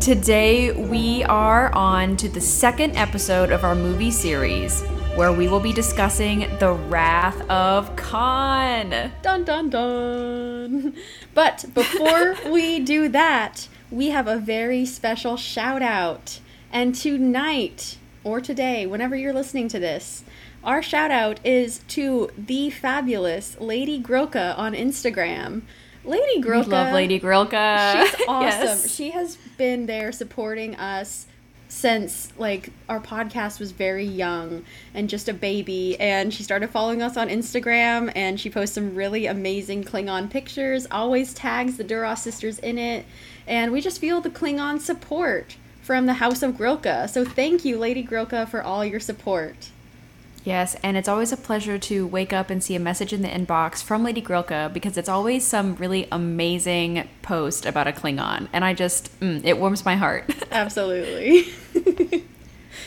Today we are on to the second episode of our movie series where we will be discussing The Wrath of Khan. Dun dun dun. But before we do that, we have a very special shout out. And tonight, or today, whenever you're listening to this, our shout out is to the fabulous Lady Grilka on Instagram. Lady Grilka. We love Lady Grilka. She's awesome. Yes. She has been there supporting us since like our podcast was very young and just a baby and she started following us on Instagram and she posts some really amazing Klingon pictures, always tags the Duras sisters in it, and we just feel the Klingon support from the House of Grilka. So thank you Lady Grilka for all your support. Yes, and it's always a pleasure to wake up and see a message in the inbox from Lady Grilka because it's always some really amazing post about a Klingon, and I just mm, it warms my heart. Absolutely.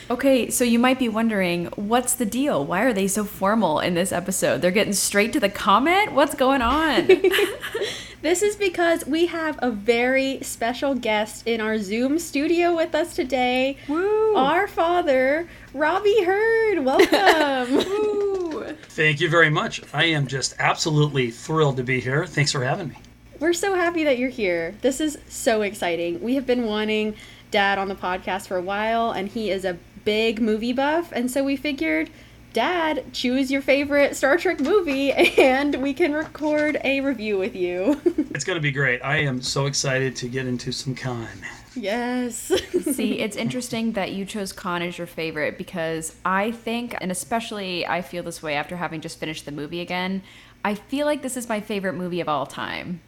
okay, so you might be wondering, what's the deal? Why are they so formal in this episode? They're getting straight to the comment. What's going on? This is because we have a very special guest in our Zoom studio with us today. Woo! Our father, Robby Herd. Welcome. Woo! Thank you very much. I am just absolutely thrilled to be here. Thanks for having me. We're so happy that you're here. This is so exciting. We have been wanting Dad on the podcast for a while, and he is a big movie buff, and so we figured. Dad, choose your favorite Star Trek movie and we can record a review with you. It's going to be great. I am so excited to get into some Khan. yes. See, it's interesting that you chose Khan as your favorite because I think, and especially I feel this way after having just finished the movie again, I feel like this is my favorite movie of all time.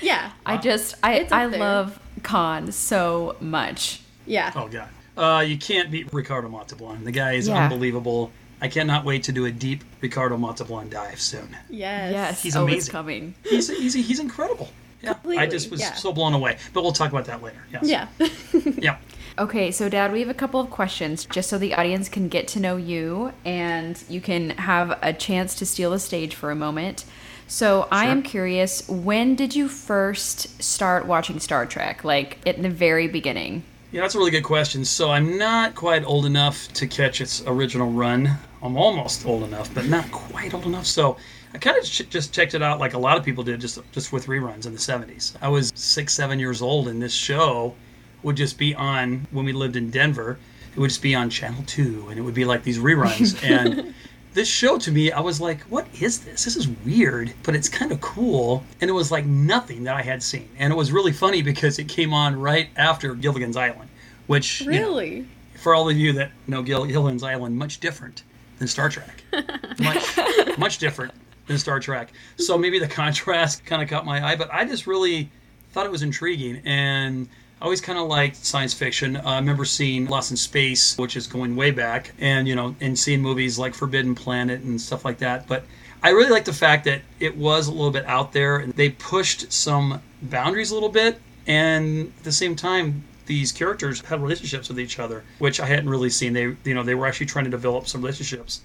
yeah. I just, I, I there. love Khan so much. Yeah. Oh, God. Uh, you can't beat Ricardo Montalban. The guy is Yeah. unbelievable. I cannot wait to do a deep Ricardo Montalban dive soon. Yes. Yes, He's oh, it's amazing. coming. He's, he's, he's incredible. Yeah, I just was yeah. so blown away. But we'll talk about that later. Yes. Yeah. Yeah. Okay, so Dad, we have a couple of questions just so the audience can get to know you and you can have a chance to steal the stage for a moment. So I am curious, when did you first start watching Star Trek? Like in the very beginning? Yeah, that's a really good question. So I'm not quite old enough to catch its original run. I'm almost old enough, but not quite old enough. So I kind of ch- just checked it out like a lot of people did, just just with reruns in the 70s. I was six, seven years old, and this show would just be on when we lived in Denver. It would just be on Channel Two, and it would be like these reruns. and this show to me, I was like, "What is this? This is weird, but it's kind of cool." And it was like nothing that I had seen, and it was really funny because it came on right after Gilligan's Island, which you know, really? for all of you that know Gil- Gilligan's Island, much different than Star Trek. much, much different than Star Trek. So maybe the contrast kind of caught my eye, but I just really thought it was intriguing. And I always kind of liked science fiction. Uh, I remember seeing Lost in Space, which is going way back, and, you know, and seeing movies like Forbidden Planet and stuff like that. But I really like the fact that it was a little bit out there and they pushed some boundaries a little bit. And at the same time, these characters had relationships with each other, which I hadn't really seen. They, you know, they were actually trying to develop some relationships,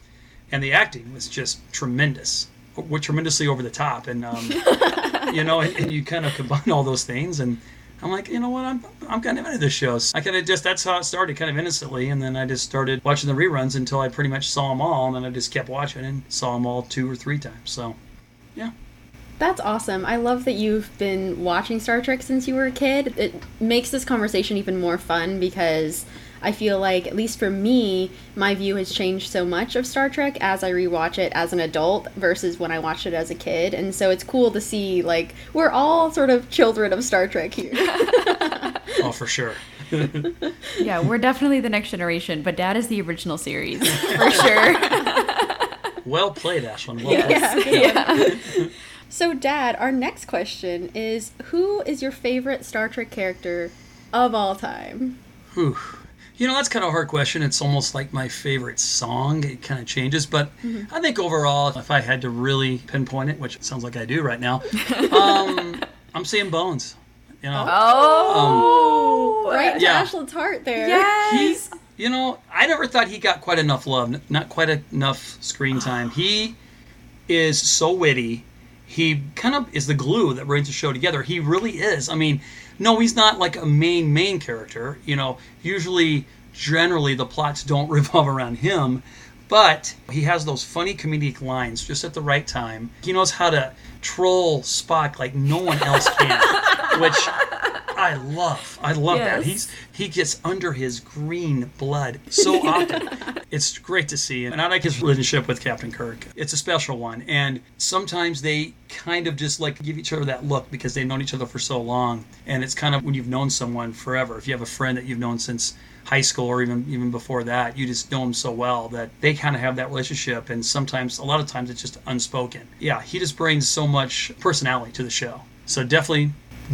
and the acting was just tremendous, tremendously over the top, and um, you know, and, and you kind of combine all those things, and I'm like, you know what, I'm, I'm kind of into this show. So I kind of just that's how it started, kind of innocently, and then I just started watching the reruns until I pretty much saw them all, and then I just kept watching and saw them all two or three times. So, yeah. That's awesome. I love that you've been watching Star Trek since you were a kid. It makes this conversation even more fun because I feel like, at least for me, my view has changed so much of Star Trek as I rewatch it as an adult versus when I watched it as a kid. And so it's cool to see, like, we're all sort of children of Star Trek here. Oh, for sure. Yeah, we're definitely the next generation, but Dad is the original series for sure. Well played, Ashlyn. Well played. yeah. good one. So, Dad, our next question is Who is your favorite Star Trek character of all time? Whew. You know, that's kind of a hard question. It's almost like my favorite song. It kind of changes. But I think overall, if I had to really pinpoint it, which it sounds like I do right now, um, I'm saying Bones. You know, Oh, Right to Yeah. Ashlyn's heart there. yes. he, you know, I never thought he got quite enough love, not quite enough screen time. He is so witty. He kind of is the glue that brings the show together. He really is. I mean, no, he's not like a main main character. You know, usually, generally, the plots don't revolve around him, but he has those funny comedic lines just at the right time. He knows how to troll Spock like no one else can, which I love. I love that. He's he gets under his green blood so often. it's great to see. Him. And I like his relationship with Captain Kirk. It's a special one. And sometimes they kind of just like give each other that look because they've known each other for so long. And it's kind of when you've known someone forever. If you have a friend that you've known since high school or even even before that, you just know them so well that they kind of have that relationship. And sometimes, a lot of times, it's just unspoken. Yeah, he just brings so much personality to the show. So definitely,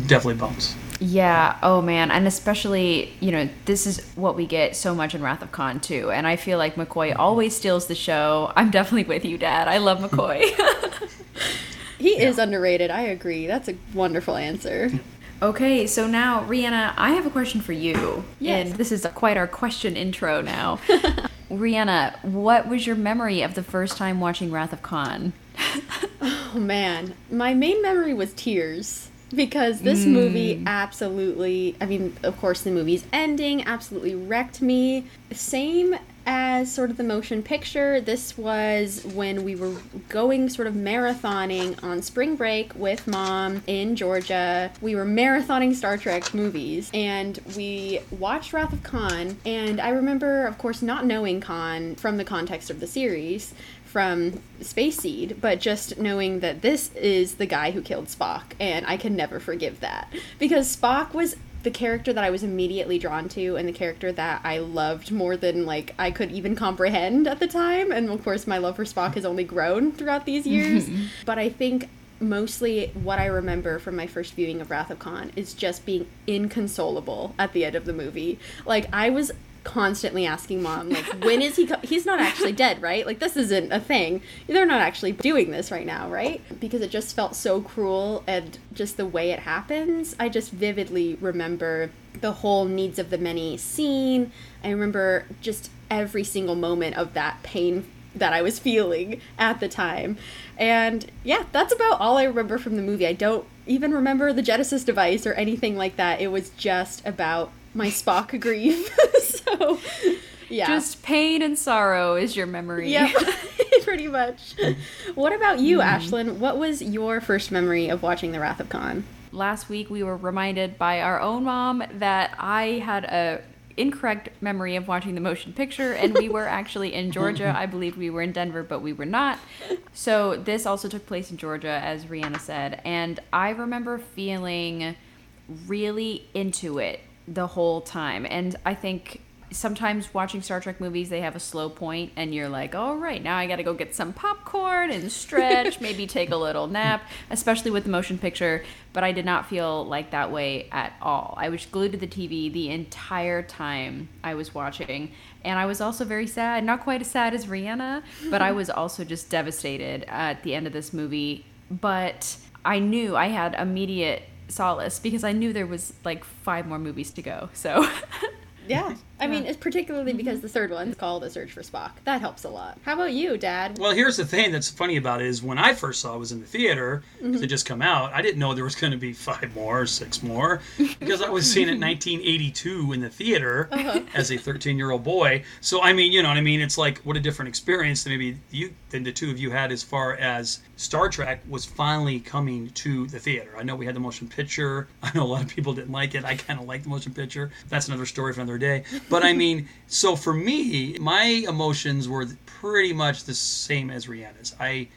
definitely Bones. Yeah. Oh man, and especially you know this is what we get so much in Wrath of Khan too, and I feel like McCoy always steals the show. I'm definitely with you, Dad. I love McCoy. He is underrated. I agree. That's a wonderful answer. okay, so now Rhianna, I have a question for you. Yes. And this is quite our question intro now. Rhianna, what was your memory of the first time watching Wrath of Khan? Oh man, my main memory was tears because this movie hmm. absolutely, I mean, of course, the movie's ending absolutely wrecked me. Same as sort of the motion picture, this was when we were going sort of marathoning on spring break with mom in Georgia. We were marathoning Star Trek movies and we watched Wrath of Khan. And I remember, of course, not knowing Khan from the context of the series from Space Seed, but just knowing that this is the guy who killed Spock, and I can never forgive that. Because Spock was the character that I was immediately drawn to and the character that I loved more than like I could even comprehend at the time. And of course my love for Spock has only grown throughout these years. but I think mostly what I remember from my first viewing of Wrath of Khan is just being inconsolable at the end of the movie. Like I was constantly asking mom like when is he co- he's not actually dead right like this isn't a thing they're not actually doing this right now right because it just felt so cruel and just the way it happens i just vividly remember the whole needs of the many scene i remember just every single moment of that pain that I was feeling at the time. And yeah, that's about all I remember from the movie. I don't even remember the Genesis device or anything like that. It was just about my Spock grief. so, yeah. Just pain and sorrow is your memory. yeah, pretty much. What about you, mm-hmm. Ashlyn? What was your first memory of watching The Wrath of Khan? last week we were reminded by our own mom that I had a incorrect memory of watching the motion picture and we were actually in Georgia. I believe we were in Denver, but we were not. So this also took place in Georgia as Rhianna said, and I remember feeling really into it the whole time. And I think sometimes watching Star Trek movies, they have a slow point, and you're like, all right, now I got to go get some popcorn and stretch, maybe take a little nap, especially with the motion picture. But I did not feel like that way at all. I was glued to the TV the entire time I was watching. And I was also very sad, not quite as sad as Rhianna, but I was also just devastated at the end of this movie. But I knew I had immediate solace because I knew there was like five more movies to go. So Yeah. I mean, it's particularly because mm-hmm. the third one is called A Search for Spock. That helps a lot. How about you, Dad? Well, here's the thing that's funny about it is when I first saw it was in the theater, 'cause mm-hmm. it just come out, I didn't know there was going to be five more or six more because I was seeing it in 1982 in the theater uh-huh. as a 13 year old boy. So I mean, you know what I mean? It's like what a different experience than maybe you than the two of you had as far as Star Trek was finally coming to the theater. I know we had the motion picture. I know a lot of people didn't like it. I kind of like the motion picture. That's another story for another day. But I mean, so for me, my emotions were pretty much the same as Rhianna's. I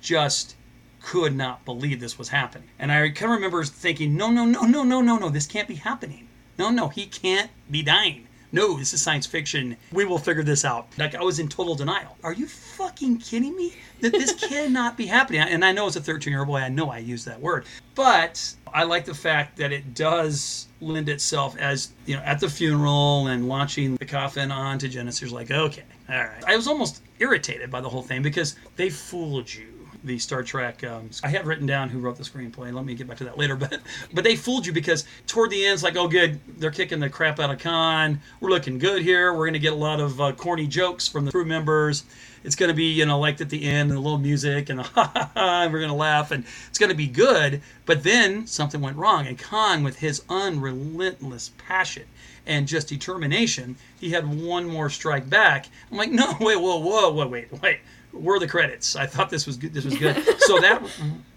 just could not believe this was happening. And I can remember thinking, no, no, no, no, no, no, no, this can't be happening. No, no, he can't be dying. No, this is science fiction. We will figure this out. Like I was in total denial. Are you fucking kidding me? That this cannot be happening. And I know as a 13 year old boy, I know I use that word, but I like the fact that it does lend itself as you know at the funeral and launching the coffin onto Genesis. Like okay, all right. I was almost irritated by the whole thing because they fooled you the Star Trek. Um, I have written down who wrote the screenplay. Let me get back to that later. But but they fooled you because toward the end, it's like, oh, good, they're kicking the crap out of Khan. We're looking good here. We're going to get a lot of uh, corny jokes from the crew members. It's going to be, you know, like at the end, and a little music, and, and we're going to laugh, and it's going to be good. But then something went wrong, and Khan, with his unrelentless passion and just determination, he had one more strike back. I'm like, no, wait, whoa, whoa, whoa, wait, wait were the credits. I thought this was good. This was good. so that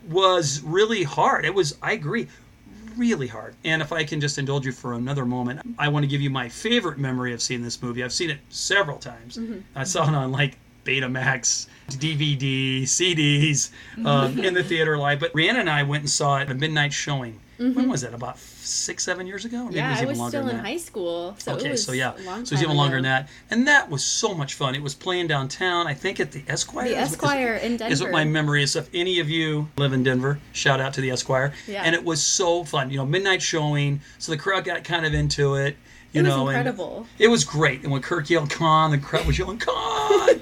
was really hard. It was. I agree. Really hard. And if I can just indulge you for another moment, I want to give you my favorite memory of seeing this movie. I've seen it several times. Mm-hmm. I saw it on like Betamax, DVD, CDs um, in the theater live. But Rhianna and I went and saw it at a midnight showing. Mm-hmm. When was that? About six, seven years ago? Or yeah, I was still in high school. So okay, so yeah, so it's even longer than that. And that was so much fun. It was playing downtown. I think at the Esquire. The Esquire is, in Denver is what my memory is. So if any of you live in Denver, shout out to the Esquire. Yeah. And it was so fun. You know, midnight showing. So the crowd got kind of into it. You it know, was incredible. it was great. And when Kirk yelled "Khan," the crowd was yelling "Khan,"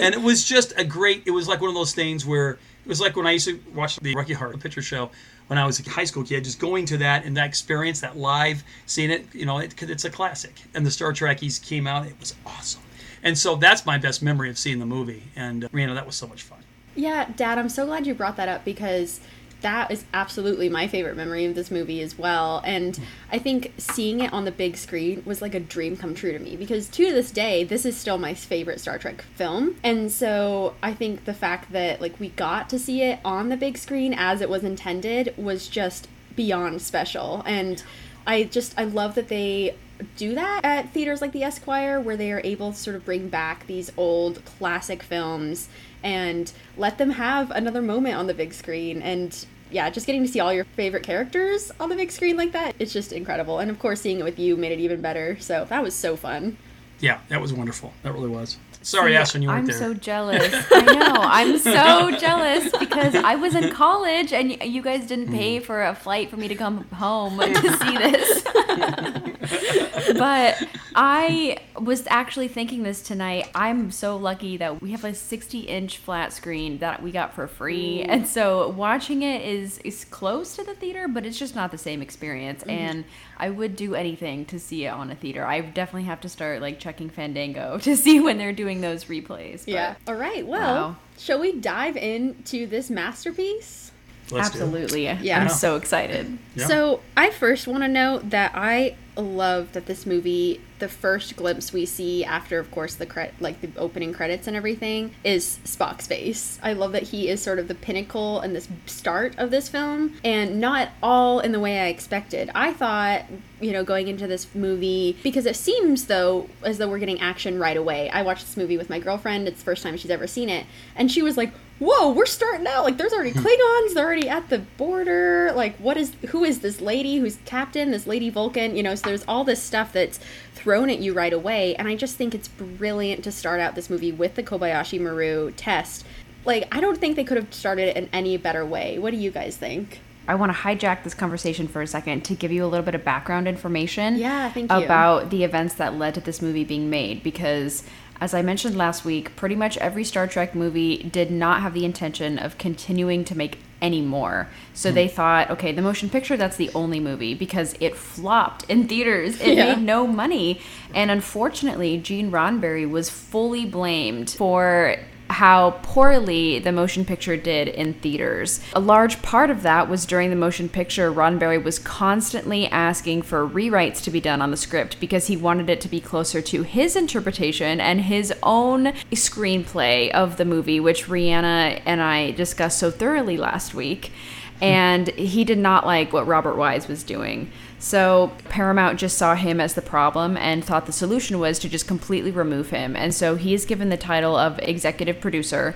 and it was just a great. It was like one of those things where it was like when I used to watch the Rocky Horror Picture Show when I was a high school kid, just going to that and that experience, that live, seeing it, you know, it, it's a classic. And the Star Trekkies came out, it was awesome. And so that's my best memory of seeing the movie. And, uh, Rhianna, that was so much fun. Yeah, Dad, I'm so glad you brought that up because that is absolutely my favorite memory of this movie as well. And I think seeing it on the big screen was like a dream come true to me because to this day, this is still my favorite Star Trek film. And so I think the fact that like we got to see it on the big screen as it was intended was just beyond special. And I just I love that they do that at theaters like the Esquire where they are able to sort of bring back these old classic films and let them have another moment on the big screen and yeah, just getting to see all your favorite characters on the big screen like that, it's just incredible. And of course, seeing it with you made it even better. So that was so fun. Yeah, that was wonderful. That really was. Sorry, See, you weren't I'm there. so jealous. I know. I'm so jealous because I was in college and you guys didn't pay hmm. for a flight for me to come home to see this. but I was actually thinking this tonight. I'm so lucky that we have a 60 inch flat screen that we got for free. And so watching it is is close to the theater, but it's just not the same experience. Mm-hmm. And I would do anything to see it on a theater. I definitely have to start like checking Fandango to see when they're doing those replays. But, yeah. All right. Well, wow. shall we dive into this masterpiece? Let's Absolutely. Yeah. I'm so excited. Yeah. So, I first want to note that I love that this movie the first glimpse we see after of course the cre- like the opening credits and everything is Spock's face. I love that he is sort of the pinnacle and this start of this film and not all in the way I expected. I thought, you know, going into this movie because it seems though as though we're getting action right away. I watched this movie with my girlfriend. It's the first time she's ever seen it and she was like, whoa, we're starting out. Like, there's already hmm. Klingons. They're already at the border. Like, what is, who is this lady who's captain, this lady Vulcan? You know, so there's all this stuff that's thrown at you right away. And I just think it's brilliant to start out this movie with the Kobayashi Maru test. Like, I don't think they could have started it in any better way. What do you guys think? I want to hijack this conversation for a second to give you a little bit of background information. Yeah, thank you. About the events that led to this movie being made because as I mentioned last week, pretty much every Star Trek movie did not have the intention of continuing to make any more. So mm. they thought, okay, the motion picture, that's the only movie because it flopped in theaters. It yeah. made no money. And unfortunately, Gene Roddenberry was fully blamed for how poorly the motion picture did in theaters. A large part of that was during the motion picture, Roddenberry was constantly asking for rewrites to be done on the script because he wanted it to be closer to his interpretation and his own screenplay of the movie, which Rhianna and I discussed so thoroughly last week. And he did not like what Robert Wise was doing. So Paramount just saw him as the problem and thought the solution was to just completely remove him. And so he is given the title of executive producer.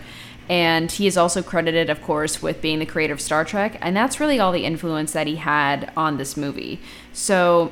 And he is also credited, of course, with being the creator of Star Trek. And that's really all the influence that he had on this movie. So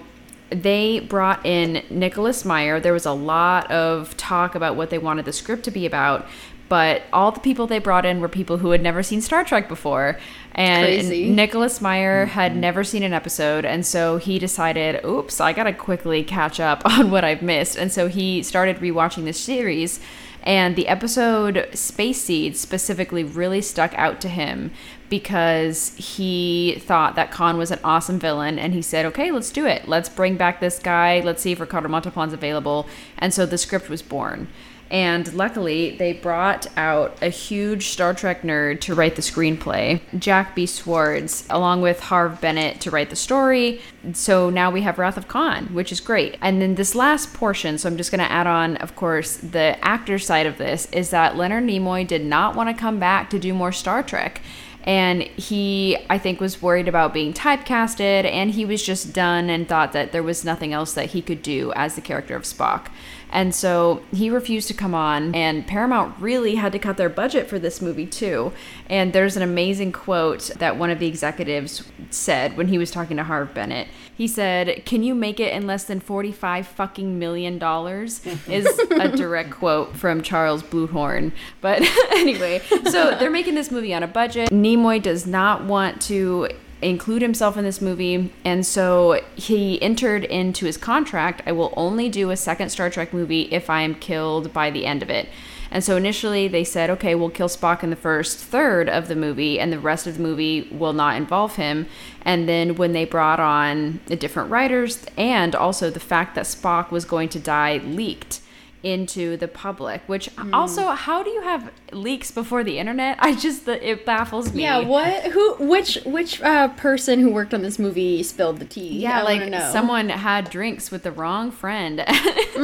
they brought in Nicholas Meyer. There was a lot of talk about what they wanted the script to be about, but all the people they brought in were people who had never seen Star Trek before. And Crazy. Nicholas Meyer mm-hmm. had never seen an episode, and so he decided, oops, I gotta quickly catch up on what I've missed. And so he started rewatching this series. And the episode Space Seed specifically really stuck out to him because he thought that Khan was an awesome villain and he said, okay, let's do it. Let's bring back this guy. Let's see if Ricardo Montalban's available. And so the script was born. And luckily, they brought out a huge Star Trek nerd to write the screenplay, Jack B. Sowards, along with Harve Bennett to write the story. So now we have Wrath of Khan, which is great. And then this last portion, so I'm just going to add on, of course, the actor side of this, is that Leonard Nimoy did not want to come back to do more Star Trek and he i think was worried about being typecasted and he was just done and thought that there was nothing else that he could do as the character of spock and so he refused to come on and paramount really had to cut their budget for this movie too. And there's an amazing quote that one of the executives said when he was talking to harve bennett. He said can you make it in less than 45 fucking million dollars? is a direct quote from charles bluhdorn but anyway so they're making this movie on a budget. Nimoy does not want to include himself in this movie and so he entered into his contract i will only do a second star trek movie if i am killed by the end of it. And so initially they said okay we'll kill spock in the first third of the movie and the rest of the movie will not involve him. And then when they brought on the different writers and also the fact that spock was going to die leaked into the public which also how do you have leaks before the internet i just it baffles me Yeah, what? Who? Which? Which uh, person who worked on this movie spilled the tea? Yeah, I like know. someone had drinks with the wrong friend.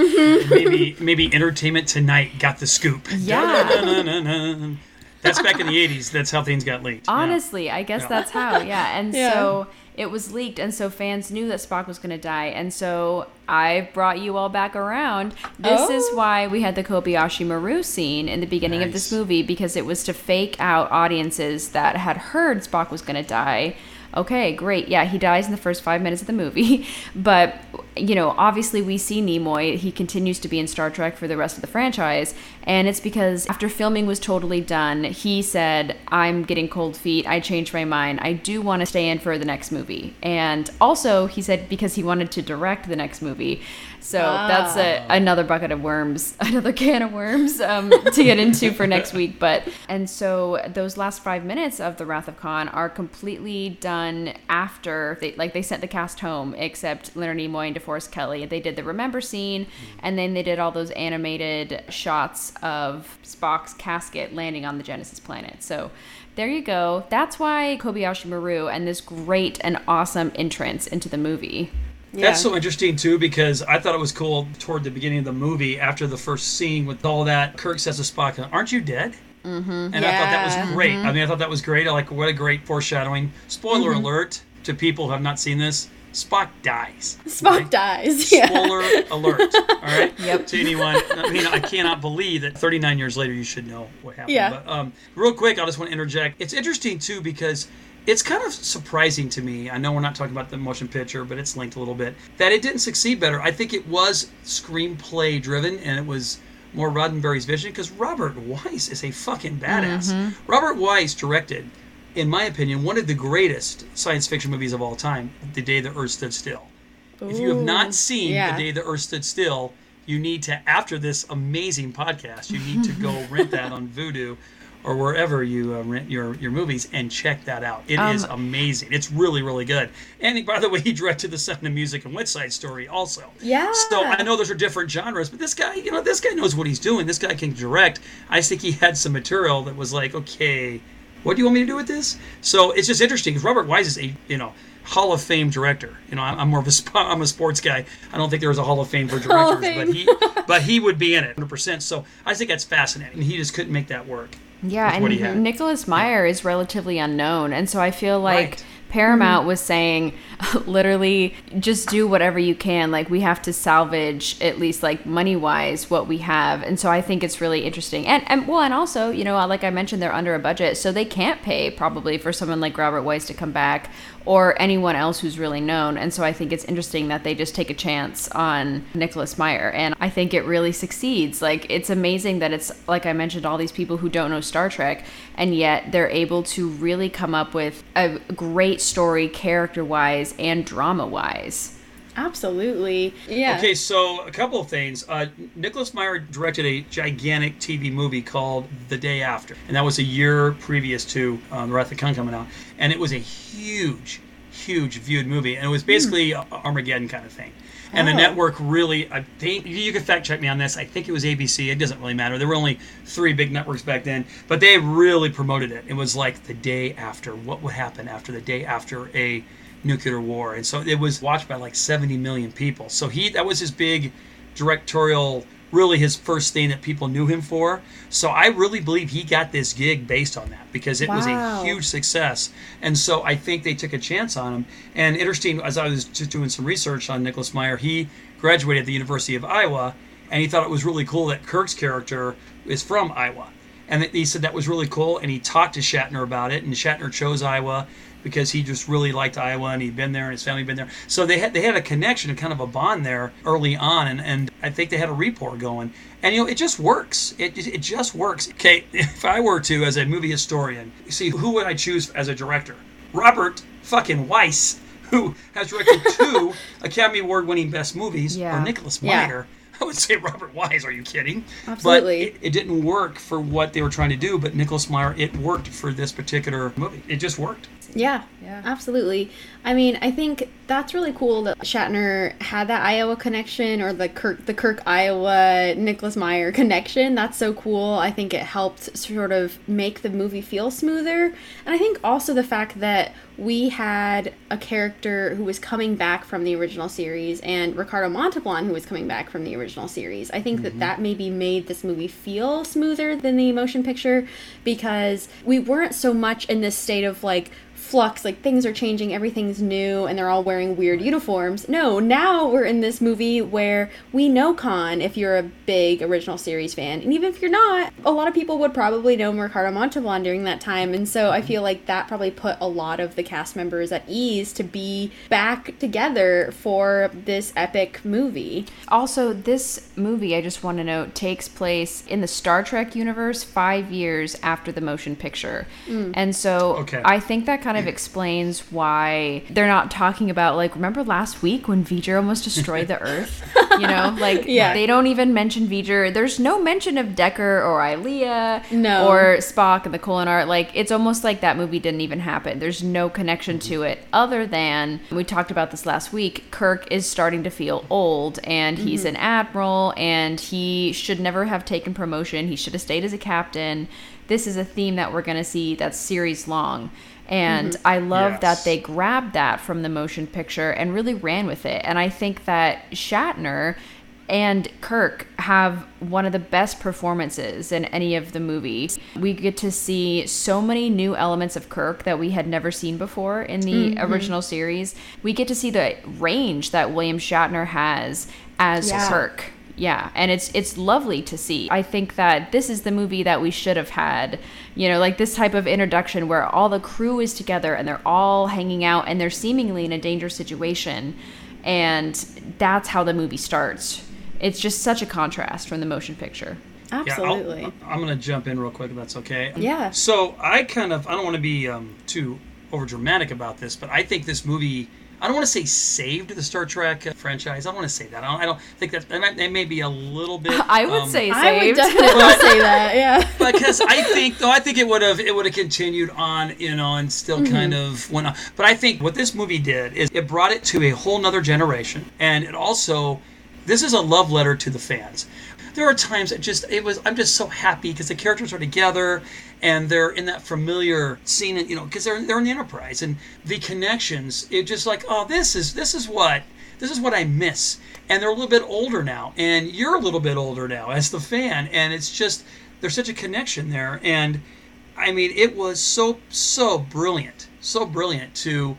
maybe maybe Entertainment Tonight got the scoop. Yeah. Dun-dun-dun-dun-dun. That's back in the '80s. That's how things got leaked. Yeah. Honestly, I guess Yeah. that's how. Yeah, and Yeah. so it was leaked, and so fans knew that Spock was going to die, and so I brought you all back around. This is Oh. why we had the Kobayashi Maru scene in the beginning of this movie because it was to fake out audiences that had heard Spock was going to die. Okay, great. Yeah, he dies in the first five minutes of the movie. But, you know, obviously we see Nimoy. He continues to be in Star Trek for the rest of the franchise. And it's because after filming was totally done, he said, I'm getting cold feet. I changed my mind. I do want to stay in for the next movie. And also, he said because he wanted to direct the next movie. So that's a, another bucket of worms, another can of worms um, to get into for next week. But and so those last five minutes of the Wrath of Khan are completely done after they like they sent the cast home, except Leonard Nimoy and DeForest Kelley. They did the remember scene, mm-hmm. and then they did all those animated shots of Spock's casket landing on the Genesis planet. So. There you go. That's why Kobayashi Maru and this great and awesome entrance into the movie. Yeah. That's so interesting too because I thought it was cool toward the beginning of the movie after the first scene with all that. Kirk says to Spock, "Aren't you dead?" Mm-hmm. And I thought that was great. I mm-hmm. mean, I thought that was great. I like what a great foreshadowing. Spoiler mm-hmm. alert to people who have not seen this: Spock dies. Spock dies. Yeah. Spoiler alert. All right. Yep. To anyone, I mean, I cannot believe that 39 years later you should know what happened. Yeah. But um, real quick, I just want to interject. It's interesting too because it's kind of surprising to me. I know we're not talking about the motion picture, but it's linked a little bit. That it didn't succeed better. I think it was screenplay driven, and it was more Roddenberry's vision because Robert Wise is a fucking badass. Mm-hmm. Robert Wise directed. In my opinion, one of the greatest science fiction movies of all time, The Day the Earth Stood Still. If you have not seen yeah. The Day the Earth Stood Still, you need to, after this amazing podcast, you need to go rent that on Vudu or wherever you uh, rent your, your movies and check that out. It is Um, amazing. It's really, really good. And by the way, he directed the Sound of Music and West Side Story also. Yeah. So I know those are different genres, but this guy, you know, this guy knows what he's doing. This guy can direct. I think he had some material that was like, okay, what do you want me to do with this? So it's just interesting because Robert Wise is a, you know, Hall of Fame director. You know, I'm, I'm more of a sp- I'm a sports guy. I don't think there was a Hall of Fame for directors, but he but he would be in it 100. percent So I think that's fascinating. He just couldn't make that work. Yeah, with what he and. Nicholas Meyer is relatively unknown, and so I feel like Right. Paramount mm-hmm. was saying literally just do whatever you can. Like we have to salvage at least like money wise what we have. And so I think it's really interesting. And and well and also, you know, like I mentioned they're under a budget, so they can't pay probably for someone like Robert Wise to come back or anyone else who's really known. And so I think it's interesting that they just take a chance on Nicholas Meyer. And I think it really succeeds. Like, it's amazing that it's, like I mentioned, all these people who don't know Star Trek, and yet they're able to really come up with a great story, character wise and drama wise. Absolutely. Yeah. Okay, so a couple of things. Uh, Nicholas Meyer directed a gigantic TV movie called The Day After, and that was a year previous to um, The Wrath of Khan coming out, and it was a huge, huge viewed movie, and it was basically a Armageddon kind of thing. And the Oh. network really, I think, you can fact check me on this. I think it was ABC. It doesn't really matter. There were only three big networks back then, but they really promoted it. It was like the day after. What would happen after the day after a nuclear war? And so it was watched by like 70 million people. So he, that was his big directorial, really his first thing that people knew him for. So I really believe he got this gig based on that because it was a huge success. And so I think they took a chance on him. And interesting, as I was just doing some research on Nicholas Meyer, he graduated at the University of Iowa, and he thought it was really cool that Kirk's character is from Iowa. And he said that was really cool, and he talked to Shatner about it, and Shatner chose Iowa because he just really liked Iowa and he'd been there and his family had been there. So they had they had a connection and kind of a bond there early on, and, and I think they had a rapport going. And you know, it just works. It it just works. Okay, if I were to, as a movie historian, see who would I choose as a director? Robert fucking Wise, who has directed two Academy Award winning best movies, Yeah. or Nicholas Yeah. Meyer. I would say Robert Wise. Are you kidding? Absolutely. But it, it didn't work for what they were trying to do. But Nicholas Meyer, it worked for this particular movie. It just worked. Yeah, Yeah. absolutely. I mean, I think that's really cool that Shatner had that Iowa connection or the Kirk, the Kirk Iowa Nicholas Meyer connection. That's so cool. I think it helped sort of make the movie feel smoother, and I think also the fact that we had a character who was coming back from the original series and Ricardo Montalban who was coming back from the original series. I think that mm-hmm. that maybe made this movie feel smoother than the motion picture because we weren't so much in this state of like flux like things are changing everything's new and they're all wearing weird uniforms. No now we're in this movie where we know khan if you're a big original series fan and even if you're not a lot of people would probably know ricardo montalban during that time and so i mm-hmm. feel like that probably put a lot of the cast members at ease to be back together for this epic movie. Also, this movie, I just want to note, takes place in the Star Trek universe five years after the motion picture. Mm. And so Okay. I think that kind of explains why they're not talking about, like, remember last week when V'ger almost destroyed the Earth? You know, like, Yeah. they don't even mention V'ger. There's no mention of Decker or Ilia No. or Spock and the Kolinahr. Like, it's almost like that movie didn't even happen. There's no connection to it other than we talked about this last week. Kirk is starting to feel old and he's mm-hmm. an admiral and he should never have taken promotion. He should have stayed as a captain. This is a theme that we're going to see that's series long. And mm-hmm. I love Yes. that they grabbed that from the motion picture and really ran with it. And I think that Shatner and Kirk have one of the best performances in any of the movies. We get to see so many new elements of Kirk that we had never seen before in the mm-hmm. original series. We get to see the range that William Shatner has as Yeah. Kirk. Yeah, and it's it's lovely to see. I think that this is the movie that we should have had. You know, like this type of introduction where all the crew is together and they're all hanging out and they're seemingly in a dangerous situation and that's how the movie starts. It's just such a contrast from the motion picture. absolutely Yeah, I'll, I'm going to jump in real quick if that's okay. Yeah. So I kind of I don't want to be um, too over dramatic about this, but I think this movie. I don't want to say saved the Star Trek uh, franchise. I don't want to say that. I don't, I don't think that that might, that may be a little bit. I would um, say saved. i would saved. definitely say that yeah because I think though I think it would have it would have continued on you know and still Mm-hmm. kind of went on. But I think what this movie did is it brought it to a whole nother generation, and it also this is a love letter to the fans. There are times that just it was I'm just so happy because the characters are together and they're in that familiar scene and you know because they're they're in the Enterprise and the connections it just like oh this is this is what this is what I miss. And they're a little bit older now, and you're a little bit older now as the fan, and it's just there's such a connection there. And I mean, it was so so brilliant, so brilliant to,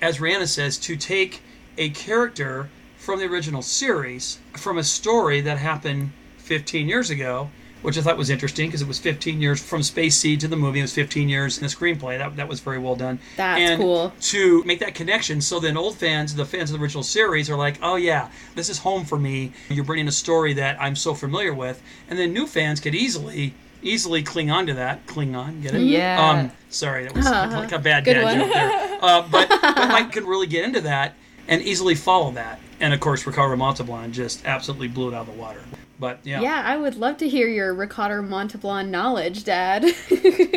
as Rhianna says, to take a character from the original series, from a story that happened 15 years ago, which I thought was interesting because it was 15 years from Space Seed to the movie. It was 15 years in the screenplay. That, that was very well done. That's and cool. To make that connection, so then old fans, the fans of the original series, are like, oh yeah, this is home for me. You're bringing a story that I'm so familiar with, and then new fans could easily easily cling on to that. Cling on, get it? Yeah. Um, sorry, that was like a bad Good dad one. joke there. Uh, but, but Mike could really get into that and easily follow that. And of course, Ricardo Montalban just absolutely blew it out of the water. But yeah. Yeah, I would love to hear your Ricardo Montalban knowledge, Dad.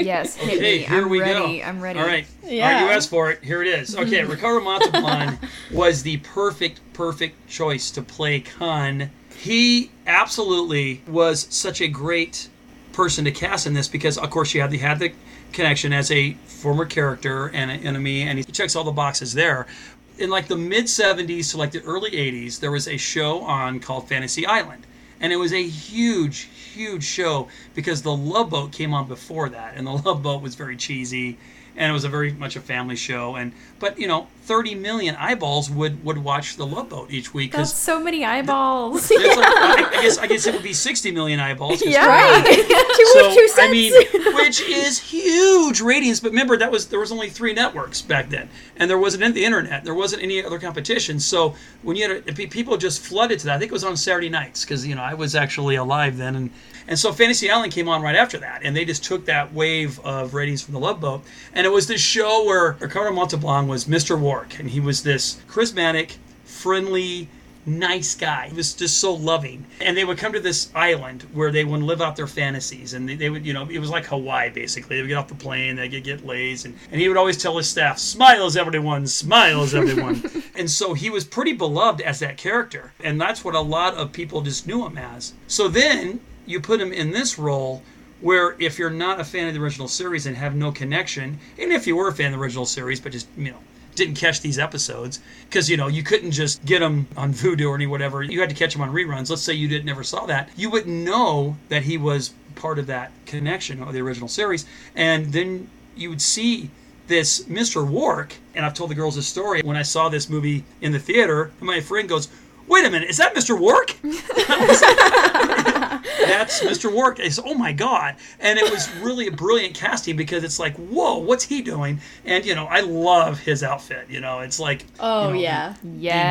Yes, hit Okay, me. here I'm we ready. go. I'm ready. All right. All right, Yeah. you asked for it. Here it is. Okay, Ricardo Montalban was the perfect, perfect choice to play Khan. He absolutely was such a great person to cast in this because, of course, you had the had the connection as a former character and an enemy, and he checks all the boxes there. In like the mid 70s to like the early 80s, there was a show on called Fantasy Island. And it was a huge, huge show because the Love Boat came on before that, and the Love Boat was very cheesy, and it was a very much a family show. And but you know, 30 million eyeballs would would watch the Love Boat each week That's because so many eyeballs. it's like, I, I guess I guess it would be 60 million eyeballs yeah. right. two, so two I mean, which is huge ratings. But remember, that was there was only three networks back then, and there wasn't any- the internet. There wasn't any other competition. So when you had a, people just flooded to that. I think it was on Saturday nights because you know I was actually alive then, and and so Fantasy Island came on right after that, and they just took that wave of ratings from the Love Boat, and it was this show where Ricardo Montalban was Mr. Roarke, and he was this charismatic, friendly nice guy. He was just so loving. And they would come to this island where they would live out their fantasies. And they, they would, you know, it was like Hawaii basically. They would get off the plane, they would get lays. And, and he would always tell his staff, smiles everyone, smiles everyone. and so he was pretty beloved as that character. And that's what a lot of people just knew him as. So then you put him in this role where if you're not a fan of the original series and have no connection, and if you were a fan of the original series, but just, you know, didn't catch these episodes because you know you couldn't just get them on Vudu or any whatever. You had to catch them on reruns. Let's say you didn't never saw that, you wouldn't know that he was part of that connection of the original series, and then you would see this Mr. Roarke. And I've told the girls this story when I saw this movie in the theater. My friend goes, "Wait a minute, is that Mr. Roarke?" that's Mr. Roarke. I said, oh my God. And it was really a brilliant casting because it's like, whoa, what's he doing? And, you know, I love his outfit. You know, it's like, Oh, you know, yeah.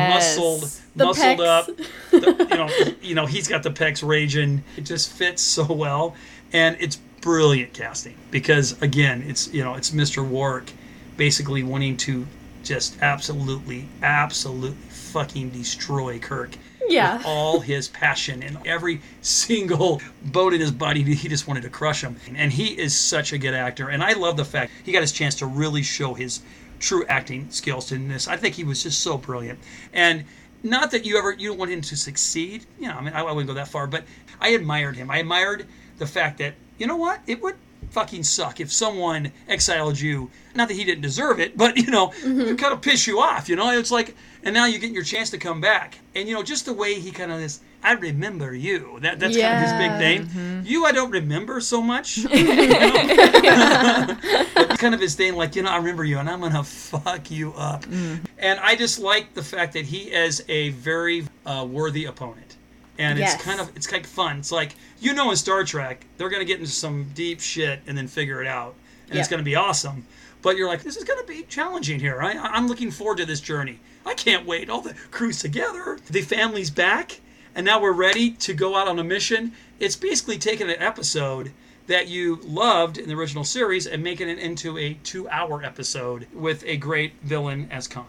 He muscled, The muscled pecs. up. The- you know, you know, he's got the pecs raging. It just fits so well, and it's brilliant casting because again, it's you know, it's Mr. Roarke basically wanting to just absolutely, absolutely fucking destroy Kirk. Yeah. With all his passion and every single bone in his body, he just wanted to crush him. And he is such a good actor. And I love the fact he got his chance to really show his true acting skills in this. I think he was just so brilliant. And not that you ever you don't want him to succeed. You know, I mean, I, I wouldn't go that far, but I admired him. I admired the fact that you know what it would fucking suck if someone exiled you. Not that he didn't deserve it, but you know, mm-hmm. it kind of piss you off. You know, it's like, and now you're getting your chance to come back, and you know, just the way he kind of is. I remember you. That that's kind of his big Yeah. thing. Mm-hmm. You, I don't remember so much. Kind of his thing, like you know, I remember you, and I'm gonna fuck you up. Mm-hmm. And I just like the fact that he is a very uh, worthy opponent, and Yes. it's kind of it's kind of fun. It's like you know, in Star Trek, they're gonna get into some deep shit and then figure it out, and it's gonna be awesome. But you're like, this is gonna be challenging here. I, I'm looking forward to this journey. I can't wait. All the crews together, the family's back, and now we're ready to go out on a mission. It's basically taking an episode that you loved in the original series and making it into a two-hour episode with a great villain as Khan.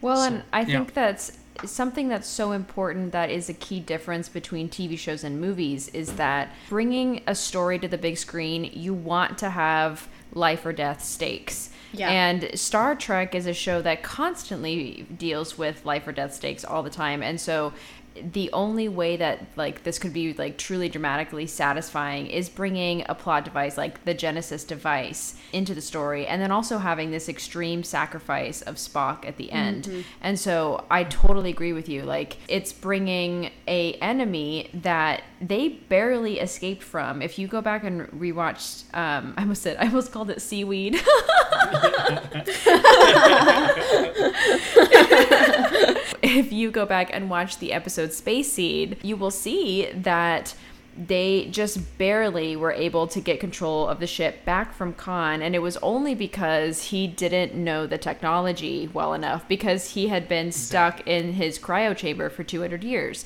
Well, So, and I yeah. think that's something that's so important that is a key difference between TV shows and movies is that bringing a story to the big screen, you want to have life or death stakes. Yeah. And Star Trek is a show that constantly deals with life or death stakes all the time. And so the only way that like this could be like truly dramatically satisfying is bringing a plot device like the Genesis device into the story and then also having this extreme sacrifice of Spock at the end. And so I totally agree with you. Like it's bringing a enemy that they barely escaped from. If you go back and rewatch um I almost said I almost called it seaweed. if you go back and watch the episode Space Seed, you will see that they just barely were able to get control of the ship back from Khan, and it was only because he didn't know the technology well enough because he had been stuck in his cryo chamber for 200 years.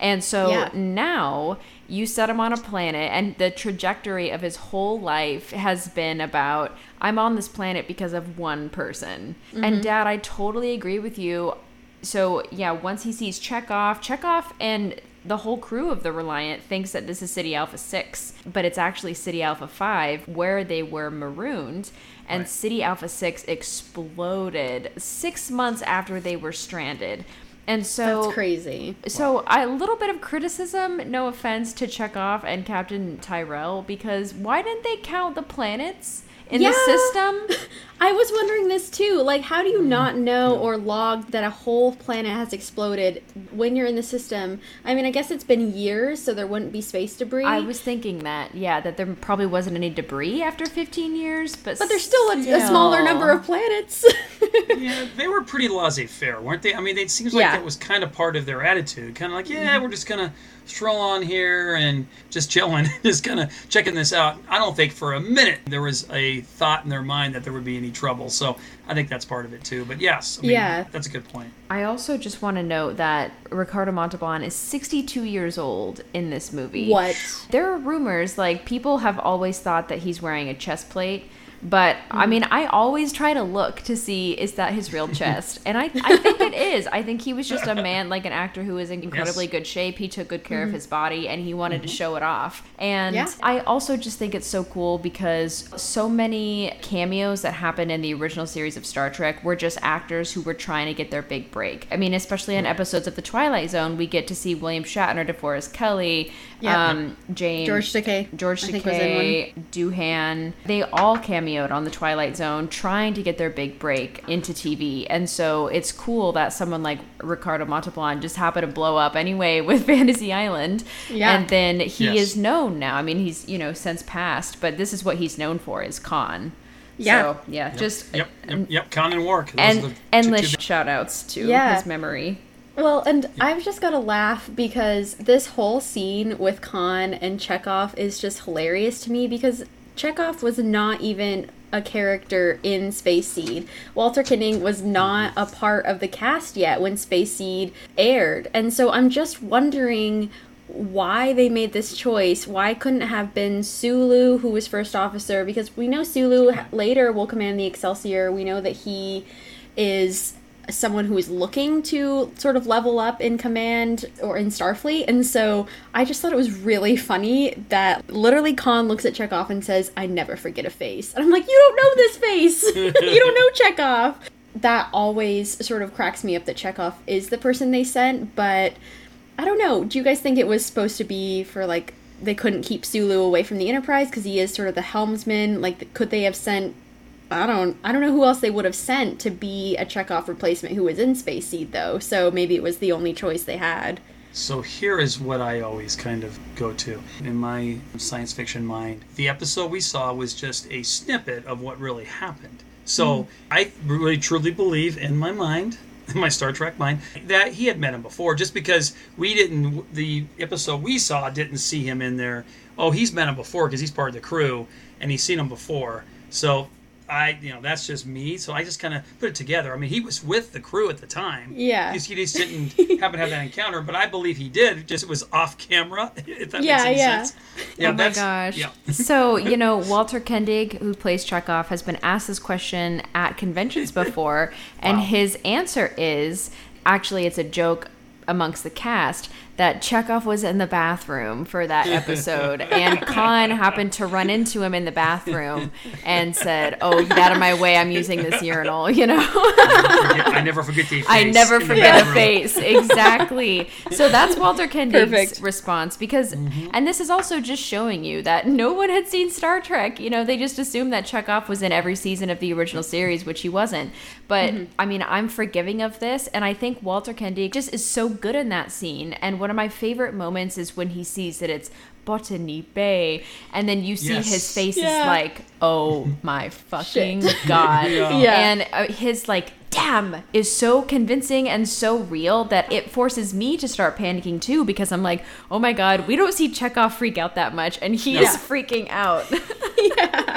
And so Yeah. now you set him on a planet, and the trajectory of his whole life has been about I'm on this planet because of one person. And mm-hmm. dad, I totally agree with you. So yeah, once he sees Chekov, Chekov and the whole crew of the Reliant thinks that this is Ceti Alpha 6, but it's actually Ceti Alpha 5 where they were marooned. And Right. Ceti Alpha 6 exploded six months after they were stranded. And so That's crazy. so a little bit of criticism, no offense to Chekov and Captain Terrell, because why didn't they count the planets in the system? I was wondering this too. Like, how do you mm-hmm. not know or log that a whole planet has exploded when you're in the system? I mean, I guess it's been years, so there wouldn't be space debris. I was thinking that, yeah, that there probably wasn't any debris after 15 years, but but there's still a, a smaller number of planets. yeah, they were pretty laissez-faire, weren't they? I mean, it seems like Yeah. that was kind of part of their attitude, kind of like, yeah, mm-hmm. we're just gonna stroll on here and just chilling, just kind of checking this out. I don't think for a minute there was a thought in their mind that there would be any trouble. So I think that's part of it too. But yes, I mean, Yeah. that's a good point. I also just want to note that Ricardo Montalban is 62 years old in this movie. What? There are rumors, like, people have always thought that he's wearing a chest plate. But I mm-hmm. mean, I always try to look to see is that his real chest, and I, I think it is. I think he was just a man, like an actor who was in incredibly Yes. good shape. He took good care of mm-hmm. his body, and he wanted to mm-hmm. show it off. And Yeah. I also just think it's so cool because so many cameos that happened in the original series of Star Trek were just actors who were trying to get their big break. I mean, especially in episodes of The Twilight Zone, we get to see William Shatner, DeForest Kelley, Yeah. um, James George Takei. George I think was in Takei, Doohan, they all cameoed on the Twilight Zone trying to get their big break into TV. And so it's cool that someone like Ricardo Montalban just happened to blow up anyway with Fantasy Island. Yeah. And then he Yes. is known now. I mean, he's, you know, since passed, but this is what he's known for is Khan. Yeah. So, yeah, just Yep, uh, yep, yep. Khan and Roarke. Those and the two- endless two- shout outs to Yeah. his memory. Well, and I've just got to laugh because this whole scene with Khan and Chekov is just hilarious to me because Chekov was not even a character in Space Seed. Walter Koenig was not a part of the cast yet when Space Seed aired. And so I'm just wondering why they made this choice. Why couldn't it have been Sulu, who was first officer? Because we know Sulu later will command the Excelsior. We know that he is someone who is looking to sort of level up in command or in Starfleet. And so I just thought it was really funny that literally Khan looks at Chekov and says, I never forget a face. And I'm like, you don't know this face. you don't know Chekov. That always sort of cracks me up that Chekov is the person they sent, but I don't know. Do you guys think it was supposed to be for like they couldn't keep Sulu away from the Enterprise because he is sort of the helmsman? Like, could they have sent? I don't. I don't know who else they would have sent to be a Chekov replacement who was in Space Seed though. So maybe it was the only choice they had. So here is what I always kind of go to in my science fiction mind. The episode we saw was just a snippet of what really happened. So hmm. I really truly believe in my mind, in my Star Trek mind, that he had met him before. Just because we didn't, the episode we saw didn't see him in there. Oh, he's met him before because he's part of the crew and he's seen him before. So I, you know, that's just me. So I just kind of put it together. I mean, he was with the crew at the time. Yeah. He, he just didn't happen to have that encounter, but I believe he did. Just it was off camera. If that Yeah, makes any yeah. sense. Oh yeah, oh my that's- gosh. Yeah. so, you know, Walter Koenig, who plays Chekov, has been asked this question at conventions before, and Wow. his answer is actually it's a joke amongst the cast that Chekov was in the bathroom for that episode, and Khan happened to run into him in the bathroom and said, "Oh, get out of my way! I'm using this urinal." You know. I never forget the face. I never in the forget a face. Exactly. So that's Walter Koenig's Perfect. response because, Mm-hmm. and this is also just showing you that no one had seen Star Trek. You know, they just assumed that Chekov was in every season of the original series, which he wasn't. But Mm-hmm. I mean, I'm forgiving of this, and I think Walter Koenig just is so good in that scene. And one of my favorite moments is when he sees that it's Botany Bay, and then you see Yes. his face Yeah. is like, oh my fucking god, Yeah. Yeah. and uh, his like damn is so convincing and so real that it forces me to start panicking too because I'm like, oh my god, we don't see Chekov freak out that much, and he is Yeah. freaking out.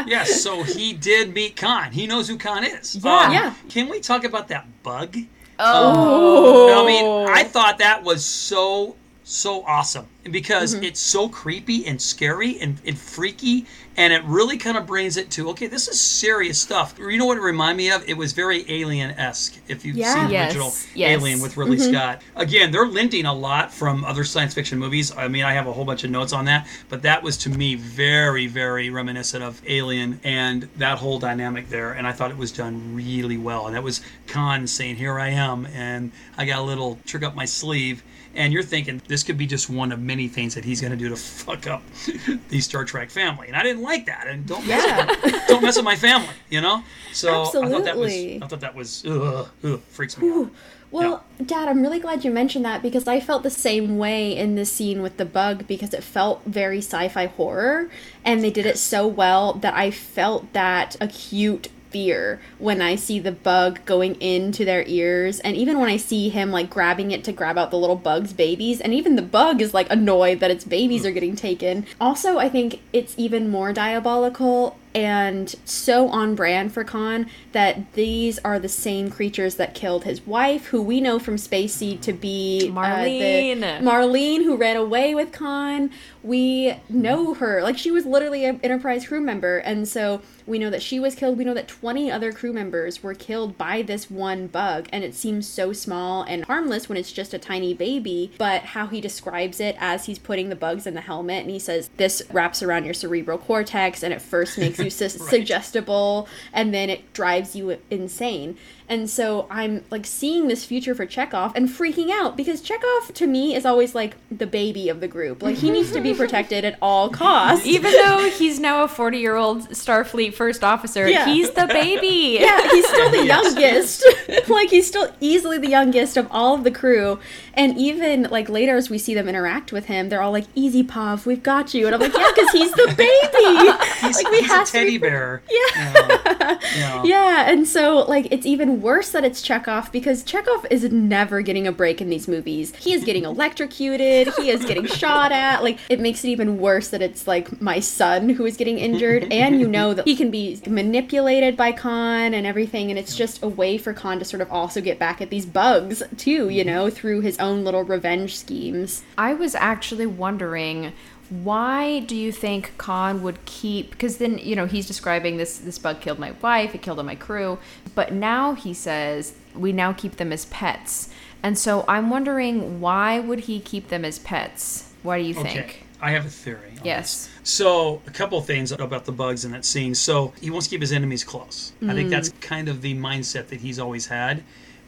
Yes, so he did meet Khan. He knows who Khan is. Um, Yeah. Yeah. Can we talk about that bug? Oh. I mean, I thought that was so so awesome because Mm-hmm. it's so creepy and scary and, and freaky and it really kind of brings it to okay this is serious stuff. You know what it reminded me of? It was very alien-esque if you've Yeah. seen the Yes, original yes. alien with ridley mm-hmm. scott. Again they're lending a lot from other science fiction movies. I mean i have a whole bunch of notes on that but that was to me very very reminiscent of alien and that whole dynamic there and i thought it was done really well and that was khan saying here i am and i got a little trick up my sleeve and you're thinking this could be just one of many things that he's going to do to fuck up the Star Trek family, and I didn't like that. And don't mess Yeah. with, don't mess with my family, you know. So I thought that was Absolutely. I thought that was ugh, ugh, freaks me out. Well, Dad, I'm really glad you mentioned that because I felt the same way in this scene with the bug because it felt very sci fi horror and they did it so well that I felt that acute fear when I see the bug going into their ears and even when I see him like grabbing it to grab out the little bug's babies and even the bug is like annoyed that its babies are getting taken. Also, I think it's even more diabolical and so on brand for Khan that these are the same creatures that killed his wife, who we know from Space Seed to be uh, Marlene. Marlene, who ran away with Khan. We know her. Like, she was literally an Enterprise crew member. And so we know that she was killed. We know that 20 other crew members were killed by this one bug. And it seems so small and harmless when it's just a tiny baby. But how he describes it as he's putting the bugs in the helmet and he says, This wraps around your cerebral cortex and it first makes you sus- suggestible and then it drives you insane. And so I'm like seeing this future for Chekov and freaking out because Chekov to me is always like the baby of the group. Like he needs to be protected at all costs. Even though he's now a 40 year old Starfleet first officer, Yeah. he's the baby. yeah, he's still the youngest. like he's still easily the youngest of all of the crew. And even like later as we see them interact with him, they're all like, "Easy, Pav, we've got you." And I'm like, "Yeah, because he's the baby." He's, like we he's a have to be teddy bear. Yeah. Yeah. Yeah, and so like it's even worse that it's Chekov because Chekov is never getting a break in these movies. He is getting electrocuted, he is getting shot at. Like it makes it even worse that it's like my son who is getting injured and you know that he can be manipulated by Khan and everything and it's just a way for Khan to sort of also get back at these bugs too, you mm-hmm. know, through his own little revenge schemes. I was actually wondering why do you think Khan would keep because then you know he's describing this this bug killed my wife it killed all my crew but now he says we now keep them as pets and so I'm wondering why would he keep them as pets why do you think Okay. I have a theory. Yes. this. So, a couple of things about the bugs in that scene. So, he wants to keep his enemies close. I think that's mm. kind of the mindset that he's always had.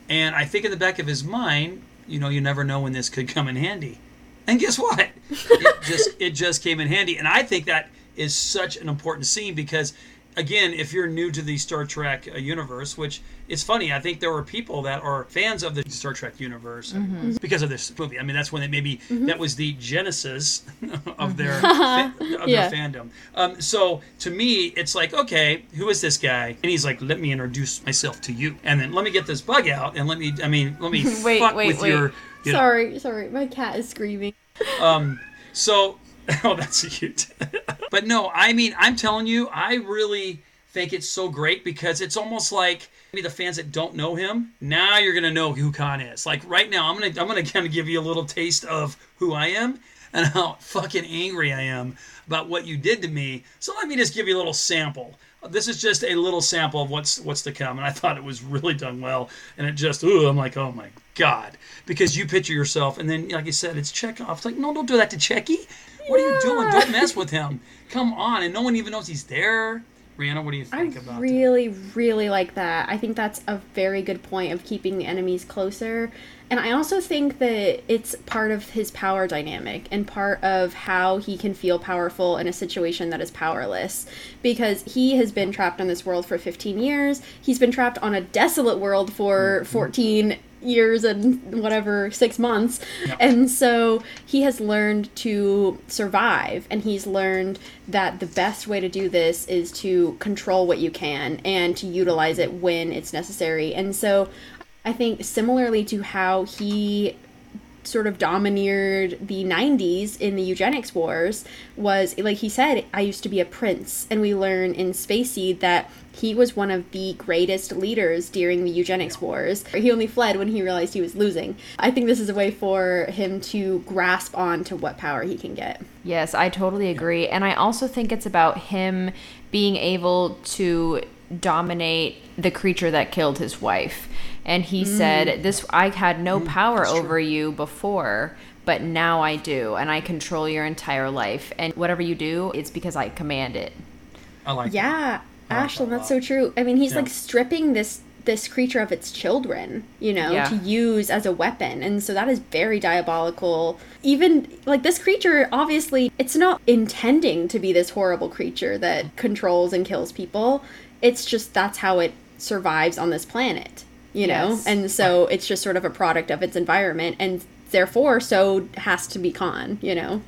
And I think in the back of his mind, you know, you never know when this could come in handy. And guess what? it just it just came in handy. And I think that is such an important scene because again, if you're new to the Star Trek uh, universe, which it's funny, I think there were people that are fans of the Star Trek universe because of this movie. I mean, that's when they maybe that was the genesis of their fa- of Yeah. their fandom. Um, so to me, it's like, okay, who is this guy? And he's like, let me introduce myself to you, and then let me get this bug out, and let me, I mean, let me Wait, fuck wait, with wait. your. You know, Sorry, sorry, my cat is screaming. Um, so, oh, that's cute. but no, I mean, I'm telling you, I really think it's so great because it's almost like maybe the fans that don't know him now you're gonna know who Khan is. Like right now, I'm gonna I'm gonna kind of give you a little taste of who I am. and how fucking angry I am about what you did to me. So let me just give you a little sample. This is just a little sample of what's what's to come, and I thought it was really done well. And it just, ooh, I'm like, oh my god, because you picture yourself, and then like you said, it's Chekov. It's like, no, don't do that to Checky. What are you doing? Don't mess with him. Come on, and no one even knows he's there. Rhianna, what do you I think about that? I really, really like that. I think that's a very good point of keeping the enemies closer. And I also think that it's part of his power dynamic and part of how he can feel powerful in a situation that is powerless. Because he has been trapped on this world for 15 years. He's been trapped on a desolate world for mm-hmm. 14 years and whatever six months. And so he has learned to survive and he's learned that the best way to do this is to control what you can and to utilize it when it's necessary. And so i think similarly to how he sort of domineered the 90s in the eugenics wars was like he said i used to be a prince and we learn in space seed that he was one of the greatest leaders during the eugenics wars he only fled when he realized he was losing i think this is a way for him to grasp on to what power he can get Yes, I totally agree. And I also think it's about him being able to dominate the creature that killed his wife. And he mm. said, "This I had no mm, power over you before, but now I do, and I control your entire life. And whatever you do, it's because I command it." I like that. yeah I like Ashlyn that a that's so true. I mean he's Yeah. like stripping this this creature of its children you know Yeah. to use as a weapon. And so that is very diabolical. Even like this creature obviously it's not intending to be this horrible creature that controls and kills people. It's just that's how it survives on this planet you know? And so it's just sort of a product of its environment and therefore so has to be Khan you know?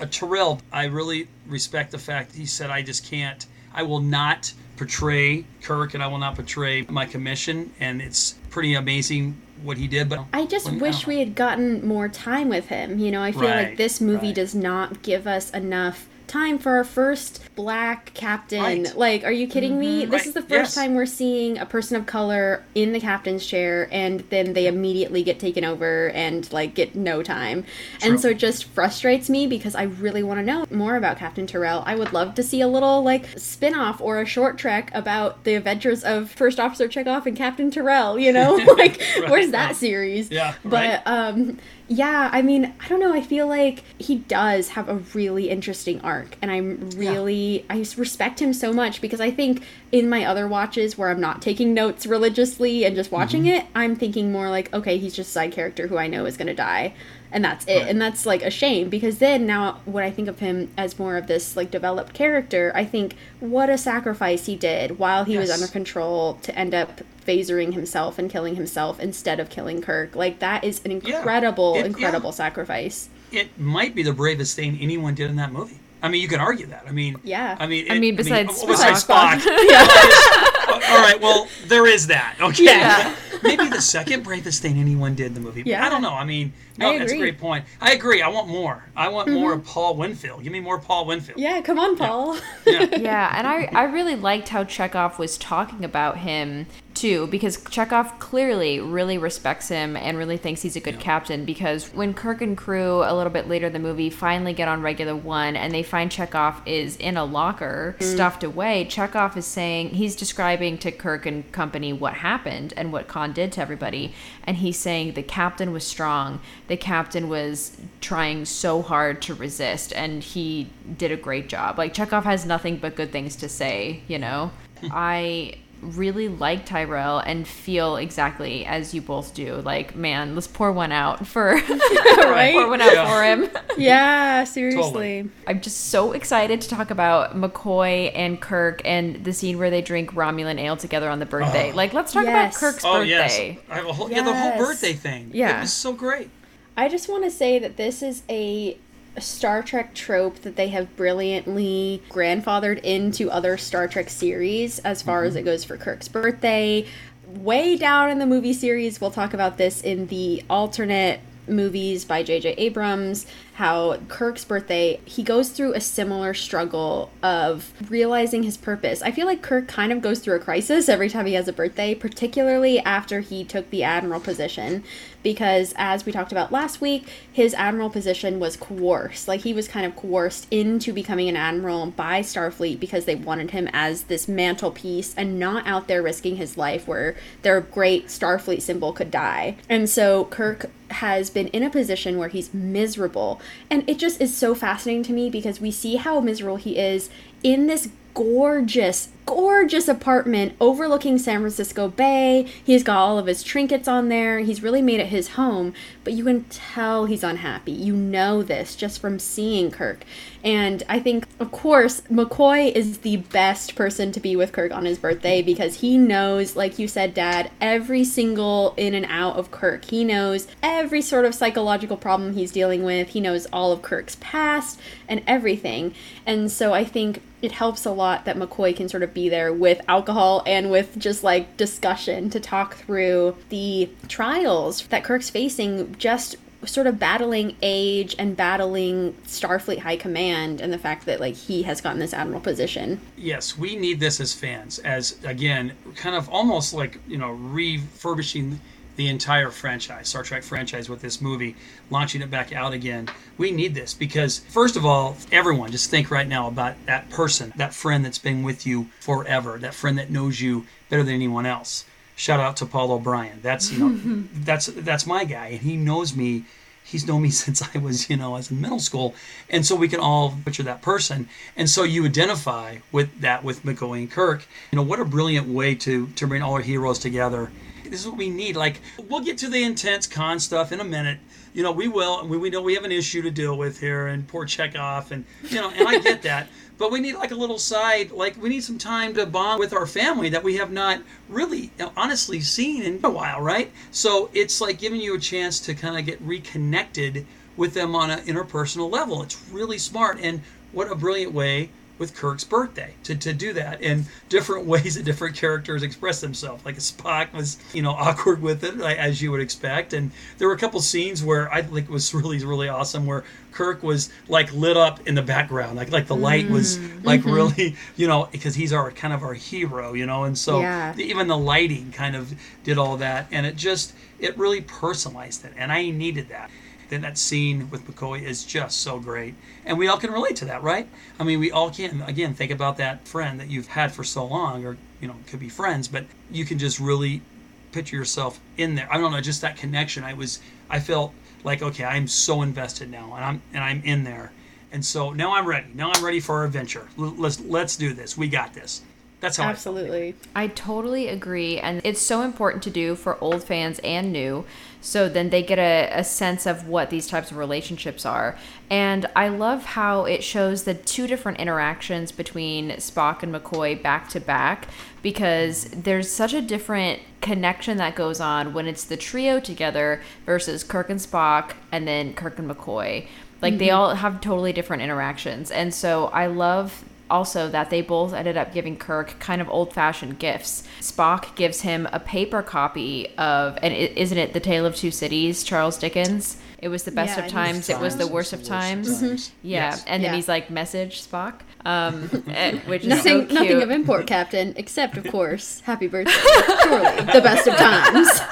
Uh, Terrell, I really respect the fact that he said, I just can't, I will not portray Kirk and I will not portray my commission. And it's pretty amazing what he did. But I just Well, wish don't we had gotten more time with him. You know, I feel like this movie right. does not give us enough time for our first black captain. Right. Like, are you kidding me? This is the first yes. time we're seeing a person of color in the captain's chair and then they immediately get taken over and like get no time. And so it just frustrates me because I really want to know more about Captain Terrell. I would love to see a little like spin-off or a short trek about the adventures of First Officer Chekov and Captain Terrell, you know? like Right, where's that right. series? Yeah, But right. um yeah, I mean, I don't know. I feel like he does have a really interesting arc, and I'm really I respect him so much because I think in my other watches where I'm not taking notes religiously and just watching Mm-hmm. it, I'm thinking more like, okay, he's just a side character who I know is gonna die, and that's it. Right. And that's like a shame because then now when I think of him as more of this like developed character, I think what a sacrifice he did while he was under control to end up phasering himself and killing himself instead of killing Kirk. Like that is an Yeah. incredible, yeah. incredible sacrifice. it might be the bravest thing anyone did in that movie. I mean, you can argue that. I mean, Yeah. I mean, I mean, besides oh, besides Spock. Spock. All right, well, there is that. Okay. Yeah. Maybe the second bravest thing anyone did in the movie. Yeah. I don't know. I mean, no, I that's a great point. I agree. I want more. I want mm-hmm. more of Paul Winfield. Give me more Paul Winfield. Yeah, come on, Paul. Yeah. yeah, and I, I really liked how Chekov was talking about him too, because Chekov clearly really respects him and really thinks he's a good captain. Because when Kirk and crew a little bit later in the movie finally get on Regula One and they find Chekov is in a locker mm. stuffed away, Chekov is saying he's describing to Kirk and company what happened and what Did to everybody, and he's saying the captain was strong, the captain was trying so hard to resist, and he did a great job. Like Chekov has nothing but good things to say, you know. I really like Terrell and feel exactly as you both do. Like, man, let's pour one out for Right? pour one out Yeah. for him. yeah, seriously. Totally. I'm just so excited to talk about McCoy and Kirk and the scene where they drink Romulan ale together on the birthday. Oh. Like, let's talk Yes. about Kirk's Oh birthday. yes. I have a whole, yeah, the whole birthday thing. Yeah. It was so great. I just want to say that this is a Star Trek trope that they have brilliantly grandfathered into other Star Trek series as far as it mm-hmm. goes for Kirk's birthday. Way down in the movie series, we'll talk about this in the alternate movies by J.J. Abrams how Kirk's birthday, he goes through a similar struggle of realizing his purpose. I feel like Kirk kind of goes through a crisis every time he has a birthday, particularly after he took the admiral position because as we talked about last week, his admiral position was coerced. Like he was kind of coerced into becoming an admiral by Starfleet because they wanted him as this mantelpiece and not out there risking his life where their great Starfleet symbol could die. And so Kirk has been in a position where he's miserable. And it just is so fascinating to me because we see how miserable he is in this gorgeous, gorgeous apartment overlooking San Francisco Bay. He's got all of his trinkets on there. He's really made it his home, but you can tell he's unhappy. You know this just from seeing Kirk. And I think, of course, McCoy is the best person to be with Kirk on his birthday because he knows, like you said, Dad, every single in and out of Kirk. He knows every sort of psychological problem he's dealing with. He knows all of Kirk's past and everything. And so I think it helps a lot that McCoy can sort of be there with alcohol and with just like discussion to talk through the trials that Kirk's facing just sort of battling age and battling Starfleet High Command and the fact that like he has gotten this admiral position. Yes, we need this as fans, as again, kind of almost like you know refurbishing the entire franchise, Star Trek franchise, with this movie, launching it back out again. We need this because, first of all, everyone just think right now about that person, that friend that's been with you forever, that friend that knows you better than anyone else. Shout out to Paul O'Brien. That's you know, that's that's my guy, and he knows me. He's known me since I was, you know, as in middle school, and so we can all picture that person. And so you identify with that with McCoy and Kirk. You know, what a brilliant way to to bring all our heroes together this is what we need. Like, we'll get to the intense Khan stuff in a minute. You know, we will. We, we know we have an issue to deal with here, and poor Chekov, and you know, and I get that. But we need like a little side, like we need some time to bond with our family that we have not really, honestly seen in a while, right? So it's like giving you a chance to kind of get reconnected with them on an interpersonal level. It's really smart, and what a brilliant way with Kirk's birthday to, to do that in different ways that different characters express themselves. Like Spock was, you know, awkward with it, as you would expect. And there were a couple scenes where I think it was really, really awesome where Kirk was like lit up in the background, like like the light was Mm. like Mm-hmm. really, you know, because he's our kind of our hero, you know, and so Yeah. even the lighting kind of did all that, and it just it really personalized it, and I needed that. Then that scene with McCoy is just so great, and we all can relate to that, right? I mean, we all can again think about that friend that you've had for so long, or you know, could be friends, but you can just really picture yourself in there. I don't know, just that connection. I was, I felt like okay, I'm so invested now, and I'm and I'm in there, and so now I'm ready. Now I'm ready for our adventure. Let's let's do this. We got this. That's how I. Absolutely. I totally agree. And it's so important to do for old fans and new. So then they get a, a sense of what these types of relationships are. And I love how it shows the two different interactions between Spock and McCoy back to back because there's such a different connection that goes on when it's the trio together versus Kirk and Spock and then Kirk and McCoy. Like they mm-hmm. all have totally different interactions. And so I love also that they both ended up giving Kirk kind of old fashioned gifts. Spock gives him a paper copy of, and is isn't it The Tale of Two Cities, Charles Dickens? It was the best Yeah, of times, it was the worst of the worst of times. times. Yeah, Yes. and then Yeah. he's like, message Spock, um, eh, which is Nothing, so nothing of import, Captain, except of course, happy birthday. Surely, the best of times.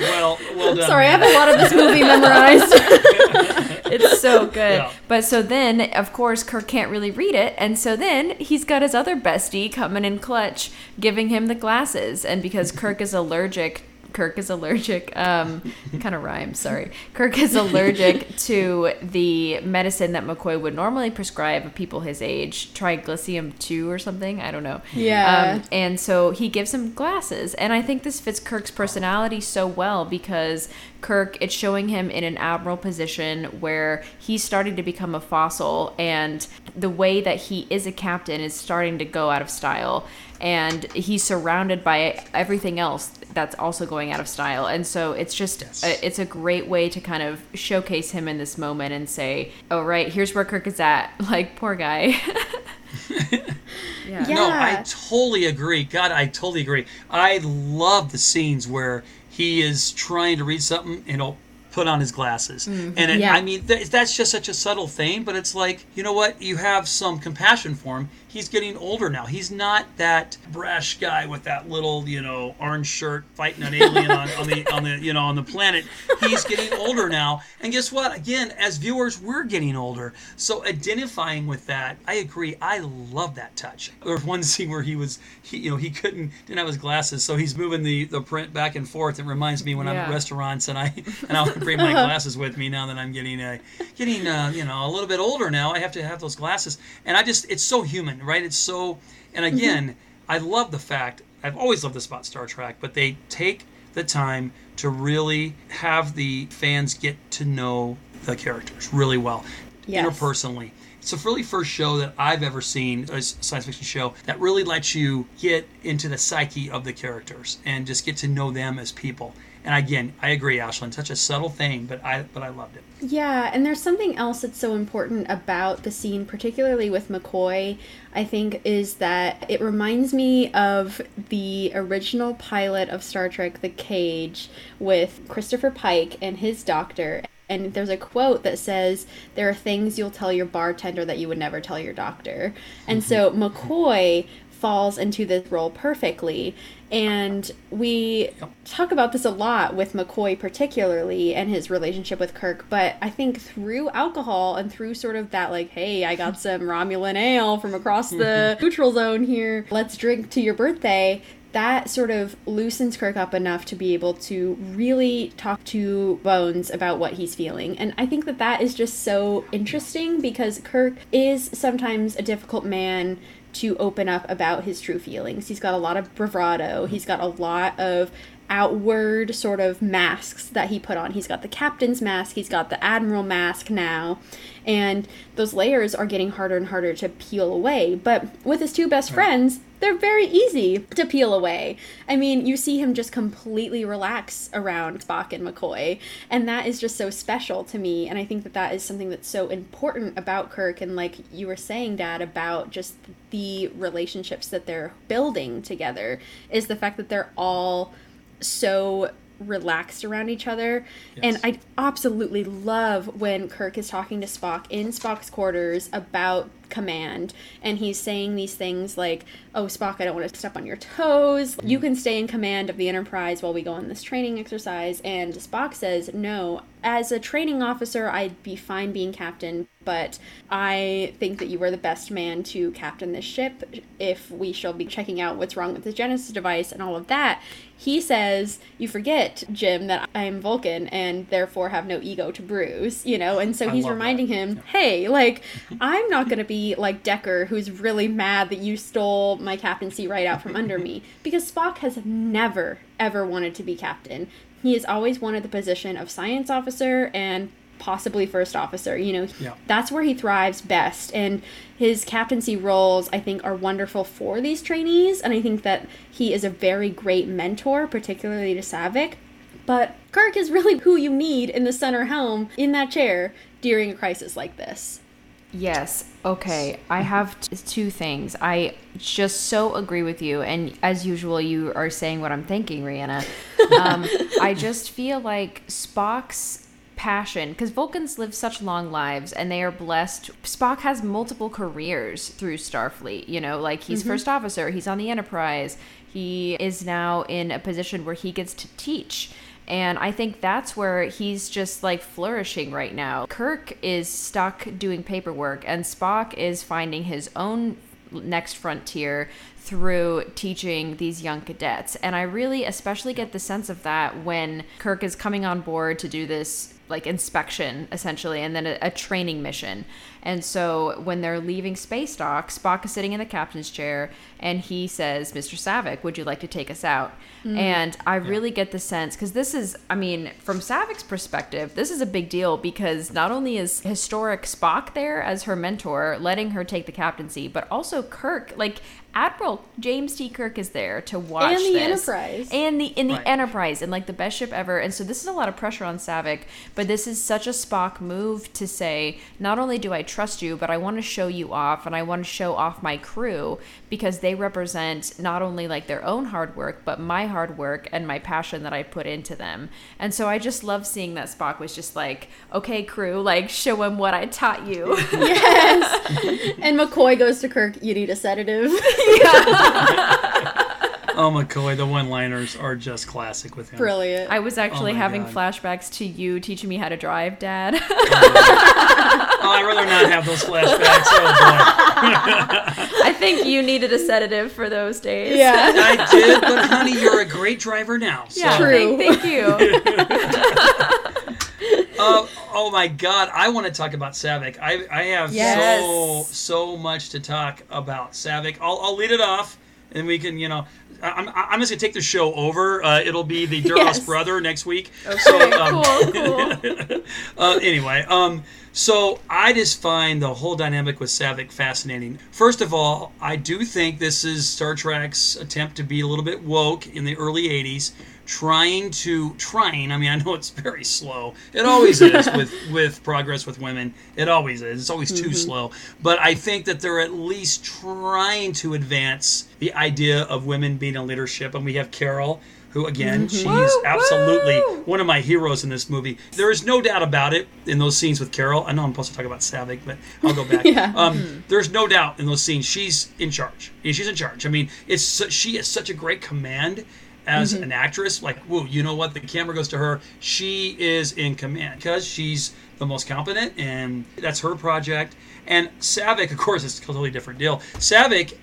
Well, well done. Sorry, I have a lot of this movie memorized. it's so good. Yeah. But so then, of course, Kirk can't really read it. And so then he's got his other bestie coming in clutch, giving him the glasses. And because Kirk is allergic, Kirk is allergic, um, kind of rhymes, sorry. Kirk is allergic to the medicine that McCoy would normally prescribe people his age, triglycium 2 or something. I don't know. Yeah. Um, and so he gives him glasses. And I think this fits Kirk's personality so well because Kirk, it's showing him in an admiral position where he's starting to become a fossil. And the way that he is a captain is starting to go out of style. And he's surrounded by everything else that's also going out of style. And so it's just, Yes. a, it's a great way to kind of showcase him in this moment and say, oh, right, here's where Kirk is at. Like, poor guy. yeah. No, I totally agree. God, I totally agree. I love the scenes where he is trying to read something, and he'll put on his glasses. Mm-hmm. And it, Yeah. I mean, th- that's just such a subtle thing, but it's like, you know what? You have some compassion for him. He's getting older now. He's not that brash guy with that little, you know, orange shirt fighting an alien on, on the on the you know on the planet. He's getting older now. And guess what? Again, as viewers, we're getting older. So identifying with that, I agree. I love that touch. There's one scene where he was, he, you know, he couldn't didn't have his glasses, so he's moving the the print back and forth. It reminds me when I'm at restaurants and I and I'll bring my glasses with me now that I'm getting uh, getting uh, you know a little bit older now. I have to have those glasses, and I just it's so human, right? It's so, and mm-hmm. again, I love the fact I've always loved this about Star Trek, but they take the time to really have the fans get to know the characters really well, Yes. interpersonally. It's the really first show that I've ever seen, a science fiction show, that really lets you get into the psyche of the characters and just get to know them as people. And again, I agree, Ashlyn. Such a subtle thing, but I but I loved it. Yeah, and there's something else that's so important about the scene, particularly with McCoy, I think, is that it reminds me of the original pilot of Star Trek The Cage with Christopher Pike and his doctor. And there's a quote that says, There are things you'll tell your bartender that you would never tell your doctor. And mm-hmm. so McCoy falls into this role perfectly. And we talk about this a lot with McCoy, particularly, and his relationship with Kirk. But I think through alcohol and through sort of that, like, hey, I got some Romulan ale from across the neutral zone here, let's drink to your birthday. That sort of loosens Kirk up enough to be able to really talk to Bones about what he's feeling. And I think that that is just so interesting because Kirk is sometimes a difficult man to open up about his true feelings. He's got a lot of bravado. He's got a lot of outward sort of masks that he put on. He's got the captain's mask, he's got the admiral mask now, and those layers are getting harder and harder to peel away. But with his two best friends, they're very easy to peel away. I mean, you see him just completely relax around Spock and McCoy, and that is just so special to me. And I think that that is something that's so important about Kirk, and like you were saying, Dad, about just the relationships that they're building together, is the fact that they're all so relaxed around each other. And I absolutely love when Kirk is talking to Spock in Spock's quarters about command and he's saying these things like, "Oh Spock, I don't want to step on your toes. You mm. can stay in command of the Enterprise while we go on this training exercise." And Spock says, "No, as a training officer, I'd be fine being captain, but I think that you are the best man to captain this ship if we shall be checking out what's wrong with the Genesis device and all of that." He says, "You forget, Jim, that I am Vulcan and therefore have no ego to bruise." You know, and so he's reminding that. him, "Hey, like I'm not going to be like Decker who's really mad that you stole my captaincy right out from under me because Spock has never ever wanted to be captain. He has always wanted the position of science officer and possibly first officer. You know, Yeah. that's where he thrives best. And his captaincy roles, I think, are wonderful for these trainees. And I think that he is a very great mentor, particularly to Saavik. But Kirk is really who you need in the center helm in that chair during a crisis like this. Yes. Okay. I have t- two things. I just so agree with you, and as usual, you are saying what I'm thinking, Rhianna. Um, I just feel like Spock's passion, because Vulcans live such long lives and they are blessed. Spock has multiple careers through Starfleet. You know, like he's mm-hmm. first officer, he's on the Enterprise, he is now in a position where he gets to teach. And I think that's where he's just like flourishing right now. Kirk is stuck doing paperwork, and Spock is finding his own next frontier through teaching these young cadets. And I really especially get the sense of that when Kirk is coming on board to do this like inspection essentially and then a, a training mission. And so when they're leaving space dock, Spock is sitting in the captain's chair and he says, "Mr. Saavik, would you like to take us out?" Mm. And I really get the sense cuz this is I mean, from Saavik's perspective, this is a big deal because not only is historic Spock there as her mentor, letting her take the captaincy, but also Kirk, like Admiral. James T. Kirk is there to watch And the this. Enterprise. and the in the Right. Enterprise, and like the best ship ever. And so this is a lot of pressure on Saavik, but this is such a Spock move to say, not only do I trust you, but I want to show you off, and I want to show off my crew because they represent not only like their own hard work, but my hard work and my passion that I put into them. And so I just love seeing that Spock was just like, okay, crew, like show him what I taught you. Yes. and McCoy goes to Kirk, you need a sedative. Oh, McCoy, the one-liners are just classic with him. Brilliant. I was actually Oh having God. flashbacks to you teaching me how to drive, Dad. Oh, I'd rather not have those flashbacks. Oh I think you needed a sedative for those days. yeah. I did, but honey, you're a great driver now. So. Yeah, True. Thank, thank you. Uh, oh my God, I want to talk about Saavik. I I have Yes. so so much to talk about Saavik. I'll I'll lead it off, and we can you know. I'm, I'm just gonna take the show over. Uh, it'll be the Duras Yes. brother next week. Okay, So, um, cool, cool. uh, anyway, um, so I just find the whole dynamic with Saavik fascinating. First of all, I do think this is Star Trek's attempt to be a little bit woke in the early '80s, trying to trying. I mean, I know it's very slow. It always is with with progress with women. It always is. It's always too mm-hmm. slow. But I think that they're at least trying to advance the idea of women being in leadership, and we have Carol. Who again? Mm-hmm. She's Woo, absolutely woo. one of my heroes in this movie. There is no doubt about it in those scenes with Carol. I know I'm supposed to talk about Saavik, but I'll go back. Yeah. Um, mm-hmm. There's no doubt in those scenes she's in charge. She's in charge. I mean, it's she is such a great command as an actress. Like, whoa, you know what? The camera goes to her. She is in command because she's the most competent, and that's her project. And Saavik, of course, is a totally different deal. Saavik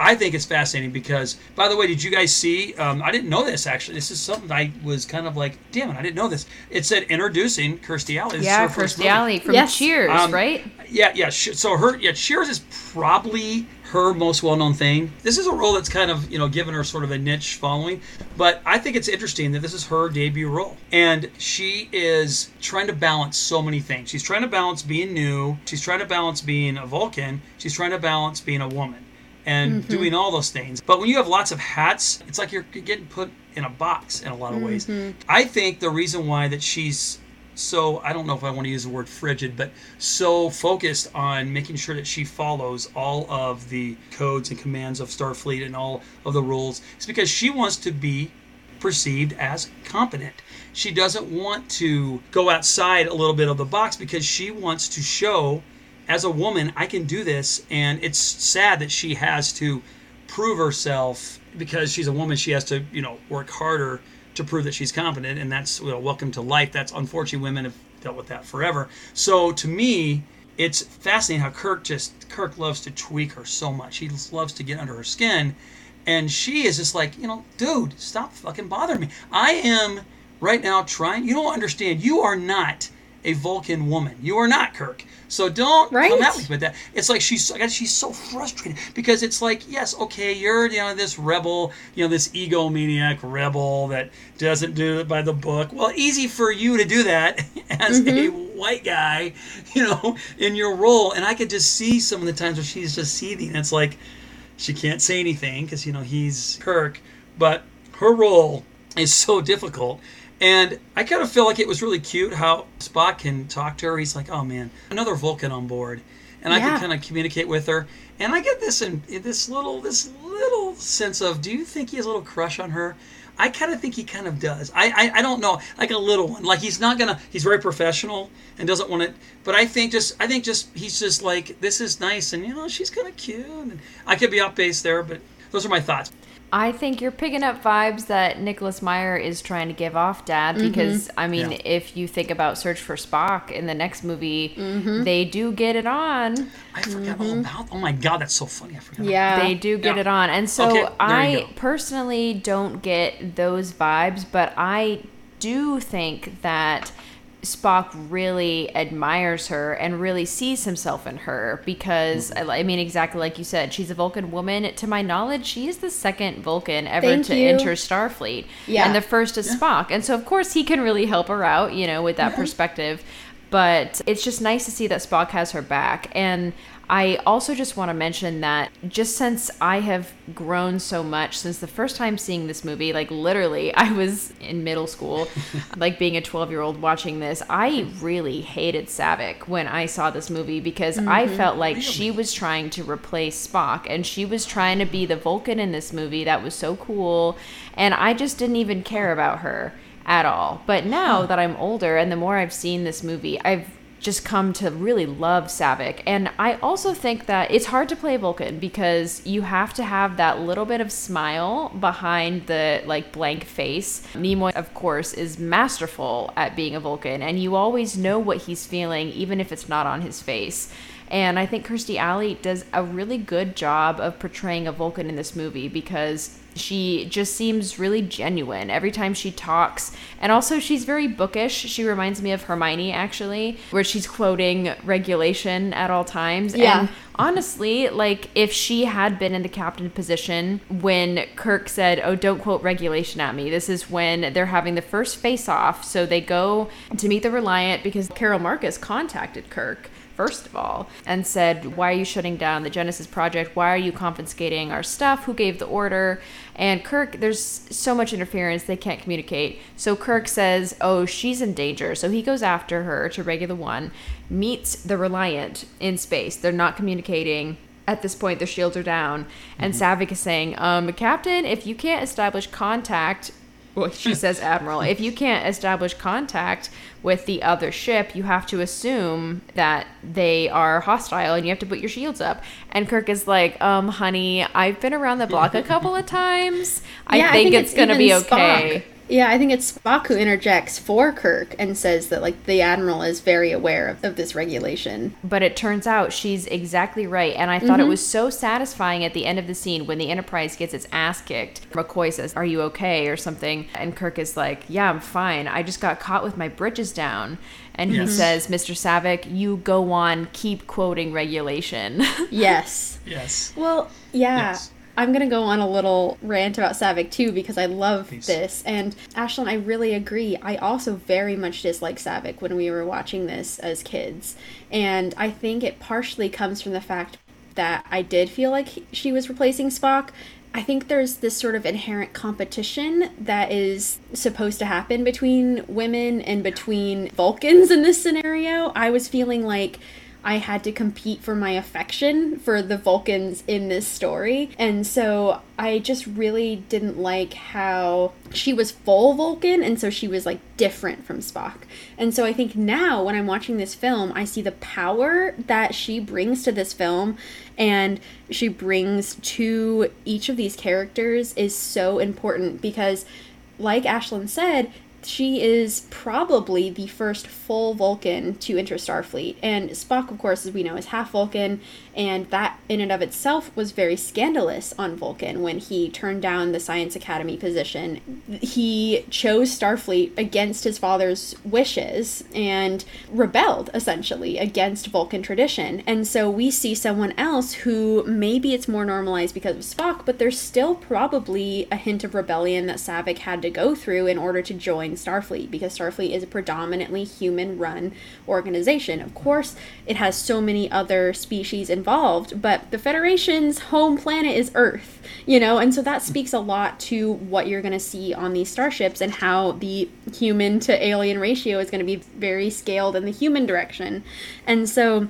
I think it's fascinating because, by the way, did you guys see? Um, I didn't know this actually. This is something I was kind of like, damn it, I didn't know this. It said introducing Kirstie Alley. This is Yeah, first Kirstie. Alley from Yes. Cheers, Um, right? Yeah, yeah. So her, yeah, Cheers is probably her most well-known thing. This is a role that's kind of, you know, given her sort of a niche following, but I think it's interesting that this is her debut role, and she is trying to balance so many things. She's trying to balance being new. She's trying to balance being a Vulcan. She's trying to balance being a woman, and mm-hmm. doing all those things. But when you have lots of hats, it's like you're getting put in a box in a lot of ways. Mm-hmm. I think the reason why that she's so I don't know if I want to use the word frigid, but so focused on making sure that she follows all of the codes and commands of Starfleet and all of the rules is because she wants to be perceived as competent. She doesn't want to go outside a little bit of the box because she wants to show as a woman I can do this and it's sad that she has to prove herself because she's a woman she has to, you know, work harder to prove that she's competent and that's you know, welcome to life. That's unfortunately women have dealt with that forever. So to me it's fascinating how kirk just kirk loves to tweak her so much. He loves to get under her skin and she is just like you know dude stop fucking bothering me. I am right now trying you don't understand. You are not a vulcan woman you are not kirk so don't Right? come at me with that. It's like she's I guess she's so frustrated because it's like yes, okay, you're you know this rebel, you know this egomaniac rebel that doesn't do it by the book. Well, easy for you to do that as a mm-hmm. white guy, you know, in your role. And I could just see some of the times where she's just seething. It's like she can't say anything because you know he's Kirk, but her role is so difficult. And I kind of feel like it was really cute how Spock can talk to her. He's like, "Oh man, another Vulcan on board," and I can kind of communicate with her. And I get this in this little this little sense of, do you think he has a little crush on her? I kind of think he kind of does. I, I I don't know, like a little one. Like he's not gonna. He's very professional and doesn't want to. But I think just I think just he's just like this is nice and you know she's kind of cute. And I could be off base there, but those are my thoughts. I think you're picking up vibes that Nicholas Meyer is trying to give off, Dad. Mm-hmm. Because I mean, Yeah. if you think about Search for Spock in the next movie, mm-hmm. they do get it on. I forgot all mm-hmm. about. Oh my god, that's so funny. I forgot. Yeah. They do get Yeah. it on. And so Okay, I personally don't get those vibes, but I do think that Spock really admires her and really sees himself in her because Mm-hmm. I I mean exactly like you said she's a Vulcan woman to my knowledge she is the second Vulcan ever Thank to you. enter Starfleet Yeah. and the first is Spock and so of course he can really help her out you know with that perspective but it's just nice to see that Spock has her back. And I also just want to mention that just since I have grown so much since the first time seeing this movie, like literally, I was in middle school, like being a 12 year old watching this, I really hated Saavik when I saw this movie because I mm-hmm. felt like she was trying to replace Spock and she was trying to be the Vulcan in this movie that was so cool. And I just didn't even care about her at all. But now that I'm older and the more I've seen this movie, I've just come to really love Saavik. And I also think that it's hard to play Vulcan because you have to have that little bit of smile behind the like blank face. Nimoy, of course, is masterful at being a Vulcan, and you always know what he's feeling, even if it's not on his face. And I think Kirstie Alley does a really good job of portraying a Vulcan in this movie because she just seems really genuine every time she talks. And also, she's very bookish. She reminds me of Hermione, actually, where she's quoting regulation at all times. Yeah. And honestly, like, if she had been in the captain position when Kirk said, Oh, don't quote regulation at me, this is when they're having the first face off. So they go to meet the Reliant because Carol Marcus contacted Kirk first of all, and said, Why are you shutting down the Genesis project? Why are you confiscating our stuff? Who gave the order? And Kirk, there's so much interference, they can't communicate. So Kirk says, Oh, she's in danger. So he goes after her to Regula One, meets the Reliant in space. They're not communicating. At this point, their shields are down. And Saavik is saying, um, Captain, if you can't establish contact she says admiral. If you can't establish contact with the other ship, you have to assume that they are hostile and you have to put your shields up. And Kirk is like, um, honey, I've been around the block a couple of times. I, Yeah, think, it's, gonna be okay. Spock. Yeah, I think it's Spock who interjects for Kirk and says that like the admiral is very aware of, of this regulation. But it turns out she's exactly right. And I thought it mm-hmm. was so satisfying at the end of the scene when the Enterprise gets its ass kicked. McCoy says, Are you okay? or something. And Kirk is like, Yeah, I'm fine. I just got caught with my britches down. And he says, Mr. Saavik, you go on, keep quoting regulation. Yes. Yes. Well, yeah. Yes. I'm gonna go on a little rant about Saavik too because I love Please. this. And Ashlyn, I really agree. I also very much dislike Saavik when we were watching this as kids, and I think it partially comes from the fact that I did feel like he- she was replacing Spock. I think there's this sort of inherent competition that is supposed to happen between women and between Vulcans in this scenario. I was feeling like I had to compete for my affection for the Vulcans in this story. And so I just really didn't like how she was full Vulcan and so she was like different from Spock. And so I think now when I'm watching this film, I see the power that she brings to this film and she brings to each of these characters is so important because like Ashlyn said, she is probably the first full Vulcan to enter Starfleet. And Spock, of course, as we know, is half Vulcan, and that in and of itself was very scandalous on Vulcan when he turned down the Science Academy position. He chose Starfleet against his father's wishes and rebelled essentially against Vulcan tradition. And so we see someone else who maybe it's more normalized because of Spock, but there's still probably a hint of rebellion that Saavik had to go through in order to join Starfleet because Starfleet is a predominantly human run organization. Of course, it has so many other species involved, but the Federation's home planet is Earth, you know, and so that speaks a lot to what you're going to see on these starships and how the human to alien ratio is going to be very scaled in the human direction. And so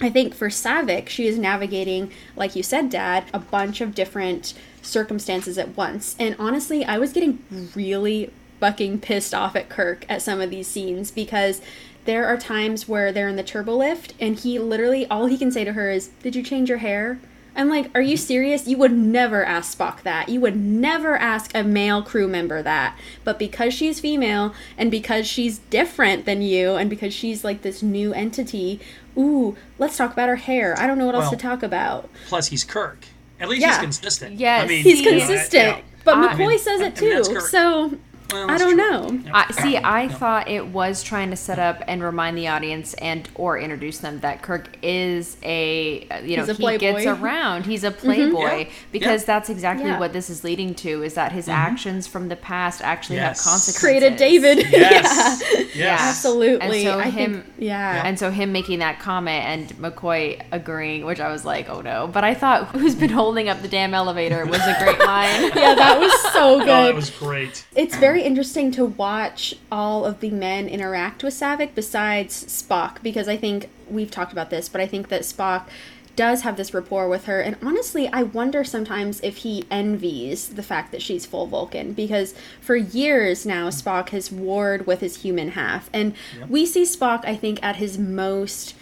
I think for Saavik, she is navigating, like you said, Dad, a bunch of different circumstances at once. And honestly, I was getting really fucking pissed off at Kirk at some of these scenes because there are times where they're in the turbo lift and he literally, all he can say to her is, Did you change your hair? I'm like, are you serious? You would never ask Spock that. You would never ask a male crew member that. But because she's female and because she's different than you and because she's like this new entity, ooh, let's talk about her hair. I don't know what else to talk about. Plus, he's Kirk. At least Yeah. he's consistent. Yes. I mean, He's See, you know, consistent. yeah. But I McCoy mean, says it and- and that's too. So Well, I don't true. know. Yep. I see. I thought it was trying to set up and remind the audience and or introduce them that Kirk is a you know a he playboy. gets around. He's a mm-hmm. playboy Yeah. because Yeah. that's exactly Yeah. what this is leading to. Is that his mm-hmm. actions from the past actually Yes. have consequences? Created David. Yes. yeah. Yes. Absolutely. And so I him, think, yeah. and so him making that comment and McCoy agreeing, which I was like, oh no. But I thought, who's been holding up the damn elevator was a great line. yeah, that was so good. Oh, that was great. It's very interesting to watch all of the men interact with Saavik besides Spock because I think we've talked about this, but I think that Spock does have this rapport with her. And honestly I wonder sometimes if he envies the fact that she's full Vulcan because for years now Spock has warred with his human half. And we see Spock I think at his most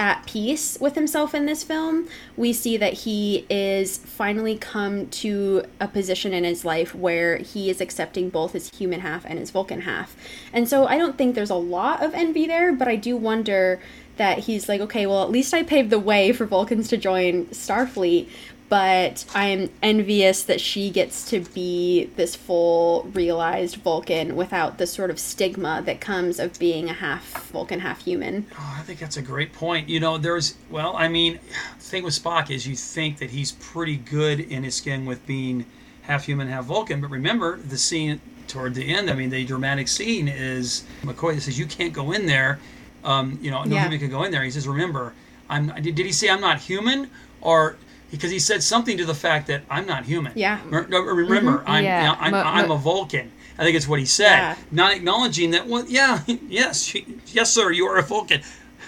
at peace with himself in this film. We see that he is finally come to a position in his life where he is accepting both his human half and his Vulcan half. And so I don't think there's a lot of envy there, but I do wonder that he's like, okay, well, at least I paved the way for Vulcans to join Starfleet. But I'm envious that she gets to be this full realized Vulcan without the sort of stigma that comes of being a half Vulcan, half human. Oh, I think that's a great point. You know, there's well, I mean, the thing with Spock is you think that he's pretty good in his skin with being half human, half Vulcan, but remember the scene toward the end. I mean, the dramatic scene is McCoy says you can't go in there. Um, you know, no Yeah. human can go in there. He says, remember, I'm. Did he say I'm not human or? Because he said something to the fact that I'm not human. Yeah. Remember, I'm, Yeah. I'm, I'm a Vulcan. I think it's what he said, Yeah. not acknowledging that. Well, yeah, yes, yes, sir, you are a Vulcan.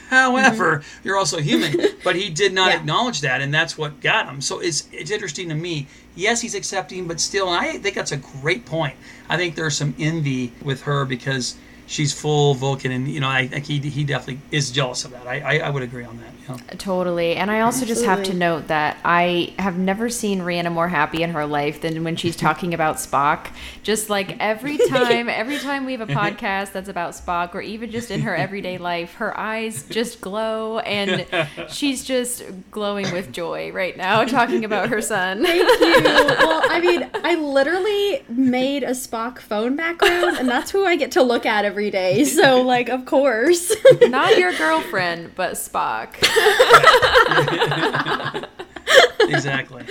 However, you're also human. But he did not Yeah. acknowledge that, and that's what got him. So it's it's interesting to me. Yes, he's accepting, but still, I think that's a great point. I think there's some envy with her because she's full Vulcan, and you know, I think he he definitely is jealous of that. I I, I would agree on that. You know? Totally. And I also just have to note that I have never seen Rhianna more happy in her life than when she's talking about Spock. Just like every time, every time we have a podcast that's about Spock, or even just in her everyday life, her eyes just glow and she's just glowing with joy right now talking about her son. Thank you. well, I mean, I literally made a Spock phone background, and that's who I get to look at every day. So, like, of course. Not your girlfriend, but Spock. exactly.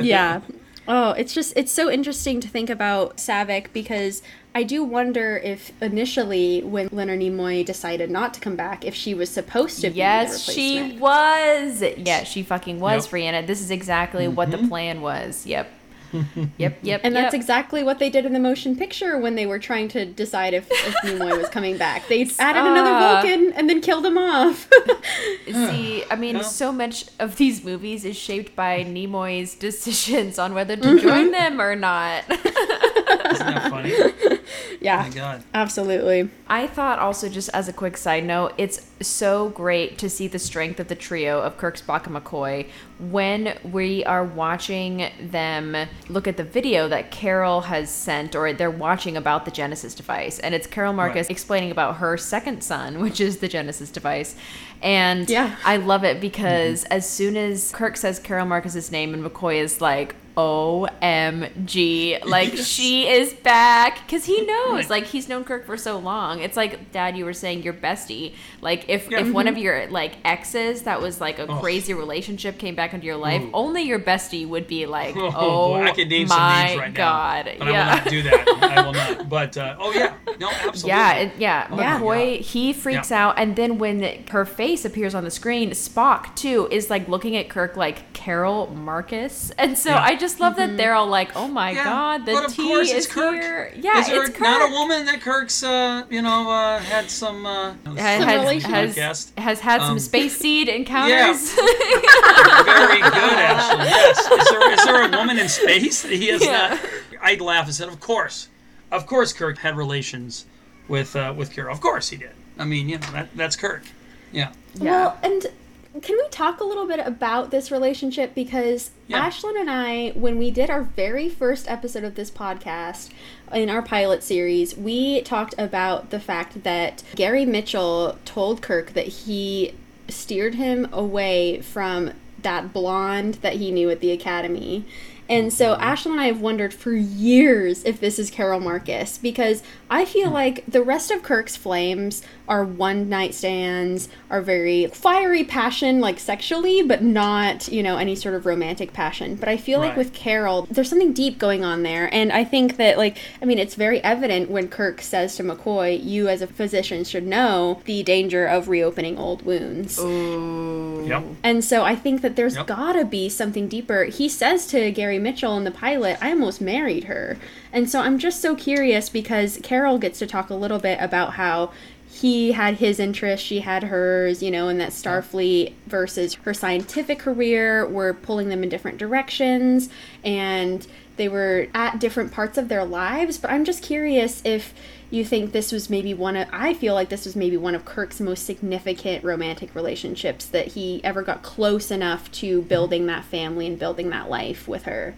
yeah. Oh, it's just it's so interesting to think about Saavik because I do wonder if initially when Leonard Nimoy decided not to come back, if she was supposed to be Yes, she was. Yeah, she fucking was Yep. Rhianna. This is exactly what the mm-hmm. plan was. Yep. yep, yep. And that's yep. exactly what they did in the motion picture when they were trying to decide if, if Nimoy was coming back. They added another Ah. Vulcan and then killed him off. See, I mean, Yeah. so much of these movies is shaped by Nimoy's decisions on whether to Mm-hmm. join them or not. Isn't that funny? Oh yeah, my God. absolutely. I thought also, just as a quick side note, it's so great to see the strength of the trio of Kirk, Spock, and McCoy when we are watching them look at the video that Carol has sent, or they're watching about the Genesis device. And it's Carol Marcus Right. explaining about her second son, which is the Genesis device. And Yeah. I love it because as soon as Kirk says Carol Marcus's name and McCoy is like, OMG. Like, Yes. she is back. Because he knows, like, he's known Kirk for so long. It's like, Dad, you were saying your bestie. Like, if, Yeah. if one of your, like, exes that was, like, a Oh. crazy relationship came back into your life, Ooh. only your bestie would be like, Oh, oh, I could name my some names right God. now, but yeah. I will not do that. I will not. But uh, oh yeah, no, absolutely. Yeah, it, yeah. Oh McCoy, he freaks Yeah. out, and then when her face appears on the screen, Spock too is like looking at Kirk like Carol Marcus, and so Yeah. I just love that they're all like, "Oh my Yeah, God, the but of tea course is it's Kirk. here!" Yeah, is there it's Kirk. not a woman that Kirk's, uh, you know, uh, had some, uh, Some has, relation- has, podcast. has had some Um, space seed encounters. Very good, actually. Yes. Is there, is there a woman in space that he has Yeah. not? I'd laugh and said, "Of course, of course, Kirk had relations with uh, with Carol. Of course he did. I mean, you know, that, that's Kirk. Yeah. Yeah. Well, and can we talk a little bit about this relationship? Because Yeah. Ashlyn and I, when we did our very first episode of this podcast in our pilot series, we talked about the fact that Gary Mitchell told Kirk that he steered him away from that blonde that he knew at the academy. And so mm-hmm. Ashlyn and I have wondered for years if this is Carol Marcus because I feel mm-hmm. like the rest of Kirk's flames are one night stands, are very fiery passion, like sexually, but not, you know, any sort of romantic passion. But I feel like with Carol, there's something deep going on there. And I think that, like, I mean, it's very evident when Kirk says to McCoy, you as a physician should know the danger of reopening old wounds. Yep. And so I think that there's Yep. gotta be something deeper. He says to Gary Mitchell in the pilot, I almost married her. And so I'm just so curious because Carol gets to talk a little bit about how he had his interests, she had hers, you know, and that Starfleet versus her scientific career were pulling them in different directions and they were at different parts of their lives. But I'm just curious if you think this was maybe one of I feel like this was maybe one of Kirk's most significant romantic relationships that he ever got close enough to mm-hmm. building that family and building that life with her.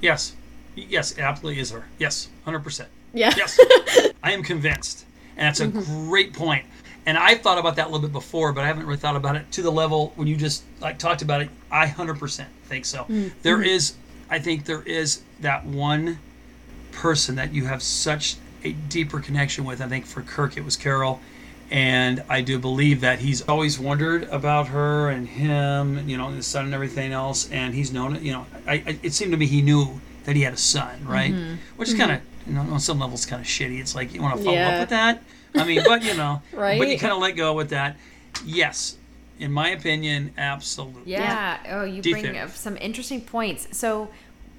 Yes. Yes, it absolutely is her. Yes, 100%. Yeah. Yes. I am convinced. And that's a mm-hmm. great point. And I've thought about that a little bit before, but I haven't really thought about it to the level when you just like talked about it. I 100% think so. Mm-hmm. There is I think there is that one person that you have such a deeper connection with. I think for Kirk it was Carol. And I do believe that he's always wondered about her and him, you know, and his son and everything else. And he's known it, you know, I, I, it seemed to me he knew that he had a son, right? Mm-hmm. Which is kind of, you know, on some levels kind of shitty. It's like, you want to follow Yeah. up with that? I mean, but, you know, right? but you kind of let go with that. Yes, in my opinion, absolutely. Yeah. Oh, you Deep bring up some interesting points. So,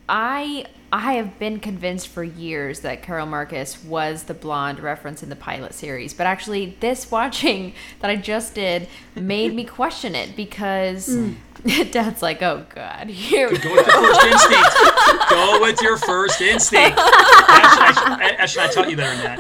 I I have been convinced for years that Carol Marcus was the blonde reference in the pilot series, but actually, this watching that I just did made me question it because hmm. Dad's like, "Oh God, here." we Go with your first instinct. Go with your first instinct. Actually, I, actually, I taught you better than that.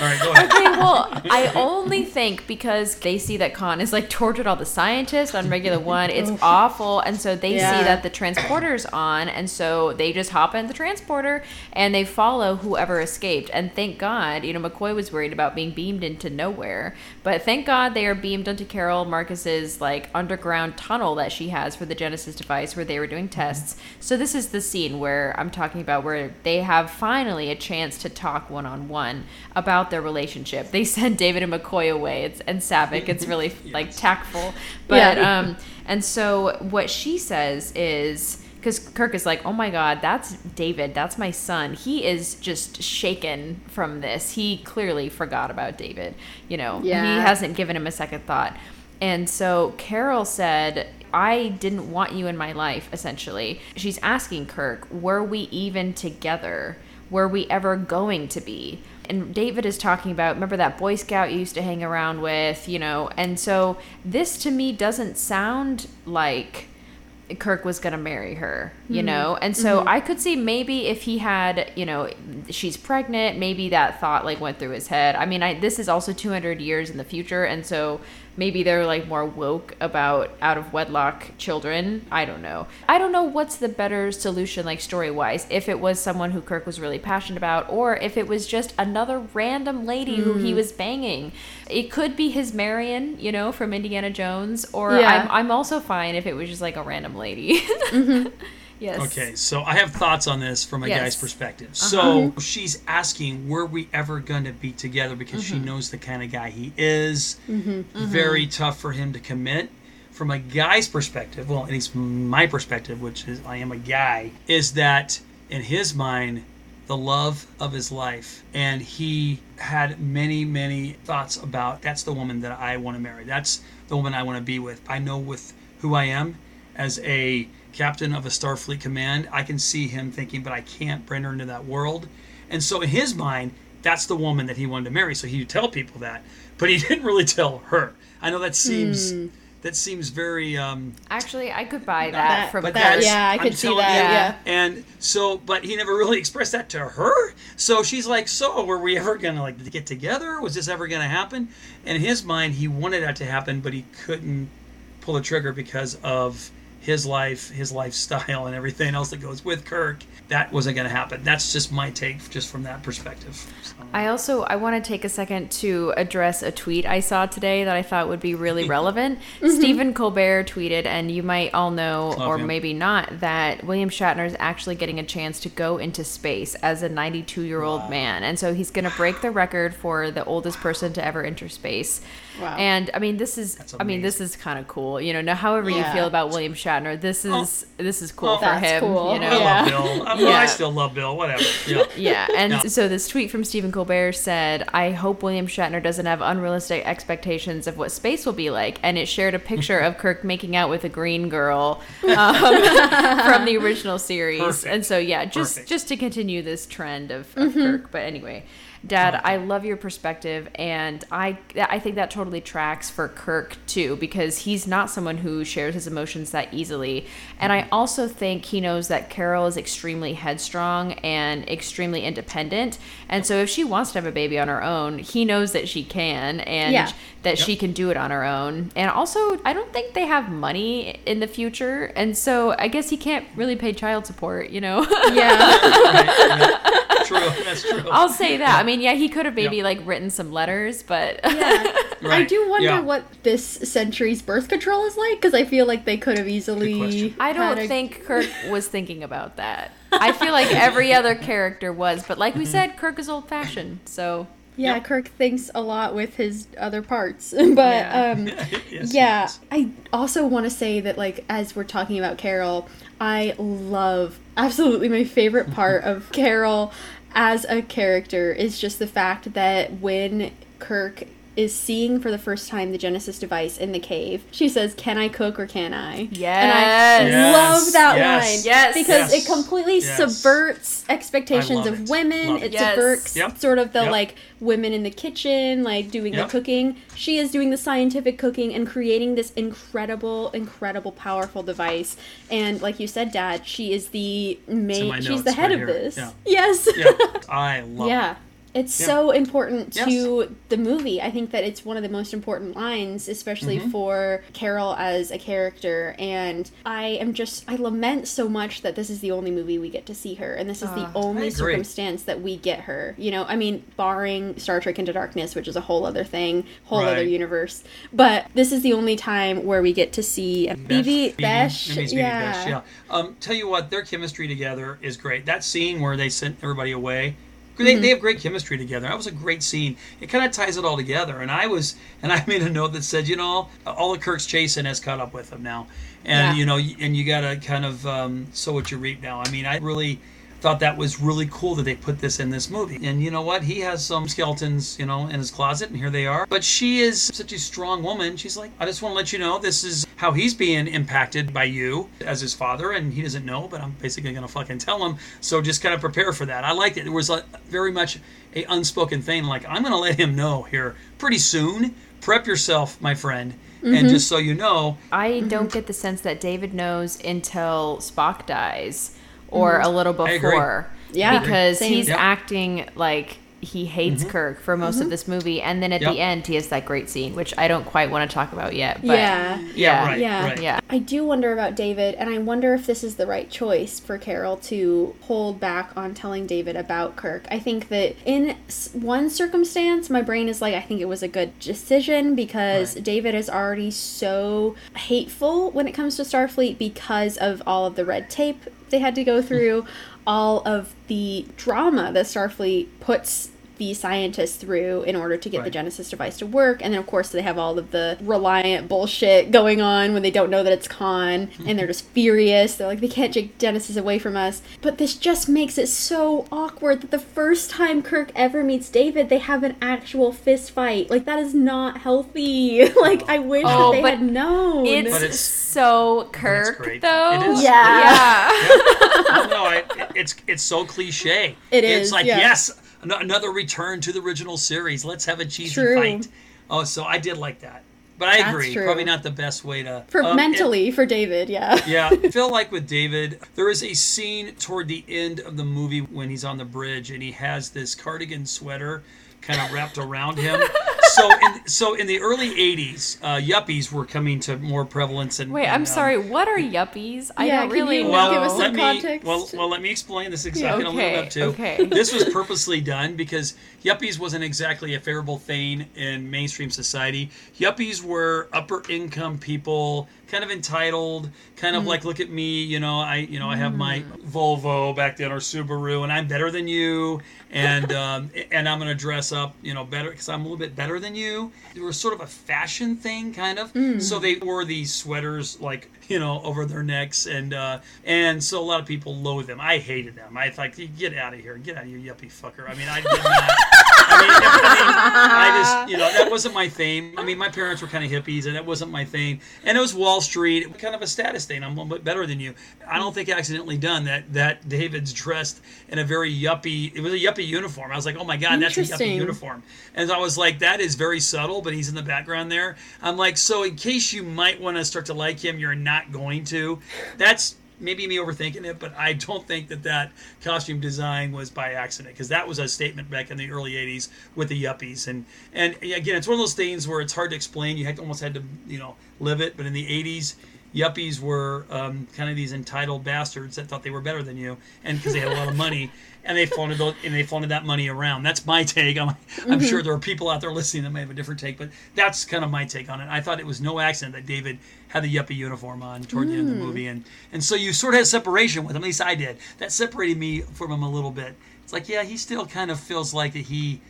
All right, go ahead. Okay, well, I only think because they see that Khan is like tortured all the scientists on Regula One. It's oh. awful, and so they Yeah. see that the transporter's on, and so they just hop in the transporter and they follow whoever escaped. And thank God, you know, McCoy was worried about being beamed into nowhere, but thank God they are beamed into Carol Marcus's like underground tunnel that she has for the Genesis device where they were doing tests. So this is the scene where I'm talking about where they have finally a chance to talk one on one about their relationship. They send David and McCoy away. It's and Saavik. It's really like tactful, but Yeah. um, and so what she says is. Because Kirk is like, oh my God, that's David. That's my son. He is just shaken from this. He clearly forgot about David. You know, he hasn't given him a second thought. And so Carol said, I didn't want you in my life, essentially. She's asking Kirk, were we even together? Were we ever going to be? And David is talking about, remember that Boy Scout you used to hang around with, you know? And so this to me doesn't sound like Kirk was going to marry her, you mm-hmm. know? And so mm-hmm. I could see maybe if he had, you know, she's pregnant, maybe that thought like went through his head. I mean, I this is also 200 years in the future and so maybe they're like more woke about out of wedlock children. I don't know. I don't know what's the better solution like story-wise if it was someone who Kirk was really passionate about or if it was just another random lady who he hmm. was banging. It could be his Marion, you know, from Indiana Jones or Yeah. I'm I'm also fine if it was just like a random lady. Mm-hmm. Yes. Okay, so I have thoughts on this from a Yes. guy's perspective. Uh-huh. So she's asking, were we ever going to be together? Because she mm-hmm. knows the kind of guy he is. Mm-hmm, mm-hmm. Very tough for him to commit. From a guy's perspective, well, at least my perspective, which is I am a guy, is that in his mind, the love of his life, and he had many, many thoughts about that's the woman that I want to marry. That's the woman I want to be with. I know with who I am as a captain of a Starfleet command, I can see him thinking, but I can't bring her into that world. And so in his mind, that's the woman that he wanted to marry. So he would tell people that, but he didn't really tell her. I know that seems that seems very um, Actually, I could buy that, That- from but that- that's- yeah, I I'm could see that. you. Yeah. And so, but he never really expressed that to her. So she's like, "So, were we ever gonna like get together? Was this ever gonna happen?" And in his mind, he wanted that to happen, but he couldn't pull the trigger because of his life, his lifestyle, and everything else that goes with Kirk, that wasn't going to happen. That's just my take, just from that perspective. So, I also I want to take a second to address a tweet I saw today that I thought would be really relevant. Mm-hmm. Stephen Colbert tweeted, and you might all know, Love or him. maybe not, that William Shatner is actually getting a chance to go into space as a 92 year old man, and so he's going to break the record for the oldest person to ever enter space. Wow. And I mean, this is I mean, this is kind of cool. You know, now however you feel about William Shatner, this is this is cool Oh, for that's him. cool. You know, I Yeah. love Bill. I, well, Yeah. I still love Bill. Whatever. Yeah. yeah, and Yeah. so this tweet from Stephen Colbert said, "I hope William Shatner doesn't have unrealistic expectations of what space will be like." And it shared a picture of Kirk making out with a green girl um, from the original series. Perfect. And so yeah, just Perfect. just to continue this trend of, of Kirk. But anyway, Dad, I love your perspective, and I I think that totally tracks for Kirk too because he's not someone who shares his emotions that easily, and I mm-hmm. also think he knows that Carol is extremely headstrong and extremely independent, and so if she wants to have a baby on her own, he knows that she can and Yeah. That she can do it on her own. And also, I don't think they have money in the future, and so I guess he can't really pay child support, you know. Yeah. Right, yeah. True. That's true. I'll say that. I mean, yeah, he could have maybe Yeah. like written some letters, but yeah. I do wonder Yeah. what this century's birth control is like because I feel like they could have easily. I don't a- think Kirk was thinking about that. I feel like every other character was, but like Mm-hmm. we said, Kirk is old fashioned. So Yeah, Yep. Kirk thinks a lot with his other parts, but Yeah. um, Yes, yeah. I also want to say that like as we're talking about Carol, I love absolutely my favorite part of Carol as a character is just the fact that when Kirk is seeing for the first time the Genesis device in the cave, she says, "Can I cook or can I?" And I Yes. love that Yes. line. Yes. because Yes. it completely Yes. subverts expectations of it. women. Love It it. Yes. subverts Yep. sort of the Yep. like women in the kitchen, like doing Yep. the cooking. She is doing the scientific cooking and creating this incredible, incredible, powerful device. And like you said, Dad, she is the main. She's the head right of here. this. Yeah. Yes. Yeah. I love. Yeah. It's Yeah. so important to Yes. the movie. I think that it's one of the most important lines, especially Mm-hmm. for Carol as a character. And I am just, I lament so much that this is the only movie we get to see her. And this is the only circumstance that we get her. You know, I mean, barring Star Trek Into Darkness, which is a whole other thing, whole other universe. But this is the only time where we get to see Phoebe, Besch. That yeah. Besch, yeah. Um, tell you what, their chemistry together is great. That scene where they sent everybody away, they, Mm-hmm. they have great chemistry together. That was a great scene. It kind of ties it all together. And I was, and I made a note that said, you know, all the Kirk's chasing has caught up with him now, and Yeah. you know, and you got to kind of um, sow what you reap now. I mean, I really thought that was really cool that they put this in this movie. And you know what? He has some skeletons, you know, in his closet, and here they are. But she is such a strong woman. She's like, I just want to let you know this is how he's being impacted by you as his father, and he doesn't know, but I'm basically gonna fucking tell him. So just kind of prepare for that. I liked it. It was a, very much a unspoken thing, like I'm gonna let him know here pretty soon. Prep yourself, my friend. And mm-hmm. just so you know, I don't mm-hmm. get the sense that David knows until Spock dies or mm-hmm. a little before. Yeah, Because same. he's Yep. acting like he hates mm-hmm. Kirk for most of mm-hmm. this movie. And then at Yep. the end, he has that great scene, which I don't quite want to talk about yet. But yeah. yeah, right, Yeah. right. Yeah. I do wonder about David, and I wonder if this is the right choice for Carol to hold back on telling David about Kirk. I think that in one circumstance, my brain is like, I think it was a good decision because Right. David is already so hateful when it comes to Starfleet because of all of the red tape they had to go through, all of the drama that Starfleet puts the scientists through in order to get the Genesis device to work. And then, of course, they have all of the reliant bullshit going on when they don't know that it's Khan and they're just furious. They're like, they can't take Genesis away from us. But this just makes it so awkward that the first time Kirk ever meets David, they have an actual fist fight. Like, that is not healthy. like, I oh. wish Oh, that they but had known. It's, But it's- so Kirk, great. though. It is. Yeah. no, no, I, it's it's so cliche. It It's like yeah. yes, an- another return to the original series. Let's have a cheesy True. fight. Oh, so I did like that, but I That's agree. true. Probably not the best way to for um, mentally, for David, yeah. yeah, I feel like with David, there is a scene toward the end of the movie when he's on the bridge and he has this cardigan sweater kind of wrapped around him. so in so in the early '80s, uh, yuppies were coming to more prevalence. And Wait, and, I'm um, sorry. What are yuppies? I Yeah, don't can really you know. Well, give us some let me context? well, well let me explain this exactly okay, a little bit too. okay. This was purposely done because yuppies wasn't exactly a favorable thing in mainstream society. Yuppies were upper income people, kind of entitled, kind of Mm. like look at me, you know, I you know I have my Volvo back then or Subaru, and I'm better than you, and um, and I'm gonna dress up, you know, better because I'm a little bit better than you. It was sort of a fashion thing, kind of. So they wore these sweaters like you know over their necks, and uh, and so a lot of people loathed them. I hated them. I thought, get out of here, get out of here, yuppie fucker. I mean, I did not. I I I just, you know, that wasn't my thing. I mean, my parents were kind of hippies, and that wasn't my thing. And it was Wall Street, kind of a status thing. I'm a little bit better than you. I don't think accidentally done that. That David's dressed in a very yuppie. It was a yuppie uniform. I was like, oh my god, that's a yuppie uniform. And I was like, that is very subtle, but he's in the background there. I'm like, so in case you might want to start to like him, you're not going to. That's maybe me overthinking it, but I don't think that that costume design was by accident because that was a statement back in the early '80s with the yuppies. And and again, it's one of those things where it's hard to explain. You had, almost had to you know live it. But in the '80s, yuppies were um, kind of these entitled bastards that thought they were better than you, and because they had a lot of money. And they flaunted those, and they flaunted that money around. That's my take. I'm, I'm sure there are people out there listening that may have a different take, but that's kind of my take on it. I thought it was no accident that David had the yuppie uniform on toward the end of the movie, and and so you sort of had separation with him. At least I did. That separated me from him a little bit. It's like, yeah, he still kind of feels like that he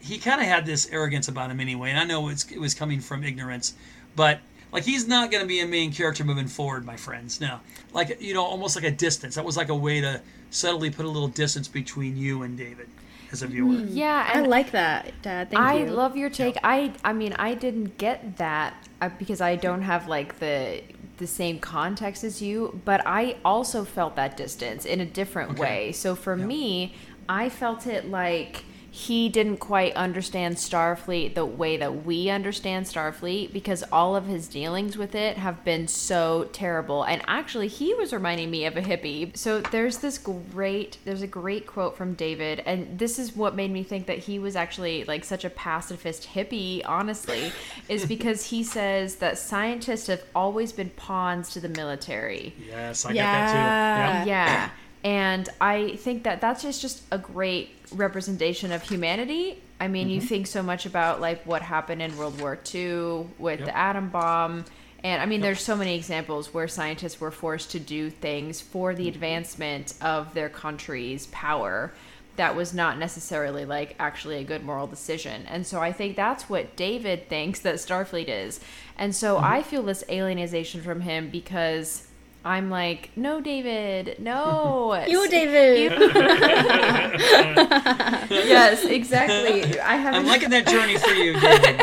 he kind of had this arrogance about him anyway, and I know it's, it was coming from ignorance, but like he's not going to be a main character moving forward, my friends. No, like you know, almost like a distance. That was like a way to subtly put a little distance between you and David as a viewer. Yeah, I like that, Dad. Thank I you. love your take. I I mean, I didn't get that uh, because I don't have like the the same context as you, but I also felt that distance in a different Okay. way. So for me, I felt it like he didn't quite understand Starfleet the way that we understand Starfleet because all of his dealings with it have been so terrible. And actually, he was reminding me of a hippie. So there's this great, there's a great quote from David, and this is what made me think that he was actually like such a pacifist hippie, honestly, is because he says that scientists have always been pawns to the military. Yes, I got that too. Yeah. Yeah. And I think that that's just, just a great representation of humanity. I mean, you mm-hmm. think so much about like what happened in World War II with Yep. the atom bomb. And I mean, there's so many examples where scientists were forced to do things for the mm-hmm. advancement of their country's power that was not necessarily like actually a good moral decision. And so I think that's what David thinks that Starfleet is. And so mm-hmm. I feel this alienization from him because I'm like, no, David, no. You, David. yes, exactly. I haven't. I'm liking that journey for you, David.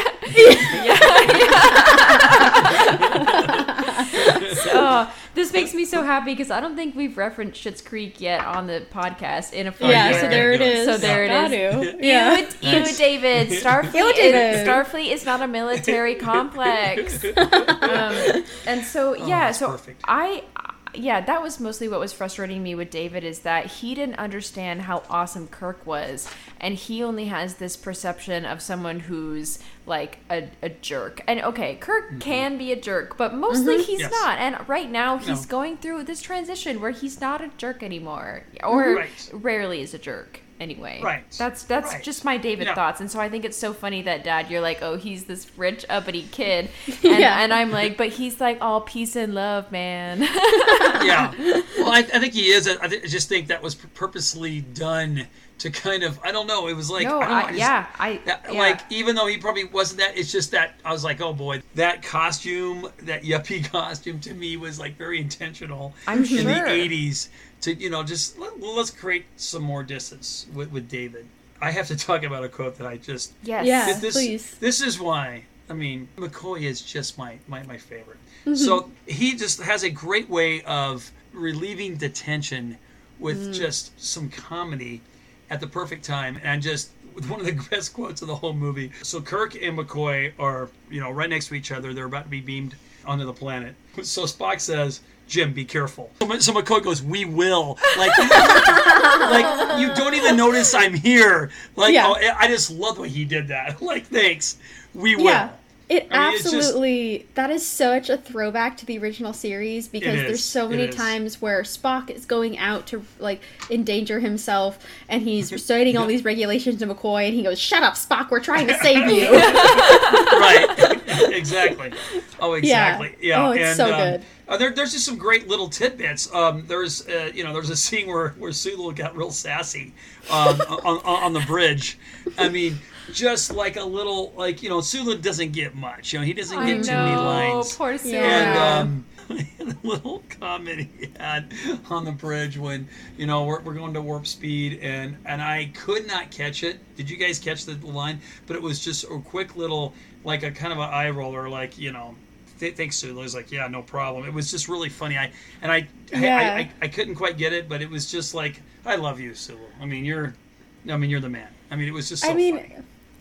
Oh, this makes me so happy because I don't think we've referenced Schitt's Creek yet on the podcast in a few yeah, yeah, so there it is. So there it Got is. to. Yeah. Ew, ew, David. Starfleet. Ew, Is, Starfleet is not a military complex. um, and so yeah, Oh, so perfect. I. Yeah, that was mostly what was frustrating me with David is that he didn't understand how awesome Kirk was, and he only has this perception of someone who's like a, a jerk. And okay, Kirk mm-hmm. can be a jerk, but mostly mm-hmm. he's Yes. not. And right now he's No. going through this transition where he's not a jerk anymore, or Right. rarely is a jerk anyway. Right. That's that's Right. just my David Yeah. thoughts, and so I think it's so funny that Dad, you're like, oh, he's this rich uppity kid, and, Yeah. and I'm like, but he's like all peace and love, man. yeah. Well, I, I think he is. I, th- I just think that was purposely done to kind of. I don't know. It was like. no, I don't I, I just- yeah, I that- yeah. Like even though he probably wasn't that, it's just that I was like, oh boy, that costume, that yuppie costume, to me was like very intentional. I'm in sure. the '80s to you know just let, let's create some more distance with, with David. I have to talk about a quote that I just yes, Yeah. this, please. This is why. I mean, McCoy is just my my, my favorite. Mm-hmm. So he just has a great way of relieving the tension with Mm. just some comedy at the perfect time, and just with one of the best quotes of the whole movie. So Kirk and McCoy are you know right next to each other. They're about to be beamed onto the planet. So Spock says. Jim, be careful. So, so McCoy goes, "We will." Like, like you don't even notice I'm here. Like, Yeah. oh, I just love the way he did that. Like, thanks we will. Yeah. It I mean, it's just- absolutely that is such a throwback to the original series because It there's so many times where Spock is going out to like endanger himself and he's reciting all these regulations to McCoy and he goes, "Shut up, Spock, we're trying to save you." right. exactly. Oh, exactly. Yeah. Oh, it's and, so um, good. Uh, there, there's just some great little tidbits. Um, there's, uh, you know, there's a scene where where Sulu got real sassy um, on, on on the bridge. I mean, just like a little, like you know, Sulu doesn't get much. You know, he doesn't I get too many know, lines. poor Sulu. Yeah. And um, the little comment he had on the bridge when you know we're, we're going to warp speed and and I could not catch it. Did you guys catch the line? But it was just a quick little like a kind of an eye roller, like you know. Th- thanks, Sulu. He's like, yeah, no problem. It was just really funny. I and I, I, Yeah. I, I, I couldn't quite get it, but it was just like, I love you, Sulu. I mean, you're, I mean, you're the man. I mean, it was just so I mean, funny.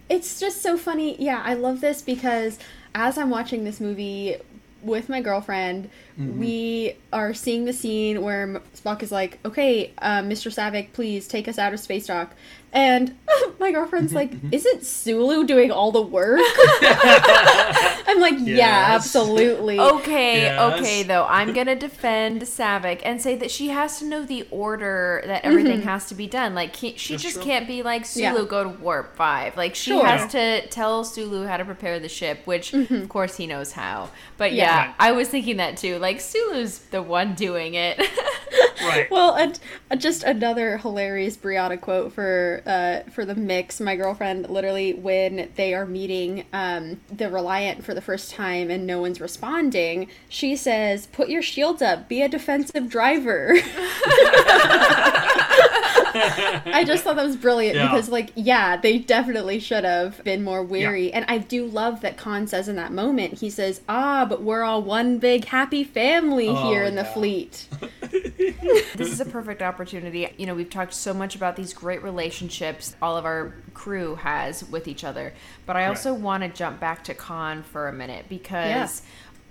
it's just so funny. Yeah, I love this because as I'm watching this movie with my girlfriend, Mm-hmm. we are seeing the scene where Spock is like, "Okay, um, Mr. Saavik, please take us out of space dock." And my girlfriend's like, Mm-hmm. "Isn't Sulu doing all the work?" I'm like, "Yeah, absolutely." Okay, Yes. okay, though. I'm going to defend Saavik and say that she has to know the order that everything has to be done. Like, he, she That's just true. can't be like, Sulu, Yeah. go to warp five. Like, she Sure. has to tell Sulu how to prepare the ship, which, of course, he knows how. But yeah, Yeah. I was thinking that too. Like, Sulu's the one doing it. right. Well, and uh, just another hilarious Brianna quote for uh, for the mix. My girlfriend literally, when they are meeting um, the Reliant for the first time and no one's responding, she says, "Put your shields up. Be a defensive driver." I just thought that was brilliant Yeah. because, like, yeah, they definitely should have been more weary. And I do love that Khan says in that moment, he says, "Ah, but we're all one big happy family Oh, here in the fleet." this is a perfect opportunity. You know, we've talked so much about these great relationships all of our crew has with each other, but I also want to jump back to Khan for a minute because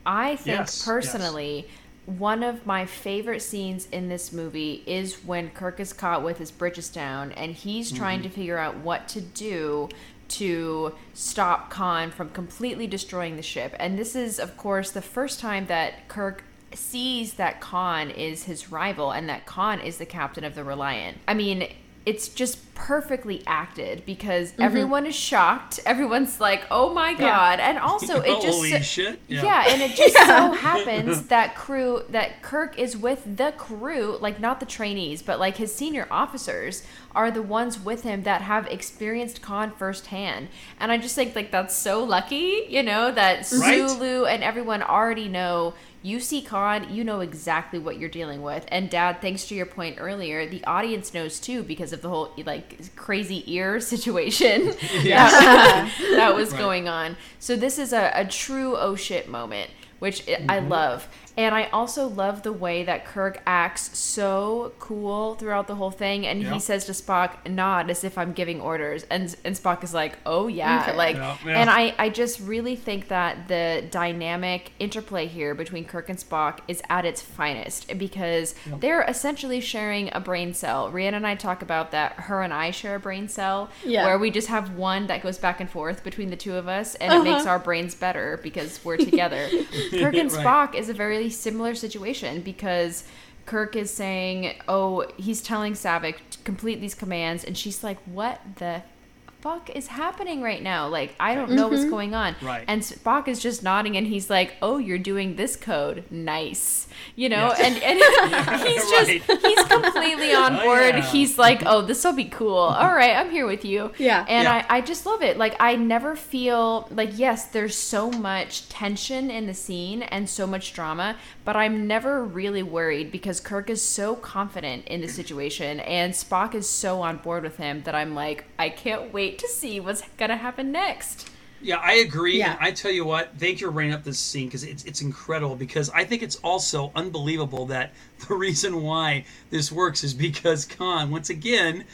I think Yes, personally one of my favorite scenes in this movie is when Kirk is caught with his britches down and he's trying mm-hmm. to figure out what to do to stop Khan from completely destroying the ship. And this is, of course, the first time that Kirk sees that Khan is his rival and that Khan is the captain of the Reliant. I mean, it's just perfectly acted because mm-hmm. everyone is shocked. Everyone's like, "Oh my god!" And also, it just Holy shit. yeah. and it just so happens that crew that Kirk is with the crew, like not the trainees, but like his senior officers are the ones with him that have experienced Khan firsthand. And I just think like that's so lucky, you know, that Right. Sulu and everyone already know you see Khan, you know exactly what you're dealing with. And Dad, thanks to your point earlier, the audience knows too because of the whole like crazy ear situation that, that was going on. So this is a, a true oh shit moment, which I I mm-hmm. love. And I also love the way that Kirk acts so cool throughout the whole thing. And Yeah. he says to Spock, nod as if I'm giving orders. And, and Spock is like, oh yeah. Okay. Like, Yeah, yeah. and I, I just really think that the dynamic interplay here between Kirk and Spock is at its finest because they're essentially sharing a brain cell. Rhianna and I talk about that her and I share a brain cell Yeah. where we just have one that goes back and forth between the two of us and it uh-huh. makes our brains better because we're together. Kirk and Right. Spock is a very similar situation because Kirk is saying, "Oh, he's telling Saavik to complete these commands," and she's like, "What the fuck is happening right now? Like, I don't know what's mm-hmm. going on." Right. And Spock is just nodding, and he's like, "Oh, you're doing this code, nice," you know, Yeah. and and he's just Right. he's completely on Oh, board. yeah. He's like, "Oh, this will be cool. All right, I'm here with you." Yeah. And Yeah. I, I just love it. Like I never feel like yes, there's so much tension in the scene and so much drama, but I'm never really worried because Kirk is so confident in the situation and Spock is so on board with him that I'm like, I can't wait to see what's gonna happen next. Yeah, I agree. Yeah. I tell you what, thank you for bringing up this scene because it's it's incredible. Because I think it's also unbelievable that the reason why this works is because Khan, once again,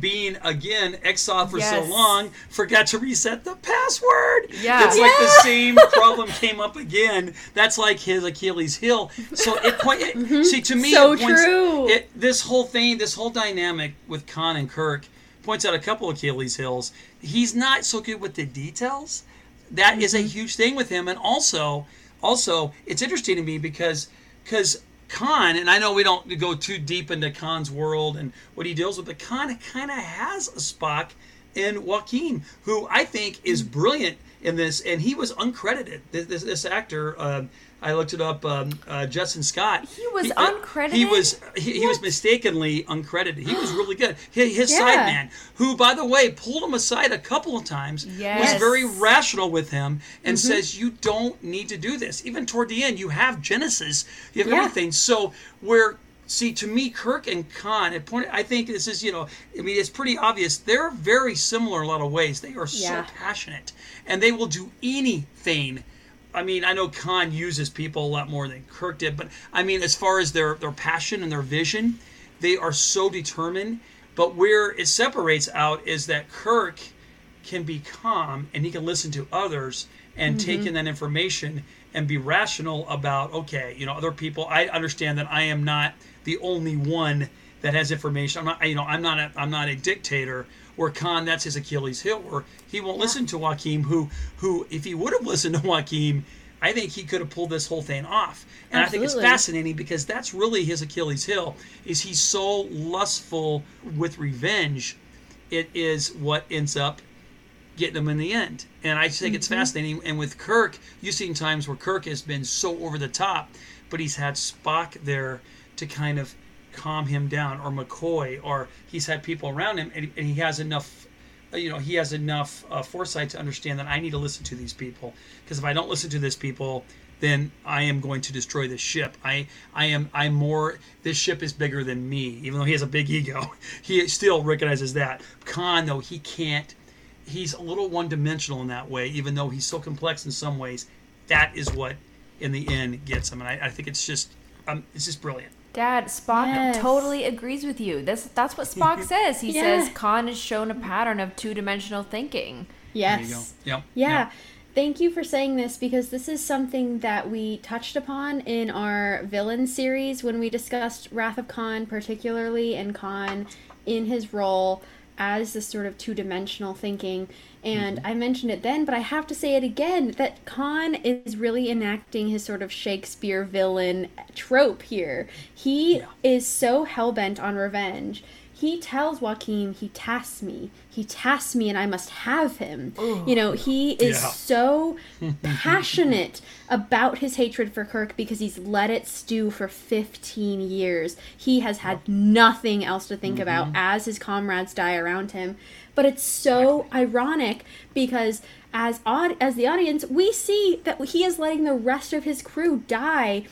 being again exiled for Yes. so long, forgot to reset the password. Yeah. it's like the same problem came up again. That's like his Achilles heel. So it point. it- mm-hmm. See, to me, So it points- true. It, this whole thing, this whole dynamic with Khan and Kirk points out a couple of Achilles heels. He's not so good with the details. That is a huge thing with him, and also, also, it's interesting to me because because Khan, and I know we don't go too deep into Khan's world and what he deals with, but Khan kind of has a Spock in Joaquin, who I think is brilliant in this, and he was uncredited. This, this, this actor, um, I looked it up. Um, uh, Judson Scott. He was uh, uncredited? He was he, he was mistakenly uncredited. He was really good. His, his Yeah. sideman, who by the way pulled him aside a couple of times, was very rational with him and says you don't need to do this. Even toward the end, you have Genesis, you have Yeah. everything. So where see to me, Kirk and Khan at point, I think this is you know, I mean it's pretty obvious they're very similar in a lot of ways. They are Yeah. so passionate and they will do anything. I mean, I know Khan uses people a lot more than Kirk did, but I mean, as far as their their passion and their vision, they are so determined. But where it separates out is that Kirk can be calm and he can listen to others and take mm-hmm. in that information and be rational about okay you know other people i understand that i am not the only one that has information i'm not you know i'm not a, i'm not a dictator where khan that's his achilles heel where he won't listen to joaquin who who if he would have listened to joaquin i think he could have pulled this whole thing off and i think it's fascinating because that's really his achilles heel is he's so lustful with revenge it is what ends up getting him in the end. And I just think it's mm-hmm. fascinating. And with Kirk, you've seen times where Kirk has been so over the top, but he's had Spock there to kind of calm him down, or McCoy, or he's had people around him, and, and he has enough. uh, You know, he has enough uh, foresight to understand that I need to listen to these people because if I don't listen to this people, then I am going to destroy this ship. I, I am, I'm more. This ship is bigger than me, even though he has a big ego. He still recognizes that. Khan, though, he can't he's a little one-dimensional in that way even though he's so complex in some ways that is what in the end gets him and i, I think it's just um, it's just brilliant Dad, Spock Yes. totally agrees with you. This that's what Spock says. He Yeah. says Khan has shown a pattern of two-dimensional thinking. Yes. there you go yep Yeah. yep. Thank you for saying this because this is something that we touched upon in our villain series when we discussed Wrath of Khan, particularly, and Khan in his role as this sort of two dimensional thinking. And mm-hmm. I mentioned it then, but I have to say it again that Khan is really enacting his sort of Shakespeare villain trope here. He Yeah. is so hell bent on revenge. He tells Joaquin, he tasks me. He tasks me and I must have him. You know, he is Yeah. so passionate about his hatred for Kirk because he's let it stew for 15 years. He has had nothing else to think about mm-hmm. as his comrades die around him. But it's so ironic because as odd as the audience, we see that he is letting the rest of his crew die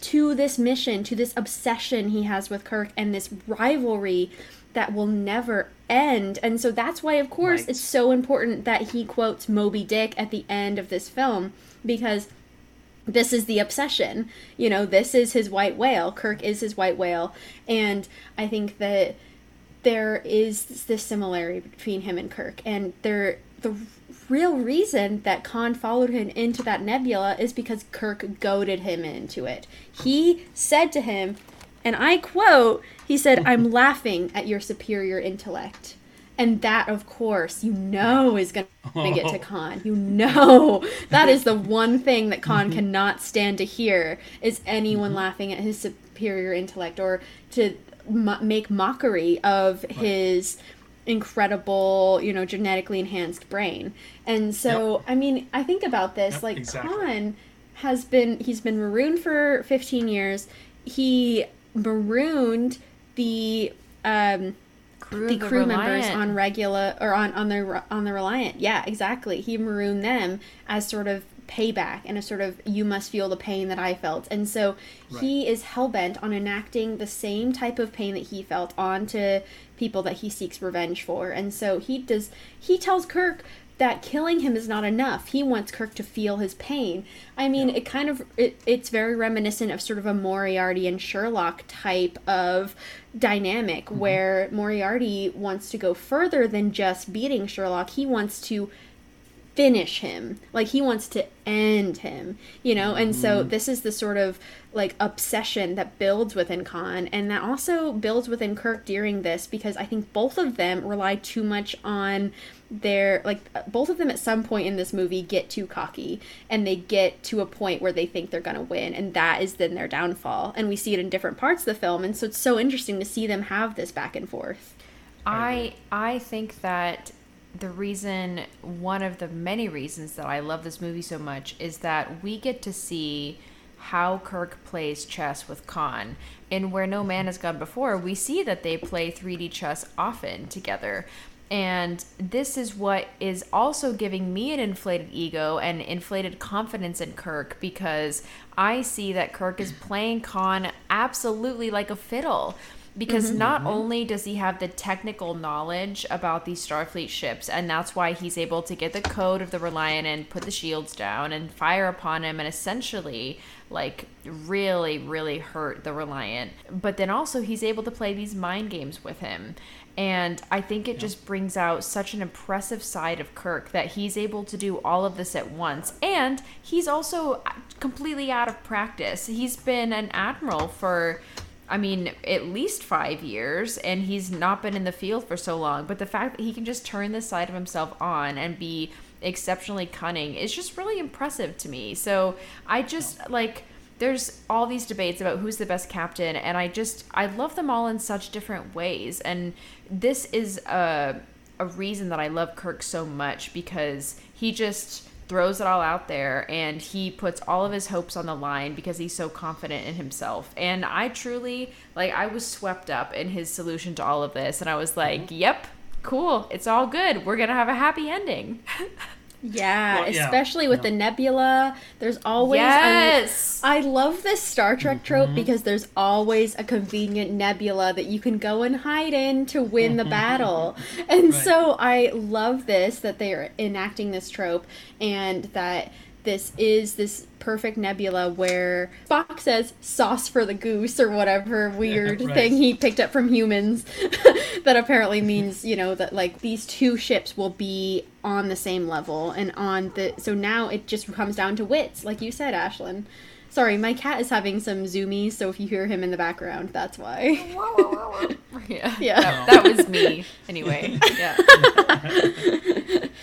to this mission, to this obsession he has with Kirk and this rivalry that will never end. And so that's why, of course, Right. it's so important that he quotes Moby Dick at the end of this film because this is the obsession. You know, this is his white whale. Kirk is his white whale. And I think that there is this similarity between him and Kirk. And there the real reason that Khan followed him into that nebula is because Kirk goaded him into it. He said to him, and I quote, he said, I'm laughing at your superior intellect. And that, of course, you know is going to get to Khan. You know that is the one thing that Khan mm-hmm. cannot stand to hear is anyone mm-hmm. laughing at his superior intellect or to mo- make mockery of his incredible, you know, genetically enhanced brain. And so, I mean, I think about this Yep, like exactly. Khan has been he's been marooned for 15 years. He marooned the um Crew the of the crew members on regular or on on the on the Reliant. Yeah, exactly. He marooned them as sort of payback and a sort of you must feel the pain that I felt. And so he is hell bent on enacting the same type of pain that he felt onto people that he seeks revenge for. And so he does he tells Kirk that killing him is not enough. He wants Kirk to feel his pain. I mean, it kind of it, it's very reminiscent of sort of a Moriarty and Sherlock type of dynamic Mm-hmm. where Moriarty wants to go further than just beating Sherlock. He wants to finish him. Like he wants to end him, you know? And so mm-hmm. this is the sort of like obsession that builds within Khan and that also builds within Kirk during this because I think both of them rely too much on their like both of them at some point in this movie get too cocky and they get to a point where they think they're going to win and that is then their downfall and we see it in different parts of the film and so it's so interesting to see them have this back and forth. I I think that the reason one of the many reasons that I love this movie so much is that we get to see how Kirk plays chess with Khan. In Where No Man Has Gone Before, we see that they play 3D chess often together. And this is what is also giving me an inflated ego and inflated confidence in Kirk because I see that Kirk is playing Khan absolutely like a fiddle because mm-hmm. not mm-hmm. only does he have the technical knowledge about these Starfleet ships, and that's why he's able to get the code of the Reliant and put the shields down and fire upon him and essentially, like, really, really hurt the Reliant. But then also, he's able to play these mind games with him. And I think it just brings out such an impressive side of Kirk that he's able to do all of this at once. And he's also uh, completely out of practice. He's been an admiral for I mean, at least five years, and he's not been in the field for so long. But the fact that he can just turn this side of himself on and be exceptionally cunning is just really impressive to me. So I just like, there's all these debates about who's the best captain, and I just, I love them all in such different ways. And this is a, a reason that I love Kirk so much because he just throws it all out there and he puts all of his hopes on the line because he's so confident in himself. And I truly, like, I was swept up in his solution to all of this. And I was like, mm-hmm. yep, cool. It's all good. We're going to have a happy ending. Yeah, Well, yeah, especially with yeah. the nebula. There's always Yes. A, I love this Star Trek mm-hmm. trope because there's always a convenient nebula that you can go and hide in to win the mm-hmm. battle. Mm-hmm. And Right. so I love this that they are enacting this trope and that this is this perfect nebula where Spock says sauce for the goose or whatever weird right. thing he picked up from humans that apparently means you know that like these two ships will be on the same level and on the so now it just comes down to wits like you said Ashlyn sorry my cat is having some zoomies so if you hear him in the background that's why yeah. Yeah. That, that was me. Anyway. Yeah.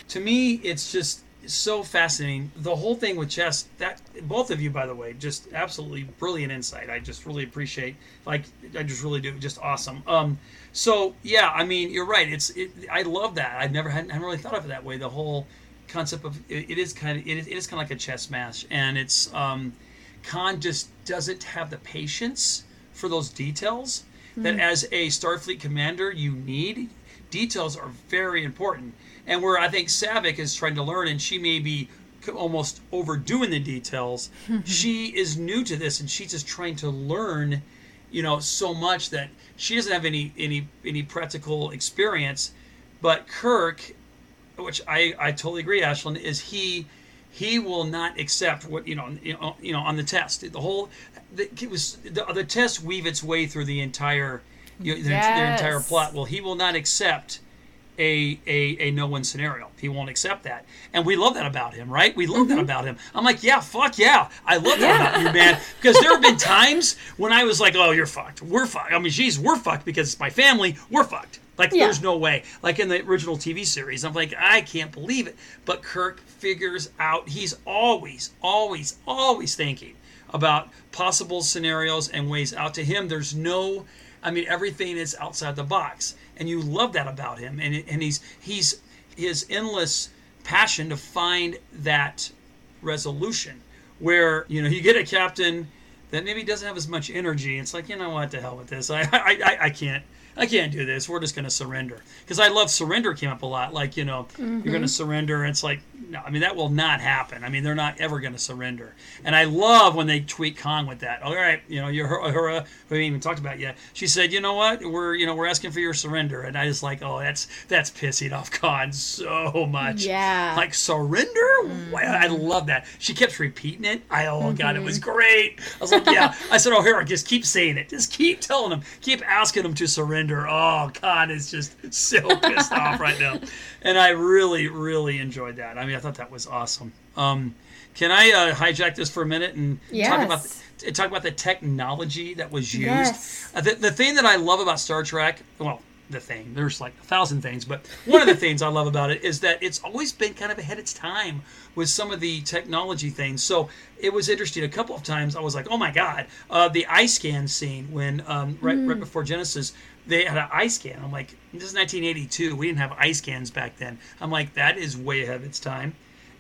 to me it's just so fascinating. The whole thing with chess that both of you by the way just absolutely brilliant insight. I just really appreciate like i just really do just awesome. Um so yeah i mean you're right. It's it, i love that. I've never hadn't, hadn't really thought of it that way. The whole concept of it, it is kind of it is, it is kind of like a chess match. And it's um khan just doesn't have the patience for those details that as a starfleet commander you need. Details are very important and where i think Saavik is trying to learn and she may be almost overdoing the details she is new to this and she's just trying to learn you know so much that she doesn't have any any any practical experience but kirk which I, I totally agree, Ashlyn, is he he will not accept what you know you know, on the test. The whole the, it was the, the test weave its way through the entire you know, the entire plot. Well, he will not accept a, a a no win scenario. He won't accept that, and we love that about him, right? We love that mm-hmm. about him. I'm like, yeah, fuck yeah, I love that about you, man. Because there have been times when I was like, oh, you're fucked. We're fucked. I mean, geez, we're fucked because it's my family. We're fucked. Like, Yeah. there's no way. Like in the original TV series, I'm like, I can't believe it. But Kirk figures out. He's always, always, always thinking about possible scenarios and ways out. To him, there's no. I mean, everything is outside the box, and you love that about him. And and he's he's his endless passion to find that resolution where you know you get a captain that maybe doesn't have as much energy. It's like you know what, the hell with this. I I, I, can't. I can't do this. We're just going to surrender. Because I love surrender came up a lot. Like, you know, you're going to mm-hmm. surrender. And it's like, no, I mean, that will not happen. I mean, they're not ever going to surrender. And I love when they tweet Khan with that. All right, you know, you're Uhura, who we haven't even talked about yet. She said, you know what? We're, you know, we're asking for your surrender. And I just like, oh, that's, that's pissing off Khan so much. Yeah. Like, surrender? Wow, I mm. love that. She kept repeating it. I, oh, God, it was mm-hmm. great. I was like, yeah. I said, "Oh, here, just keep saying it. Just keep telling them, Keep asking them to surrender." Oh, God is just so pissed off right now, and I really, really enjoyed that. I mean, I thought that was awesome. Um, can I uh, hijack this for a minute and talk about the, talk about the technology that was used? Yes. Uh, the, the thing that I love about Star Trek, well, the thing, there's like a thousand things, but one of the things I love about it is that it's always been kind of ahead of its time with some of the technology things. So it was interesting. A couple of times I was like, oh my God, uh, the eye scan scene when um, right, right before Genesis, they had an eye scan. I'm like, this is 1982. We didn't have eye scans back then. I'm like, that is way ahead of its time.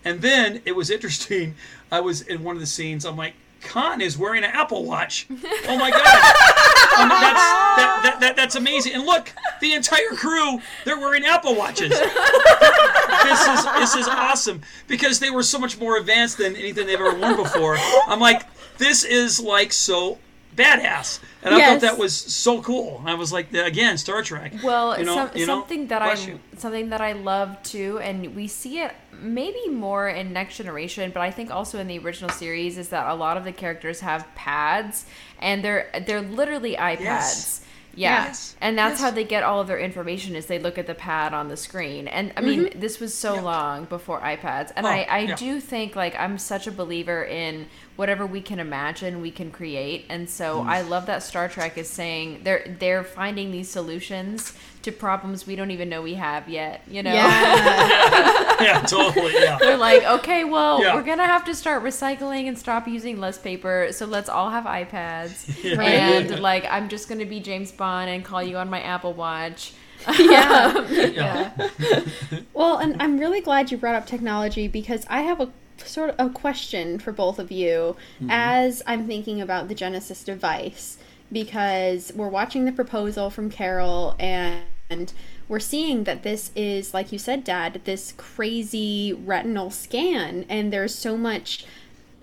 And then it was interesting. I was in one of the scenes. I'm like, Khan is wearing an Apple Watch. Oh my God. Um, that's that, that, that, that's amazing. And look, the entire crew, they're wearing Apple Watches. this is this is awesome because they were so much more advanced than anything they've ever worn before. I'm like, this is like so badass. And I thought that was so cool. I was like, again, Star Trek. Well, You know- some, you know? something that Bless I you. something that I love too, and we see it maybe more in Next Generation, but I think also in the original series is that a lot of the characters have pads, and they're they're literally iPads. Yes. Yeah, Yes. and that's Yes. how they get all of their information is they look at the pad on the screen. And I mean, Mm-hmm. this was so Yeah. long before iPads, and Oh, I I yeah. do think like I'm such a believer in whatever we can imagine we can create and so Mm. i love that star trek is saying they're they're finding these solutions to problems we don't even know we have yet you know Yeah. yeah, totally. Yeah. they're like okay well Yeah. we're gonna have to start recycling and stop using less paper so let's all have ipads Right. and like i'm just gonna be james bond and call you on my apple watch yeah. Yeah. Well, and I'm really glad you brought up technology because I have a sort of a question for both of you mm-hmm. as I'm thinking about the Genesis device because we're watching the proposal from Carol and we're seeing that this is like you said dad this crazy retinal scan and there's so much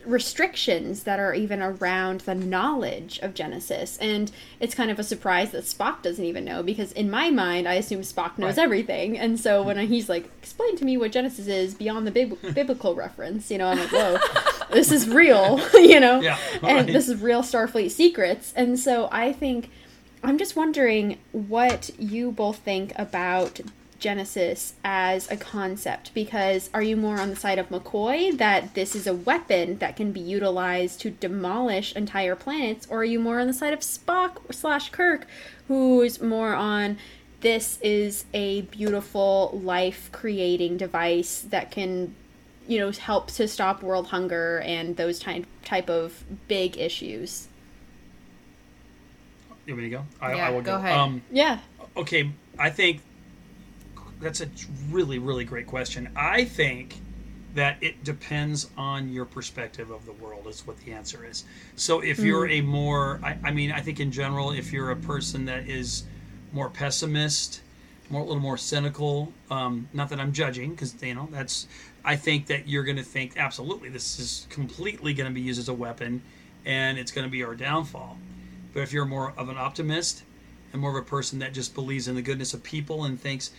restrictions that are even around the knowledge of Genesis. And it's kind of a surprise that Spock doesn't even know because in my mind, I assume Spock knows Right. everything. And so when he's like, explain to me what Genesis is beyond the bib- biblical reference, you know, I'm like, whoa, this is real, you know? Yeah, And right. this is real Starfleet secrets. And so I think, I'm just wondering what you both think about Genesis as a concept because are you more on the side of McCoy that this is a weapon that can be utilized to demolish entire planets, or are you more on the side of Spock slash Kirk, who's more on this is a beautiful life creating device that can you know help to stop world hunger and those type type of big issues You want me to go? I, Yeah, I will go go. ahead. Um, yeah okay, I think that's a really, really great question. I think that it depends on your perspective of the world, is what the answer is. So if you're a more, I, I mean, I think in general, if you're a person that is more pessimist, more a little more cynical, um, not that I'm judging, because you know that's, I think that you're going to think absolutely this is completely going to be used as a weapon, and it's going to be our downfall. But if you're more of an optimist and more of a person that just believes in the goodness of people and thinks,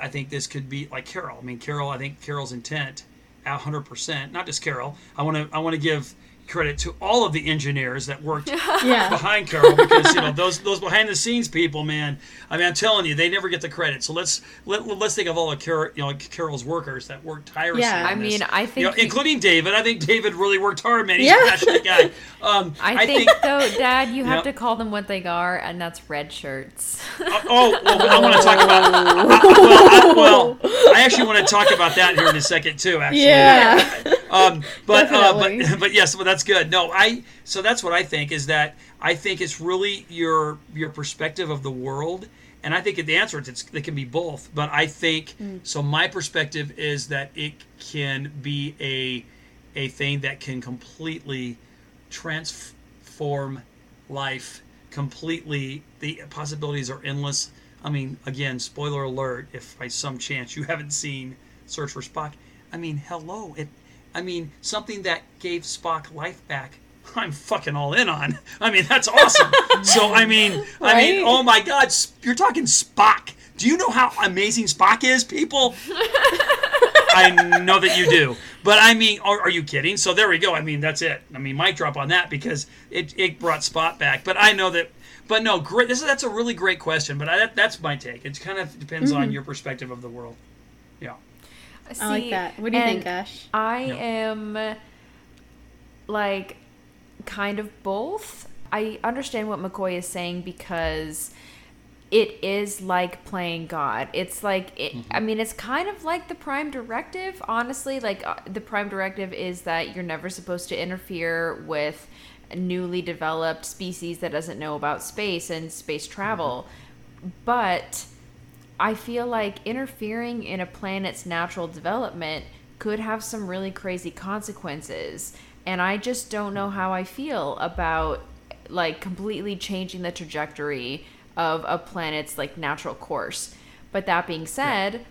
I think this could be like Carol. I mean, Carol. I think Carol's intent, hundred percent. Not just Carol. I want to. I want to give credit to all of the engineers that worked yeah behind Carol because you know those those behind the scenes people, man. I mean, I'm telling you, they never get the credit. So let's let, let's think of all of Carol, you know, Carol's workers that worked tirelessly. Yeah. I mean, I You think know, he- including David. I think David really worked hard, man. He's Yeah. a passionate guy. Um, I, think, though, Dad, you have Yep. to call them what they are, and that's red shirts. Oh, well, I want to talk about. well, I, well, I actually want to talk about that here in a second too. Actually, yeah Um, but uh, but but yes, well, that's good. No, I so that's what I think is that I think it's really your your perspective of the world, and I think the answer is it's, it can be both. But I think hmm. so. My perspective is that it can be a a thing that can completely transform life completely. The possibilities are endless. I mean, again, spoiler alert, if by some chance you haven't seen Search for Spock, I mean, hello. It I mean, something that gave Spock life back. I'm fucking all in on. I mean, that's awesome. so I mean, I mean, oh my god, you're talking Spock. Do you know how amazing Spock is, people? I know that you do. But I mean, are, are you kidding? So there we go. I mean, that's it. I mean, mic drop on that because it, it brought Spock back. But I know that. But no, great. This is that's a really great question. But I, that, that's my take. It kind of depends Mm-hmm. on your perspective of the world. Yeah. I like that. What do you think, and Ash? I Yeah. am like kind of both. I understand what McCoy is saying because it is like playing God. It's like it, I mean, it's kind of like the Prime Directive. Honestly, like uh, the Prime Directive is that you're never supposed to interfere with a newly developed species that doesn't know about space and space travel. But I feel like interfering in a planet's natural development could have some really crazy consequences. And I just don't know how I feel about like completely changing the trajectory of a planet's like natural course. But that being said,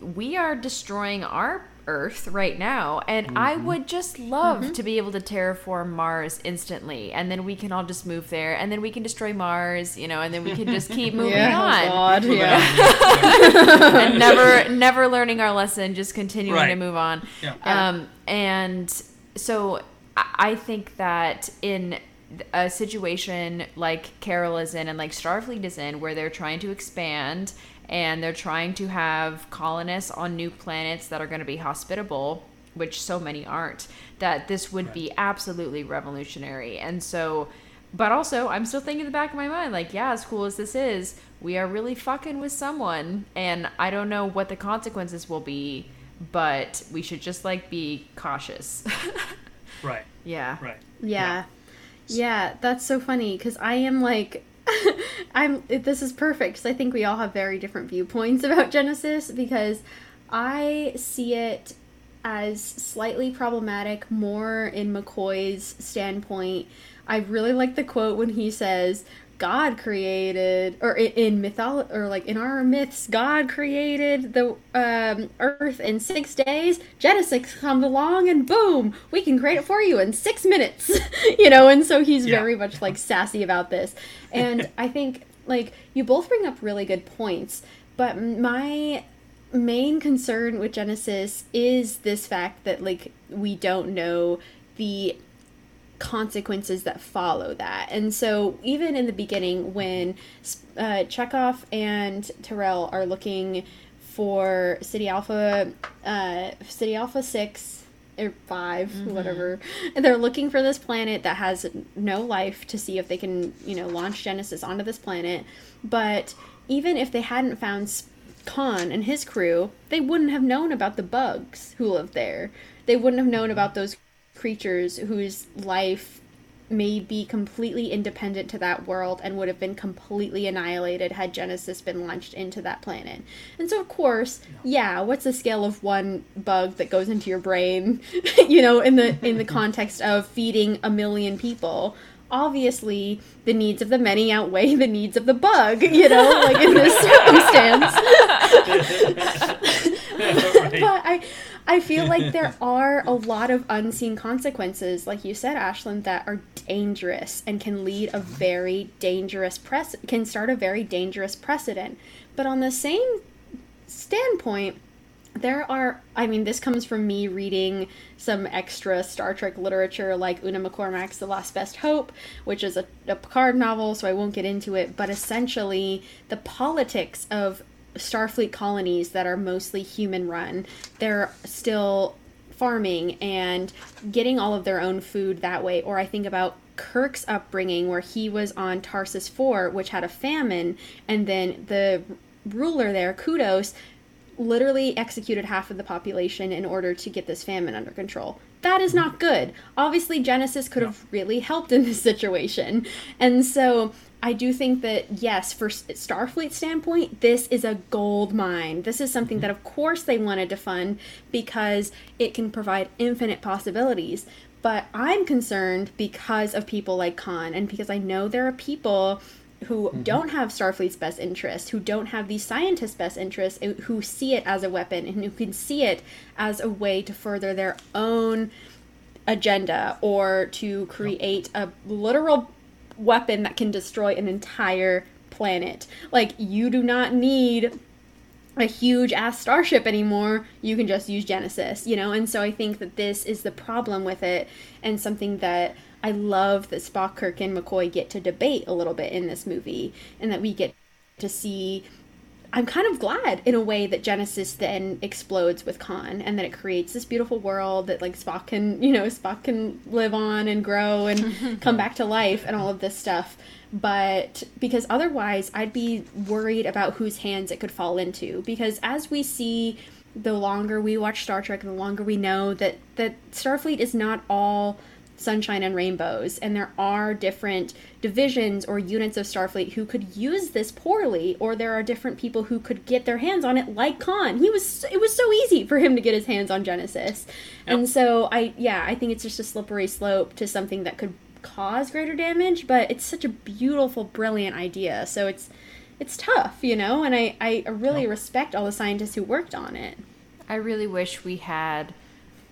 we are destroying our Earth right now, and I would just love to be able to terraform Mars instantly, and then we can all just move there, and then we can destroy Mars, you know, and then we can just keep moving yeah, on. Oh God, yeah. and never never learning our lesson, just continuing to move on. Yeah. Um, and so I I think that in a situation like Carol is in and like Starfleet is in, where they're trying to expand and they're trying to have colonists on new planets that are going to be hospitable, which so many aren't, that this would be absolutely revolutionary. And so, but also, I'm still thinking in the back of my mind, like, yeah, as cool as this is, we are really fucking with someone, and I don't know what the consequences will be, but we should just like be cautious. Right. yeah. Right. Yeah. Yeah, that's so funny because I am like, I'm. This is perfect because I think we all have very different viewpoints about Genesis because I see it as slightly problematic more in McCoy's standpoint. I really like the quote when he says, God created, or in, in mythology, or like in our myths, God created the um, earth in six days. Genesis comes along and boom, we can create it for you in six minutes. you know, and so he's Yeah. very much like sassy about this. And I think like you both bring up really good points, but my main concern with Genesis is this fact that like we don't know the consequences that follow that. And so, even in the beginning, when uh, Chekov and Terrell are looking for Ceti Alpha, uh, Ceti Alpha 6 or 5, whatever, and they're looking for this planet that has no life to see if they can, you know, launch Genesis onto this planet. But even if they hadn't found Khan and his crew, they wouldn't have known about the bugs who live there. They wouldn't have known about those creatures whose life may be completely independent to that world and would have been completely annihilated had Genesis been launched into that planet. And so, of course, yeah, what's the scale of one bug that goes into your brain, you know, in the in the context of feeding a million people? Obviously, the needs of the many outweigh the needs of the bug, you know, like in this circumstance. but I I feel like there are a lot of unseen consequences, like you said, Ashlyn, that are dangerous and can lead a very dangerous press can start a very dangerous precedent. But on the same standpoint, there are I mean, this comes from me reading some extra Star Trek literature like Una McCormack's The Last Best Hope, which is a, a Picard novel, so I won't get into it, but essentially the politics of Starfleet colonies that are mostly human run, they're still farming and getting all of their own food that way. Or I think about Kirk's upbringing where he was on Tarsus 4, which had a famine, and then the ruler there, Kodos, literally executed half of the population in order to get this famine under control. That is not good. Obviously, Genesis could have really helped in this situation. And so I do think that, yes, for Starfleet standpoint, this is a gold mine. This is something that, of course, they wanted to fund because it can provide infinite possibilities. But I'm concerned because of people like Khan and because I know there are people who mm-hmm. don't have Starfleet's best interest, who don't have the scientists' best interests, who see it as a weapon and who can see it as a way to further their own agenda or to create a literal weapon that can destroy an entire planet. Like, you do not need a huge ass starship anymore. You can just use Genesis, you know? And so I think that this is the problem with it and something that I love that Spock, Kirk, and McCoy get to debate a little bit in this movie and that we get to see. I'm kind of glad in a way that Genesis then explodes with Khan and that it creates this beautiful world that like Spock can, you know, Spock can live on and grow and come back to life and all of this stuff but because otherwise I'd be worried about whose hands it could fall into because as we see the longer we watch Star Trek the longer we know that that Starfleet is not all sunshine and rainbows and there are different divisions or units of Starfleet who could use this poorly or there are different people who could get their hands on it like Khan he was it was so easy for him to get his hands on Genesis and so I yeah I think it's just a slippery slope to something that could cause greater damage, but it's such a beautiful, brilliant idea. So it's it's tough, you know, and I, I really respect all the scientists who worked on it. I really wish we had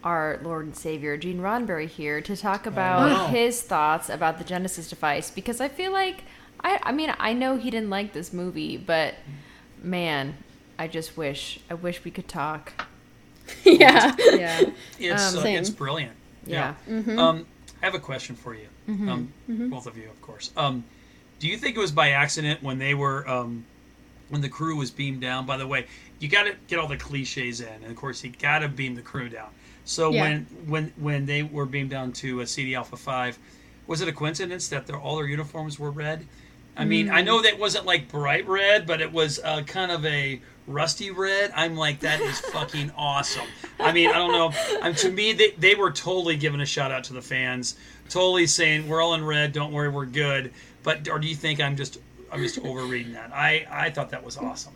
our Lord and Savior Gene Roddenberry here to talk about his thoughts about the Genesis device because I feel like I I mean I know he didn't like this movie, but man, I just wish I wish we could talk. yeah. Yeah. It's Um, uh, it's brilliant. Yeah. Um, I have a question for you, Mm-hmm. um, both of you, of course. Um, do you think it was by accident when they were um, when the crew was beamed down? By the way, you got to get all the cliches in, and of course, you got to beam the crew down. So Yeah. when when when they were beamed down to a Ceti Alpha Five, was it a coincidence that their, all their uniforms were red? I mean, I know that wasn't like bright red, but it was uh, kind of a rusty red. I'm like, that is fucking awesome. I mean, I don't know. Um, to me, they, they were totally giving a shout out to the fans, totally saying we're all in red. Don't worry, we're good. But or do you think I'm just I'm just overreading that? I I thought that was awesome.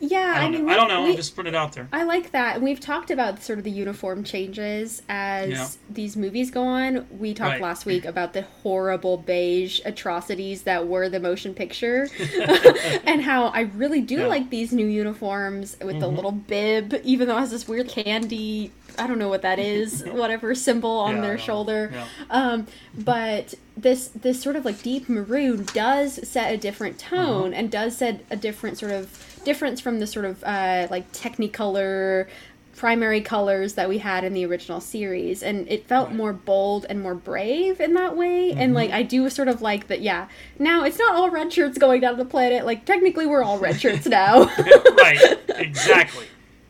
Yeah, I I, don't mean, we- I don't know. we- I'm just putting it out there. I like that. And we've talked about sort of the uniform changes as Yeah. these movies go on. We talked Right. last week about the horrible beige atrocities that were the motion picture and how I really do Yeah. Mm-hmm. like these new uniforms with the little bib, even though it has this weird candy, I don't know what that is, whatever symbol on Yeah, their shoulder. Um, but this this sort of like deep maroon does set a different Uh-huh. tone and does set a different sort of difference from the sort of uh, like technicolor primary colors that we had in the original series and it felt Right. more bold and more brave in that way and like i do sort of like that yeah now it's not all red shirts going down to the planet like technically we're all red shirts now right. Exactly.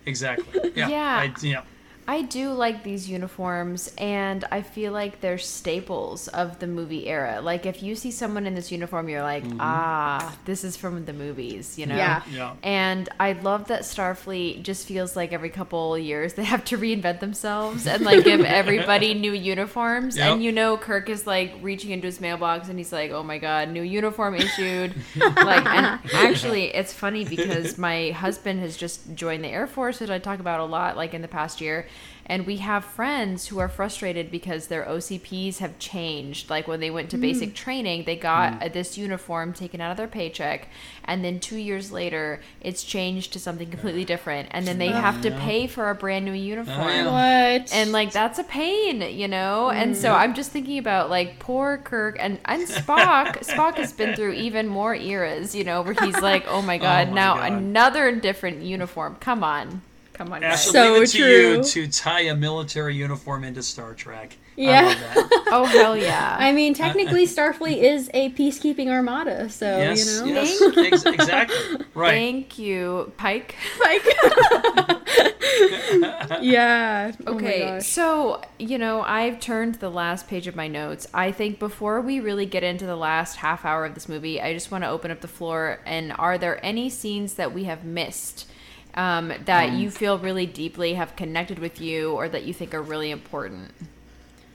Exactly. Yeah. Yeah. I, yeah. I do like these uniforms, and I feel like they're staples of the movie era. Like, if you see someone in this uniform, you're like, ah, this is from the movies, you know? Yeah. Yeah. And I love that Starfleet just feels like every couple years they have to reinvent themselves and like give everybody new uniforms. Yep. And you know, Kirk is like reaching into his mailbox and he's like, "Oh my god, new uniform issued!" like, and actually, it's funny because my husband has just joined the Air Force, which I talk about a lot, like in the past year. And we have friends who are frustrated because their OCPs have changed. Like when they went to basic training, they got uh this uniform taken out of their paycheck, and then two years later, it's changed to something completely different, and then they have to pay for a brand new uniform. yeah. what And like that's a pain, you know. And so I'm just thinking about like poor Kirk and and Spock. Spock has been through even more eras, you know, where he's like, oh my god, my now God. another different uniform. Come on, come on, guys. Ashley, So leave it to true. you to tie a military uniform into Star Trek. I Yeah. love that. Oh hell yeah! i mean technically starfleet is a peacekeeping armada so yes, you know yes, ex- exactly. Right. Thank you, Pike. Pike. yeah Oh Okay, gosh. so you know, I've turned the last page of my notes. I think before we really get into the last half hour of this movie, I just want to open up the floor. And are there any scenes that we have missed um, that you feel really deeply have connected with you, or that you think are really important?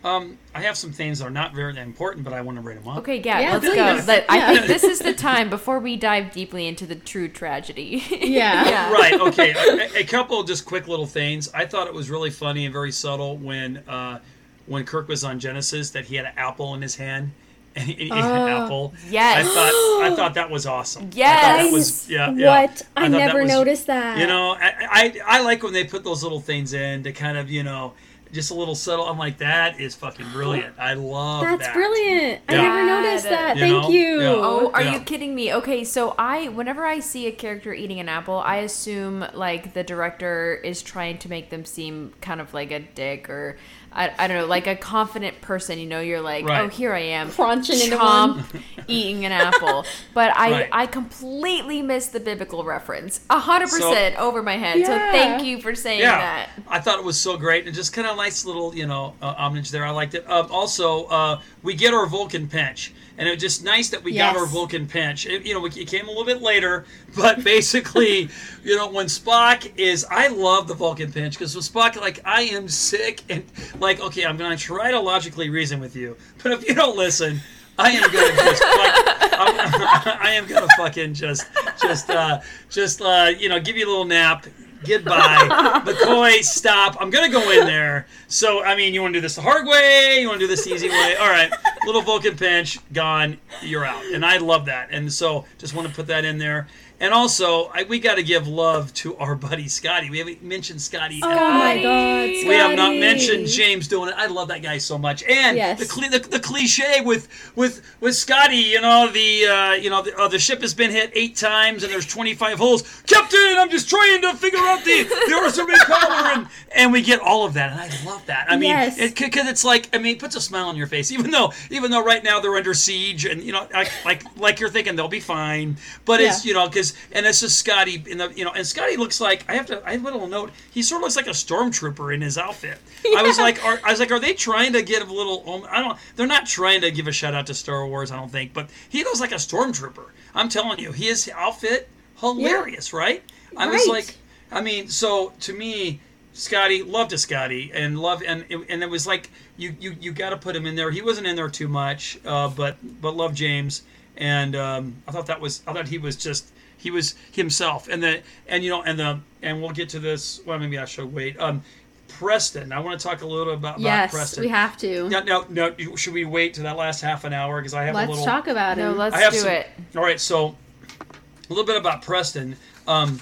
Um, I have some things that are not very important, but I want to bring them up. Okay, yeah, Yeah, let's please. go. Let- I Yeah. think this is the time before we dive deeply into the true tragedy. Yeah. Right. Okay. a, a couple of just quick little things. I thought it was really funny and very subtle when uh, when Kirk was on Genesis that he had an apple in his hand. And he, he ate an Oh, apple. yes. I thought I thought that was awesome. I thought Yes. that was, yeah, yeah. what i, thought that never was- noticed that You know, I, I I like when they put those little things in to kind of you know just a little subtle. I'm like, that is fucking brilliant. I love That's that. brilliant. I never noticed that. You Thank know? you. Yeah. Oh, are Yeah. you kidding me? Okay, so I whenever I see a character eating an apple, I assume like the director is trying to make them seem kind of like a dick or I, I don't know, like a confident person. You know, you're like, Right. oh, here I am, Crunching into chomp, one. eating an apple. But I Right. I completely missed the biblical reference, a hundred So- percent over my head. So thank you for saying yeah, that. I thought it was so great and just kind of nice little, you know, uh, homage there. I liked it. Um, also, uh, we get our Vulcan pinch, and it was just nice that we got our Vulcan pinch. It, you know, it came a little bit later, but basically, you know, when Spock is, I love the Vulcan pinch because with Spock, like, I am sick and like, okay, I'm gonna try to logically reason with you, but if you don't listen. I am gonna just like I'm, I am gonna fucking just just uh just uh you know give you a little nap Goodbye. McCoy, stop. I'm to go in there. So, I mean, you want to do this the hard way? You want to do this the easy way? All right. Little Vulcan pinch, gone. You're out. And I love that. And so, just want to put that in there. And also, I, we got to give love to our buddy Scotty. We haven't mentioned Scotty Oh all. my god. We have not mentioned James Doohan. I love that guy so much, and Yes. the, cli- the the cliche with with with Scotty. You know the uh, you know the, uh, the ship has been hit eight times and there's 25 holes. Captain, I'm just trying to figure out the the Orson power, and and we get all of that, and I love that. I mean, Yes. it because it's like I mean, it puts a smile on your face, even though even though right now they're under siege, and you know like like like you're thinking they'll be fine, but it's you know because and it's just Scotty in the you know and Scotty looks like I have to I have a little note. He sort of looks like a stormtrooper in his outfit. I was like, are, I was like, are they trying to give a little? I don't. They're not trying to give a shout out to Star Wars. I don't think, but he looks like a stormtrooper. I'm telling you, his outfit hilarious, right? I was like, I mean, so to me. Scotty loved to Scotty and love and it, and it was like you you, you got to put him in there. He wasn't in there too much, uh, but but love James and um, I thought that was I thought he was just he was himself and the and you know and the and we'll get to this. Well, maybe I should wait. Um, Preston, I want to talk a little about, about Yes, Preston. we have to. Now, now, now, should we wait to that last half an hour because I have a Let's little. talk about No, him. let's I have do some, it. All right, so a little bit about Preston. Um,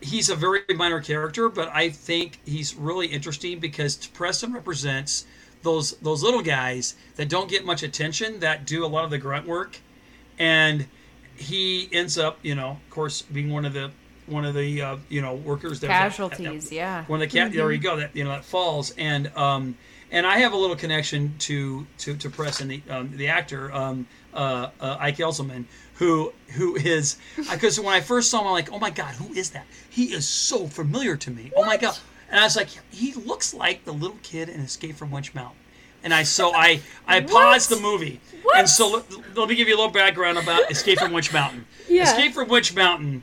he's a very minor character, but I think he's really interesting because Preston represents those those little guys that don't get much attention, that do a lot of the grunt work, and he ends up, you know, of course, being one of the one of the uh, you know workers that Casualties, yeah. one of the cat there you go that you know that falls. And um and I have a little connection to to to Preston the um, the actor um uh, uh Ike Eisenmann who who is because when I first saw him I'm like oh my god who is that? He is so familiar to me. Oh my god. And I was like he looks like the little kid in Escape from Witch Mountain and I so I I paused the movie and so let, let me give you a little background about Escape from Witch Mountain. Yeah. Escape from Witch Mountain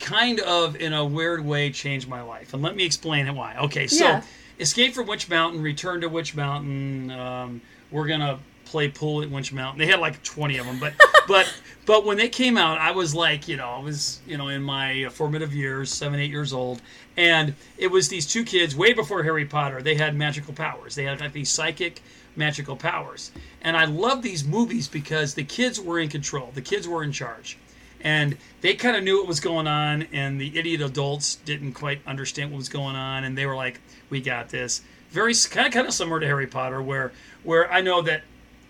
kind of in a weird way changed my life and let me explain why. Okay so Yeah. escape from witch mountain return to witch mountain um, we're gonna play pool at witch mountain. They had like 20 of them but but but when they came out i was like you know i was you know in my formative years seven eight years old and it was these two kids way before harry potter they had magical powers. They had like these psychic magical powers. And i love these movies because the kids were in control. The kids were in charge. And they kind of knew what was going on and the idiot adults didn't quite understand what was going on and they were like we got this. Very kind of kind of similar to harry potter where where i know that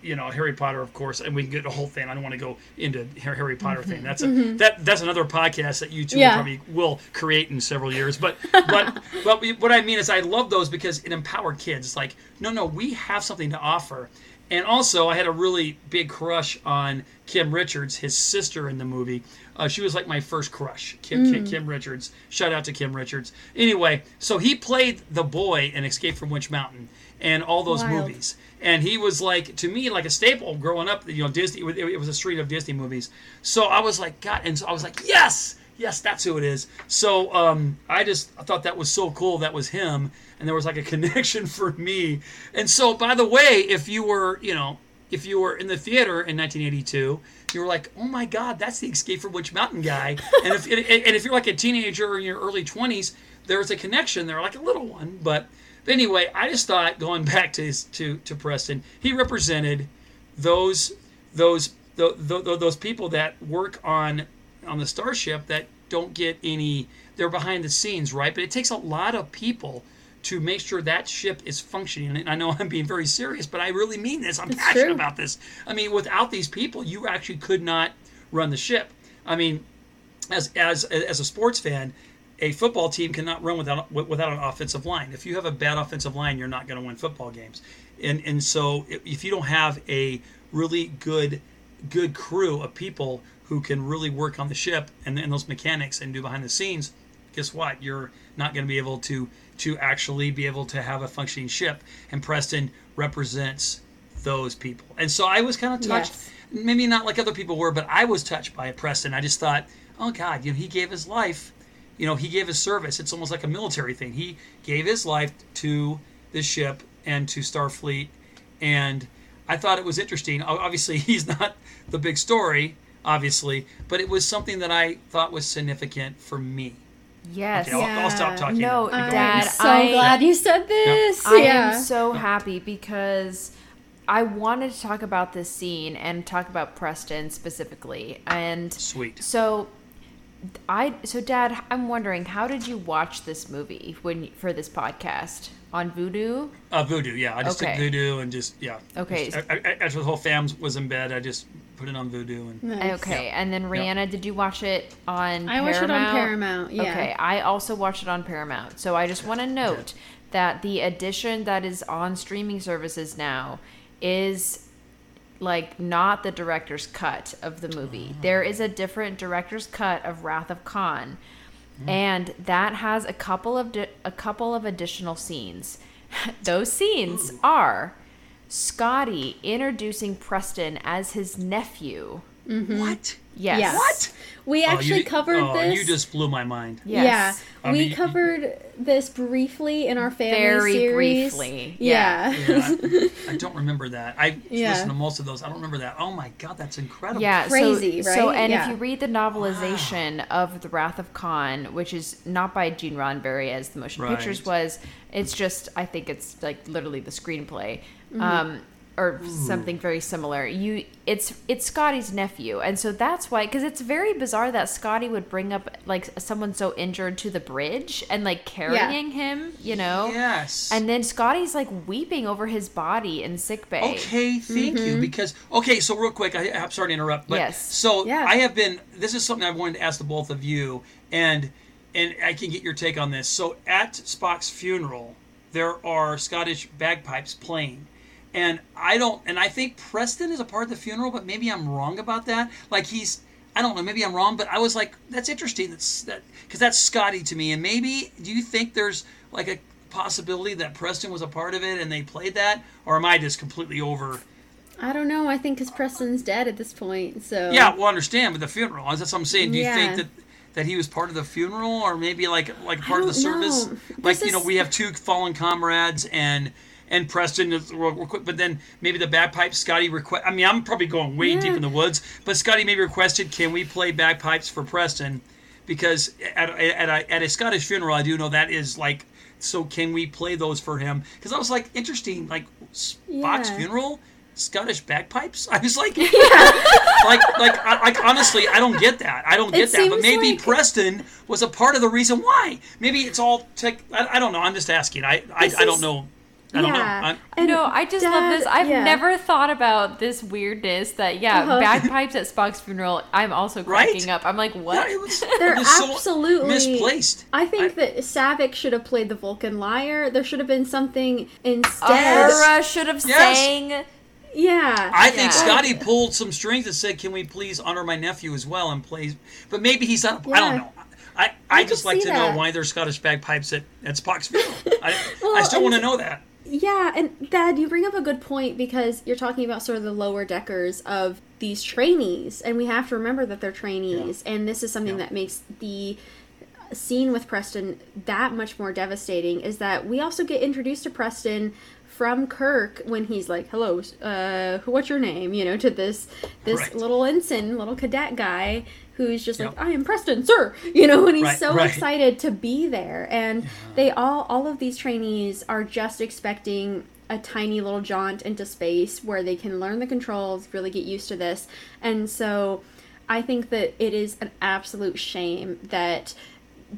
you know harry potter of course and we can get a whole thing i don't want to go into harry potter thing that's a that that's another podcast that you two Yeah. probably will create in several years but but but what i mean is i love those because it empowered kids it's like no no we have something to offer and also, I had a really big crush on Kim Richards, his sister in the movie. Uh, she was like my first crush, Kim, Mm. Kim, Kim Richards. Shout out to Kim Richards. Anyway, so he played the boy in Escape from Witch Mountain and all those Wild. movies. And he was like, to me, like a staple growing up. You know, Disney, it it was a street of Disney movies. So I was like, God, and so I was like, yes, yes, that's who it is. So um, I just I thought that was so cool. That was him, and there was like a connection for me. And so, by the way, if you were, you know, if you were in the theater in 1982, you were like, oh my God, that's the Escape from Witch Mountain guy. and if and, and if you're like a teenager or in your early 20s, there's a connection there, like a little one, but. But anyway, I just thought going back to his, to to Preston, he represented those those th- th- th- those people that work on on the starship that don't get any they're behind the scenes right but it takes a lot of people to make sure that ship is functioning. And I know I'm being very serious, but I really mean this. I'm passionate true. about this. I mean, without these people, you actually could not run the ship. I mean, as as as a sports fan, a football team cannot run without without an offensive line. If you have a bad offensive line, you're not going to win football games. And and so if you don't have a really good good crew of people who can really work on the ship and, and those mechanics and do behind the scenes, guess what? You're not going to be able to to actually be able to have a functioning ship. And Preston represents those people. And so I was kind of touched. Yes. Maybe not like other people were, but I was touched by Preston. I just thought, oh God, you know, he gave his life. You know, he gave his service. It's almost like a military thing. He gave his life to the ship and to Starfleet, and I thought it was interesting. Obviously, he's not the big story, obviously, but it was something that I thought was significant for me. Yes. Okay, I'll, I'll stop Yeah. talking. No, now. Go Dad, I'm so I- glad you said this. I yeah. am so happy because I wanted to talk about this scene and talk about Preston specifically. And Sweet. so I so Dad, I'm wondering how did you watch this movie when for this podcast on Vudu? Uh, Vudu, yeah. I just took Okay. Vudu and just yeah. Okay. Just- I, I, after the whole fam was in bed, I just put it on Vudu and Nice. Okay, and then Rhianna, did you watch it on? I watched it on Paramount, yeah. Okay, I also watched it on Paramount. So I just want to note that the edition that is on streaming services now is like not the director's cut of the movie. Mm. There is a different director's cut of Wrath of Khan, mm. and that has a couple of di- a couple of additional scenes. Those scenes are Scotty introducing Preston as his nephew. What? Yes. Yes. What? We Oh, actually you, covered oh, this. You just blew my mind. Yes. Yeah, I we mean, you- covered this briefly in our family Very series. briefly, Yeah. Yeah, I, I don't remember that. I Yeah. listened to most of those. I don't remember that. Oh my god, that's incredible. Yeah, Crazy, so, So, and Yeah. if you read the novelization of The Wrath of Khan, which is not by Gene Roddenberry as the motion Right. pictures was, it's just I think it's like literally the screenplay, Mm-hmm. um, or hmm. something very similar. You, it's it's Scotty's nephew, and so that's why because it's very bizarre that Scotty would bring up like someone so injured to the bridge and like carrying him, you know. Yes. And then Scotty's like weeping over his body in sickbay. Okay, thank you. Mm-hmm. Because okay, so real quick, I, I'm sorry to interrupt, but Yes. so Yeah. I have been. This is something I wanted to ask the both of you, and and I can get your take on this. So at Spock's funeral, there are Scottish bagpipes playing, and I don't, and I think Preston is a part of the funeral, but maybe I'm wrong about that. Like he's. I don't know. Maybe I'm wrong, but I was like, "That's interesting." That's that because that's Scotty to me. And maybe, do you think there's like a possibility that Preston was a part of it and they played that, or am I just completely over? I don't know. I think because Preston's dead at this point, so Yeah, well, understand, but the funeral. is That's what I'm saying. Do you Yeah. think that that he was part of the funeral, or maybe like like part of the service? Like you know, we have two fallen comrades and. And Preston, real- real quick, but then maybe the bagpipes. Scotty request. I mean, I'm probably going way deep in the woods, but Scotty maybe requested, "Can we play bagpipes for Preston?" Because at a, at a, at a Scottish funeral, I do know that is like. So can we play those for him? Because I was like, interesting. Like Spock's Yeah. funeral, Scottish bagpipes. I was like, like, like, I, like, honestly, I don't get that. I don't get It that. But maybe like- Preston was a part of the reason why. Maybe it's all tech. I, I don't know. I'm just asking. I, I, I don't know. I don't know. I'm, No, I just love this. I've yeah. never thought about this weirdness that yeah, Uh-huh. bagpipes at Spock's funeral. I'm also Right? cracking up. I'm like, what? it was, They're it was so absolutely misplaced. I think that Saavik should have played the Vulcan lyre. There should have been something instead. Uhura should have Yes. sang. Yeah. I think Yeah. Scotty pulled some strings and said, "Can we please honor my nephew as well and play?" But maybe he's not. I don't know. I, I, I just like see to know why there's Scottish bagpipes at, at Spock's funeral. I, I still want to know that. Yeah, and Dad, you bring up a good point because you're talking about sort of the lower deckers of these trainees, and we have to remember that they're trainees, and this is something Yeah. that makes the scene with Preston that much more devastating. Is that we also get introduced to Preston from Kirk when he's like, "Hello, uh, what's your name?" You know, to this this Right. little ensign, little cadet guy who's just like, Yep. "I am Preston, sir," you know, and he's Right, so right. excited to be there, and they all all of these trainees are just expecting a tiny little jaunt into space where they can learn the controls, really get used to this, and so I think that it is an absolute shame that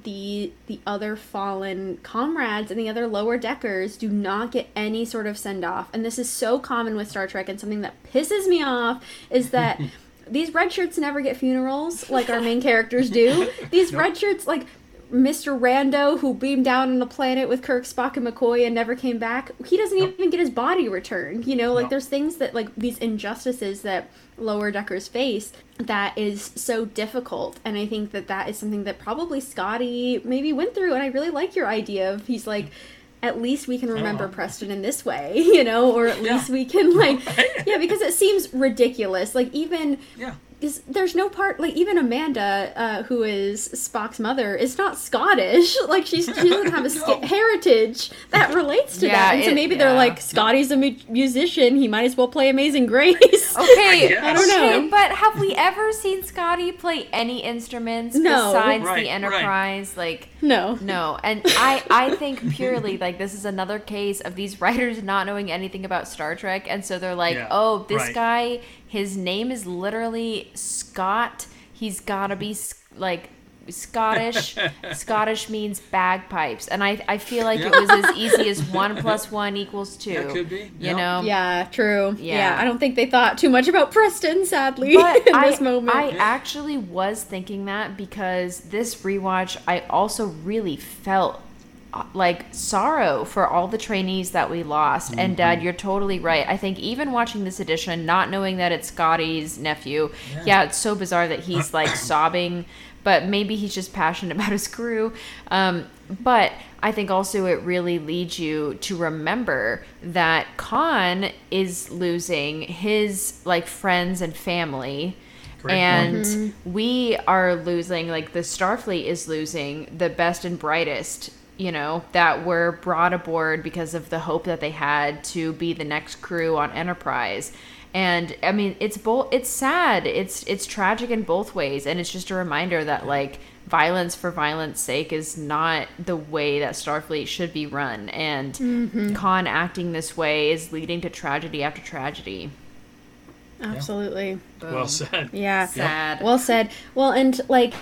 the the other fallen comrades and the other lower deckers do not get any sort of send off. And this is so common with Star Trek and something that pisses me off is that these red shirts never get funerals like our main characters do. These red shirts like Mr. Rando, who beamed down on the planet with Kirk, Spock, and McCoy and never came back, he doesn't Nope. even get his body returned. You know, like No. there's things that, like, these injustices that lower deckers face that is so difficult. And I think that that is something that probably Scotty maybe went through. And I really like your idea of he's like, at least we can oh. remember Oh. Preston in this way, you know, or at Yeah. least we can, like, yeah, because it seems ridiculous. Like, even Yeah. Is there's no part like even Amanda, uh, who is Spock's mother, is not Scottish. Like she's she doesn't have a ska- No. heritage that relates to Yeah, that. And so it- maybe they're like Scotty's a mu- musician. He might as well play Amazing Grace. Okay, guess. I don't know. okay, but have we ever seen Scotty play any instruments No. besides Right, the right. Enterprise? Like, no. no. And I, I think purely like this is another case of these writers not knowing anything about Star Trek, and so they're like, Yeah, oh, this right. guy, his name is literally Scott. He's gotta be like. Scottish. Scottish means bagpipes, and I I feel like it was as easy as one plus one equals two. Yeah, could be. You Yeah. know. Yeah, true. Yeah. Yeah. I don't think they thought too much about Preston, sadly, But in I, this moment. I actually was thinking that because this rewatch, I also really felt like sorrow for all the trainees that we lost. And Dad, you're totally right. I think even watching this edition, not knowing that it's Scotty's nephew, yeah, it's so bizarre that he's like sobbing. But maybe he's just passionate about his crew. Um, but I think also it really leads you to remember that Khan is losing his like friends and family. Great and point. we are losing like the Starfleet is losing the best and brightest, you know, that were brought aboard because of the hope that they had to be the next crew on Enterprise. And I mean, it's both it's sad. It's it's tragic in both ways and it's just a reminder that like violence for violence sake is not the way that Starfleet should be run and mm-hmm. Khan acting this way is leading to tragedy after tragedy. Absolutely. Well said. Yeah. Sad. Well said. Well, and like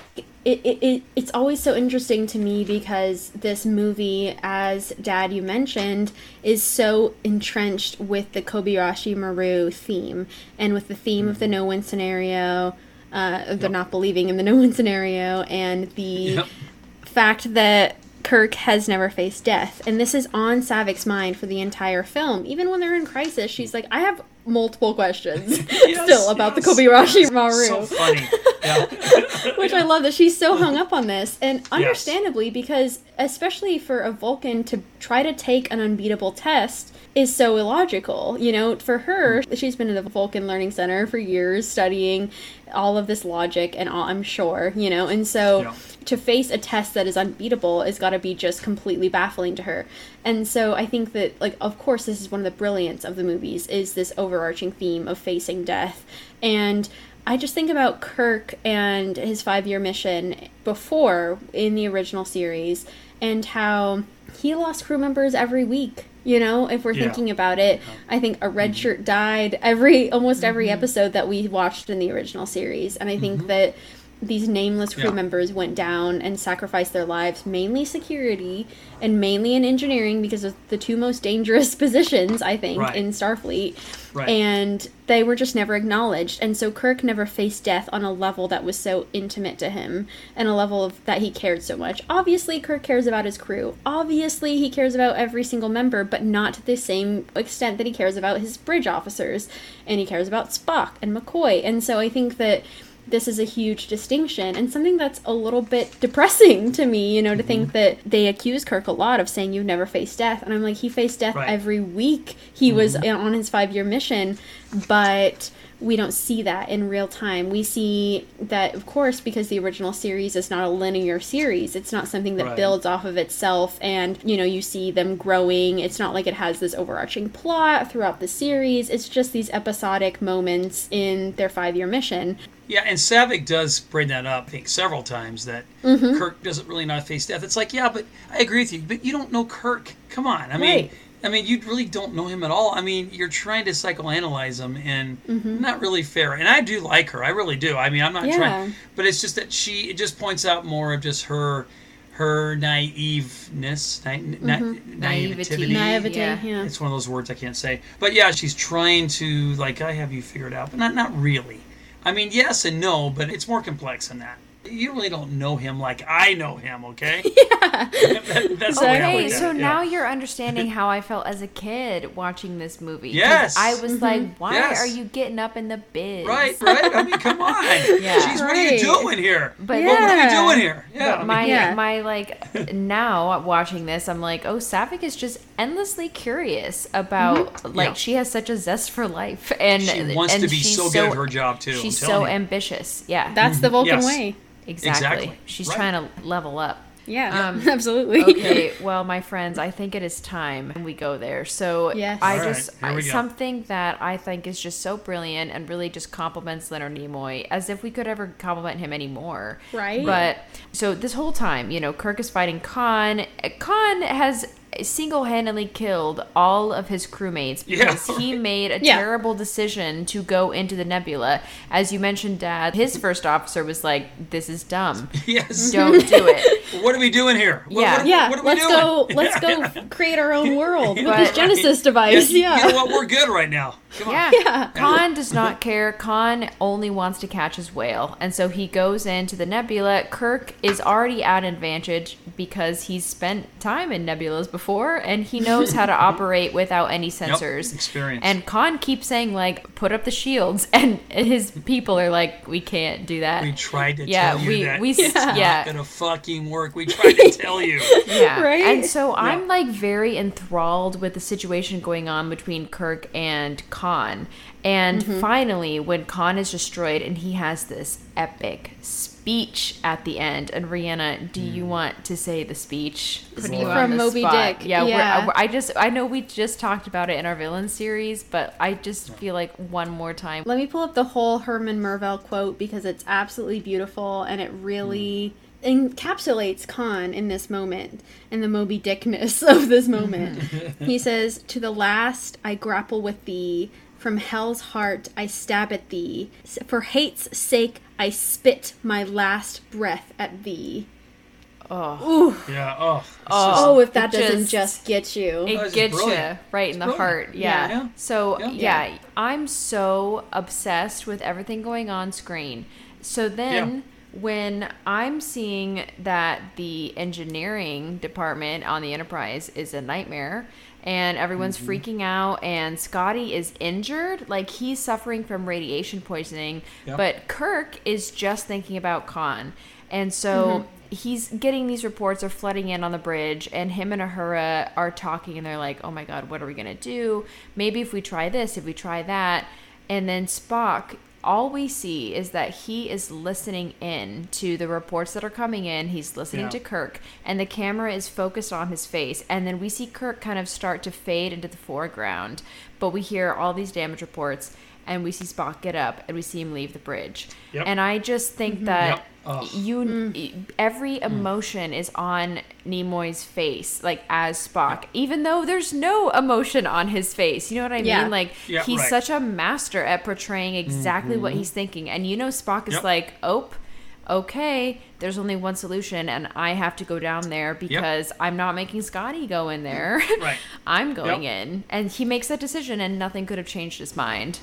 it, it, it, it's always so interesting to me because this movie, as Dad you mentioned, is so entrenched with the Kobayashi Maru theme and with the theme of the no win scenario. Uh, they're not believing in the no win scenario and the Yep. fact that Kirk has never faced death. And this is on Saavik's mind for the entire film. Even when they're in crisis, she's like, I have multiple questions still about yes, the Kobayashi Maru. So funny. Yeah. Which I love that she's so hung up on this. And understandably, because especially for a Vulcan to try to take an unbeatable test is so illogical. You know, for her, she's been in the Vulcan Learning Center for years studying all of this logic and all, I'm sure, you know, and so Yeah. to face a test that is unbeatable is got to be just completely baffling to her. And so I think that like of course this is one of the brilliance of the movies is this overarching theme of facing death. And I just think about Kirk and his 5-year mission before in the original series and how he lost crew members every week. You know, if we're Yeah. thinking about it, I think a red mm-hmm. shirt died every almost every mm-hmm. episode that we watched in the original series, and I think mm-hmm. that these nameless crew Yeah. members went down and sacrificed their lives mainly security and mainly in engineering because of the two most dangerous positions I think Right. in Starfleet. Right. And they were just never acknowledged. And so Kirk never faced death on a level that was so intimate to him and a level of that he cared so much. Obviously Kirk cares about his crew. Obviously he cares about every single member, but not to the same extent that he cares about his bridge officers and he cares about Spock and McCoy. And so I think that this is a huge distinction and something that's a little bit depressing to me, you know, to think mm-hmm. that they accuse Kirk a lot of saying you've never faced death. And I'm like, he faced death Right. every week he was mm-hmm. on his five year mission, but we don't see that in real time. We see that, of course, because the original series is not a linear series, it's not something that Right. builds off of itself, and you know, you see them growing. It's not like it has this overarching plot throughout the series, it's just these episodic moments in their five year mission. Yeah, and Saavik does bring that up, I think, several times that Mm-hmm. Kirk doesn't really not face death. It's like, yeah, but I agree with you, but you don't know Kirk. Come on, I mean, Right. I mean, you really don't know him at all. I mean, you're trying to psychoanalyze him, and mm-hmm. not really fair. And I do like her, I really do. I mean, I'm not Yeah. trying, but it's just that she it just points out more of just her her naiveness, na- mm-hmm. na- Naivety. naivety. Naivete, Yeah. yeah. It's one of those words I can't say. But yeah, she's trying to like I have you figured out, but not not really. I mean, yes and no, but it's more complex than that. You really don't know him like I know him, okay? Yeah. that's the way I Okay, so it, yeah. now you're understanding how I felt as a kid watching this movie. Yes. I was mm-hmm. like, why Yes. are you getting up in the biz? Right, right. I mean, come on. Yeah. Jeez, what are you doing here? But- what, what are you doing here? Yeah. I But mean, my Yeah. my like now watching this, I'm like, oh, Saavik is just endlessly curious about mm-hmm. like Yeah. she has such a zest for life, and She wants and to be so good at her job, too, She's so you. ambitious. Yeah, That's mm-hmm. the Vulcan Yes. way. Exactly. Exactly. She's Right. trying to level up. Yeah, Um, absolutely. okay, well, my friends, I think it is time we go there. So Yes. I All right, just here I- something that I think is just so brilliant and really just compliments Leonard Nimoy as if we could ever compliment him anymore. Right. But so this whole time, you know, Kirk is fighting Khan. Khan has single-handedly killed all of his crewmates Yeah. because he made a Yeah. terrible decision to go into the nebula. As you mentioned, Dad, his first officer was like, "This is dumb. yes. Don't do it." What are we doing here? What, Yeah. what, yeah, what are we let's doing? go. Let's go create our own world with this Genesis device. Yeah, Yeah. You know what? We're good right now. Come on. Yeah. Yeah. Khan does not care. Khan only wants to catch his whale. And so he goes into the nebula. Kirk is already at an advantage because he's spent time in nebulas before and he knows how to operate without any sensors. experience. And Khan keeps saying, like, put up the shields. And his people are like, we can't do that. We tried to Yeah, tell you we- that we- it's yeah. not gonna fucking work. We tried to tell you. Yeah. Right? And so I'm like very enthralled with the situation going on between Kirk and Khan. And Mm-hmm. finally, when Khan is destroyed and he has this epic speech at the end. And Rhianna, do Mm. you want to say the speech? Putting you From on the Moby spot. Dick, Yeah, yeah. We're, I just I know we just talked about it in our villain series, but I just feel like one more time. Let me pull up the whole Herman Melville quote because it's absolutely beautiful and it really encapsulates Khan in this moment and the Moby Dickness of this moment. he says, To the last I grapple with thee, from hell's heart I stab at thee, for hate's sake I spit my last breath at thee. Oh, Ooh. Yeah. Oh. it's Oh, if that It doesn't just- just get you. it That's gets you brilliant. right in the brilliant. heart yeah, Yeah. so Yeah. yeah. i'm so obsessed with everything going on screen so then when i'm seeing that the engineering department on the enterprise is a nightmare and everyone's Mm-hmm. freaking out and scotty is injured like he's suffering from radiation poisoning Yep. but kirk is just thinking about khan and so Mm-hmm. he's getting these reports are flooding in on the bridge and him and uhura are talking and they're like oh my god what are we gonna do maybe if we try this if we try that and then spock all we see is that he is listening in to the reports that are coming in. He's listening Yeah. to kirk and the camera is focused on his face. And then we see kirk kind of start to fade into the foreground but we hear all these damage reports and we see spock get up and we see him leave the bridge Yep. and i just think mm-hmm. that Yep. Ugh. you mm. every mm. emotion is on Nimoy's face like as Spock even though there's no emotion on his face you know what I Yeah. mean like Yeah, he's right. such a master at portraying exactly what mm-hmm. he's thinking and you know Spock is Yep. like oh okay there's only one solution and I have to go down there because I'm not making Scotty go in there Right. I'm going Yep. in and he makes that decision and nothing could have changed his mind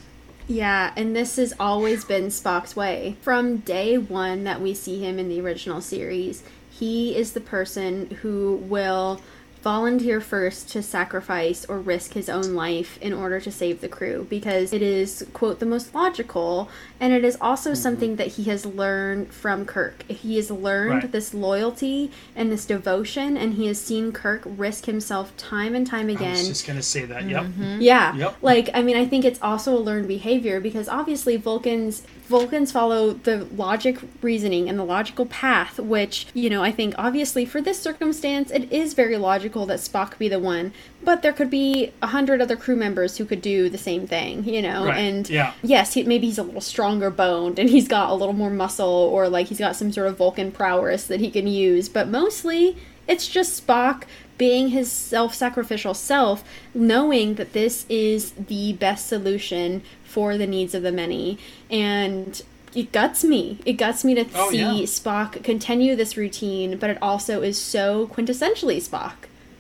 Yeah, and this has always been Spock's way. From day one that we see him in the original series, he is the person who will volunteer first to sacrifice or risk his own life in order to save the crew because it is, quote, the most logical, and it is also mm-hmm. something that he has learned from Kirk. He has learned Right. this loyalty and this devotion, and he has seen Kirk risk himself time and time again. I again was just gonna say that. Yep. Mm-hmm. yeah. Yep. Like I mean I think it's also a learned behavior because obviously Vulcans Vulcans follow the logic reasoning and the logical path which, you know, I think obviously for this circumstance it is very logical that Spock be the one, but there could be a hundred other crew members who could do the same thing, you know. Right. And Yeah. yes, he, maybe he's a little stronger boned and he's got a little more muscle or like he's got some sort of Vulcan prowess that he can use, but mostly it's just Spock being his self sacrificial self, knowing that this is the best solution for the needs of the many. And it guts me. It guts me to Oh, see yeah. Spock continue this routine, but it also is so quintessentially Spock.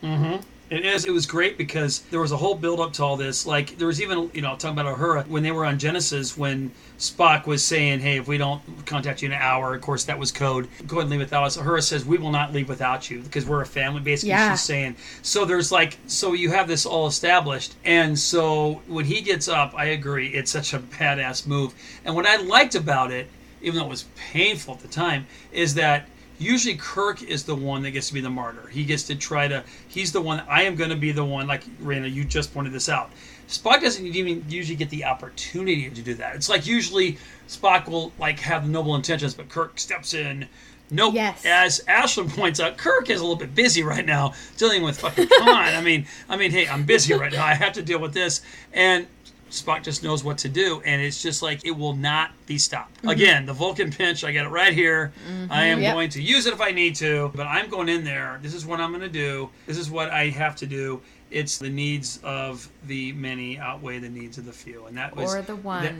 Mm-hmm. It is. It was great because there was a whole build up to all this. Like there was even, you know, talking about Uhura when they were on Genesis when Spock was saying, "Hey, if we don't contact you in an hour, of course that was code. Go ahead and leave without us." Uhura says, "We will not leave without you because we're a family." Basically, Yeah. she's saying. So there's like, so you have this all established, and so when he gets up, I agree, it's such a badass move. And what I liked about it, even though it was painful at the time, is that usually Kirk is the one that gets to be the martyr. He gets to try to. He's the one. I am going to be the one. Like Raina, you just pointed this out. Spock doesn't even usually get the opportunity to do that. It's like usually Spock will like have noble intentions, but Kirk steps in. Nope. Yes. As Ashlyn points out, Kirk is a little bit busy right now dealing with fucking Khan. I mean, I mean, hey, I'm busy right now. I have to deal with this, and Spock just knows what to do, and it's just like it will not be stopped. Mm-hmm. Again, the Vulcan pinch, I got it right here. Mm-hmm. I am Yep. going to use it if I need to, but I'm going in there. This is what I'm going to do. This is what I have to do. It's the needs of the many outweigh the needs of the few, and that was Or the one. that-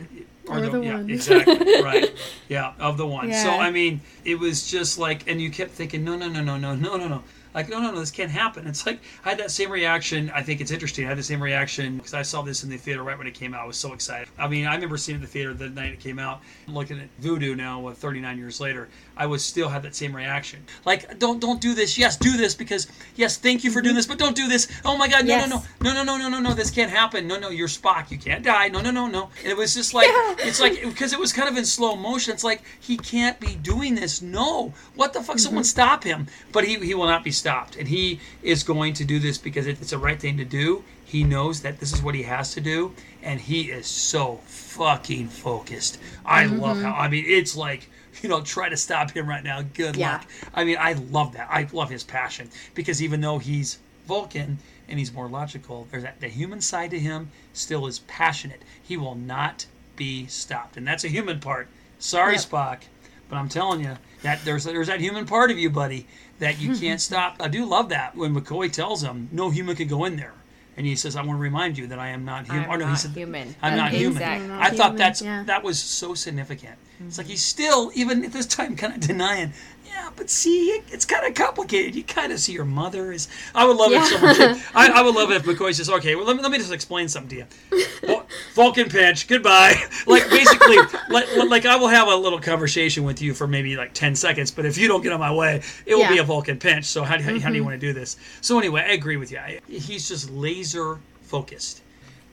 Or the yeah, one. exactly right. Yeah, of the one. So I mean, it was just like, and you kept thinking, no, no, no, no, no, no, no, no. Like, no, no, no, this can't happen. It's like I had that same reaction. I think it's interesting. I had the same reaction because I saw this in the theater right when it came out. I was so excited. I mean, I remember seeing it in the theater the night it came out. Looking at Vudu now, what 39 years later, I was still had that same reaction. Like, don't don't do this. Yes, do this because yes, thank you for doing mm-hmm. this, but don't do this. Oh my God, no, Yes. no, no, no, no, no, no, no, no. This can't happen. No, no, you're Spock. You can't die. No, no, no, no. And it was just like it's like because it was kind of in slow motion. It's like he can't be doing this. No, what the fuck? Mm-hmm. Someone stop him! But he he will not be stopped, and he is going to do this because it, it's the right thing to do. He knows that this is what he has to do, and he is so fucking focused. I love mm-hmm. how. I mean, it's like you know, try to stop him right now. Good Yeah. luck. I mean, I love that. I love his passion because even though he's Vulcan and he's more logical, there's that the human side to him still is passionate. He will not be stopped, and that's a human part. Sorry, Yep. Spock, but I'm telling you that there's there's that human part of you, buddy, that you can't stop. I do love that when McCoy tells him no human can go in there. And he says, "I want to remind you that I am not human." I'm or no, he not said, human. I'm not That's human. I'm not I thought human, that's yeah. that was so significant. It's like mm-hmm. he's still, even at this time, kind of denying. Yeah, but see, it, it's kind of complicated. You kind of see your mother is. I would love Yeah. if someone. I, I would love it if McCoy says, "Okay, well, let me, let me just explain something to you." Vulcan pinch, goodbye. Like basically, like, like I will have a little conversation with you for maybe like ten seconds, but if you don't get on my way, it will be a Vulcan pinch. So how, do- how, how do you mm-hmm. want to do this? So anyway, I agree with you. I, he's just laser focused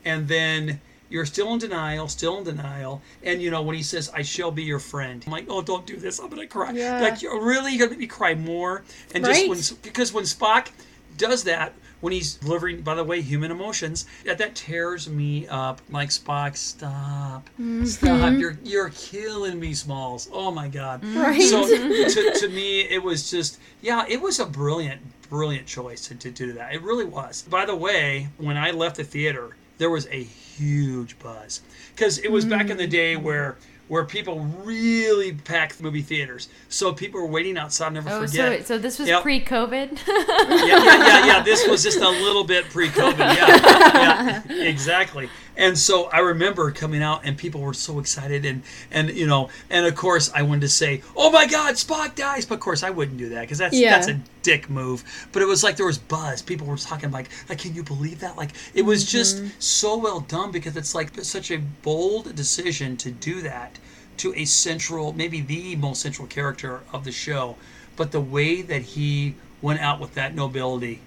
and then you're still in denial, still in denial, and you know when he says, "I shall be your friend," I'm like, "Oh, don't do this! I'm gonna cry." Yeah. Like, you're really gonna make me cry more, and just when because when Spock does that when he's delivering, by the way, human emotions, that that tears me up. Like Spock, stop, mm-hmm. stop! You're you're killing me, Smalls. Oh my God! Mm-hmm. Right. So to, to me, it was just yeah, it was a brilliant, brilliant choice to, to do that. It really was. By the way, when I left the theater, there was a huge buzz because it was back in the day mm. where where people really packed movie theaters. So people were waiting outside. I'll never Oh, forget. so so this was Yep. pre-COVID. yeah, yeah, yeah, yeah. This was just a little bit pre-COVID. Yeah, yeah, exactly. And so I remember coming out, and people were so excited, and and you know, and of course I wanted to say, "Oh my God, Spock dies!" But of course I wouldn't do that because that's Yeah. that's a dick move. But it was like there was buzz. People were talking like, like, can you believe that? Like it was just mm-hmm. so well done because it's like such a bold decision to do that to a central, maybe the most central character of the show. But the way that he went out with that nobility,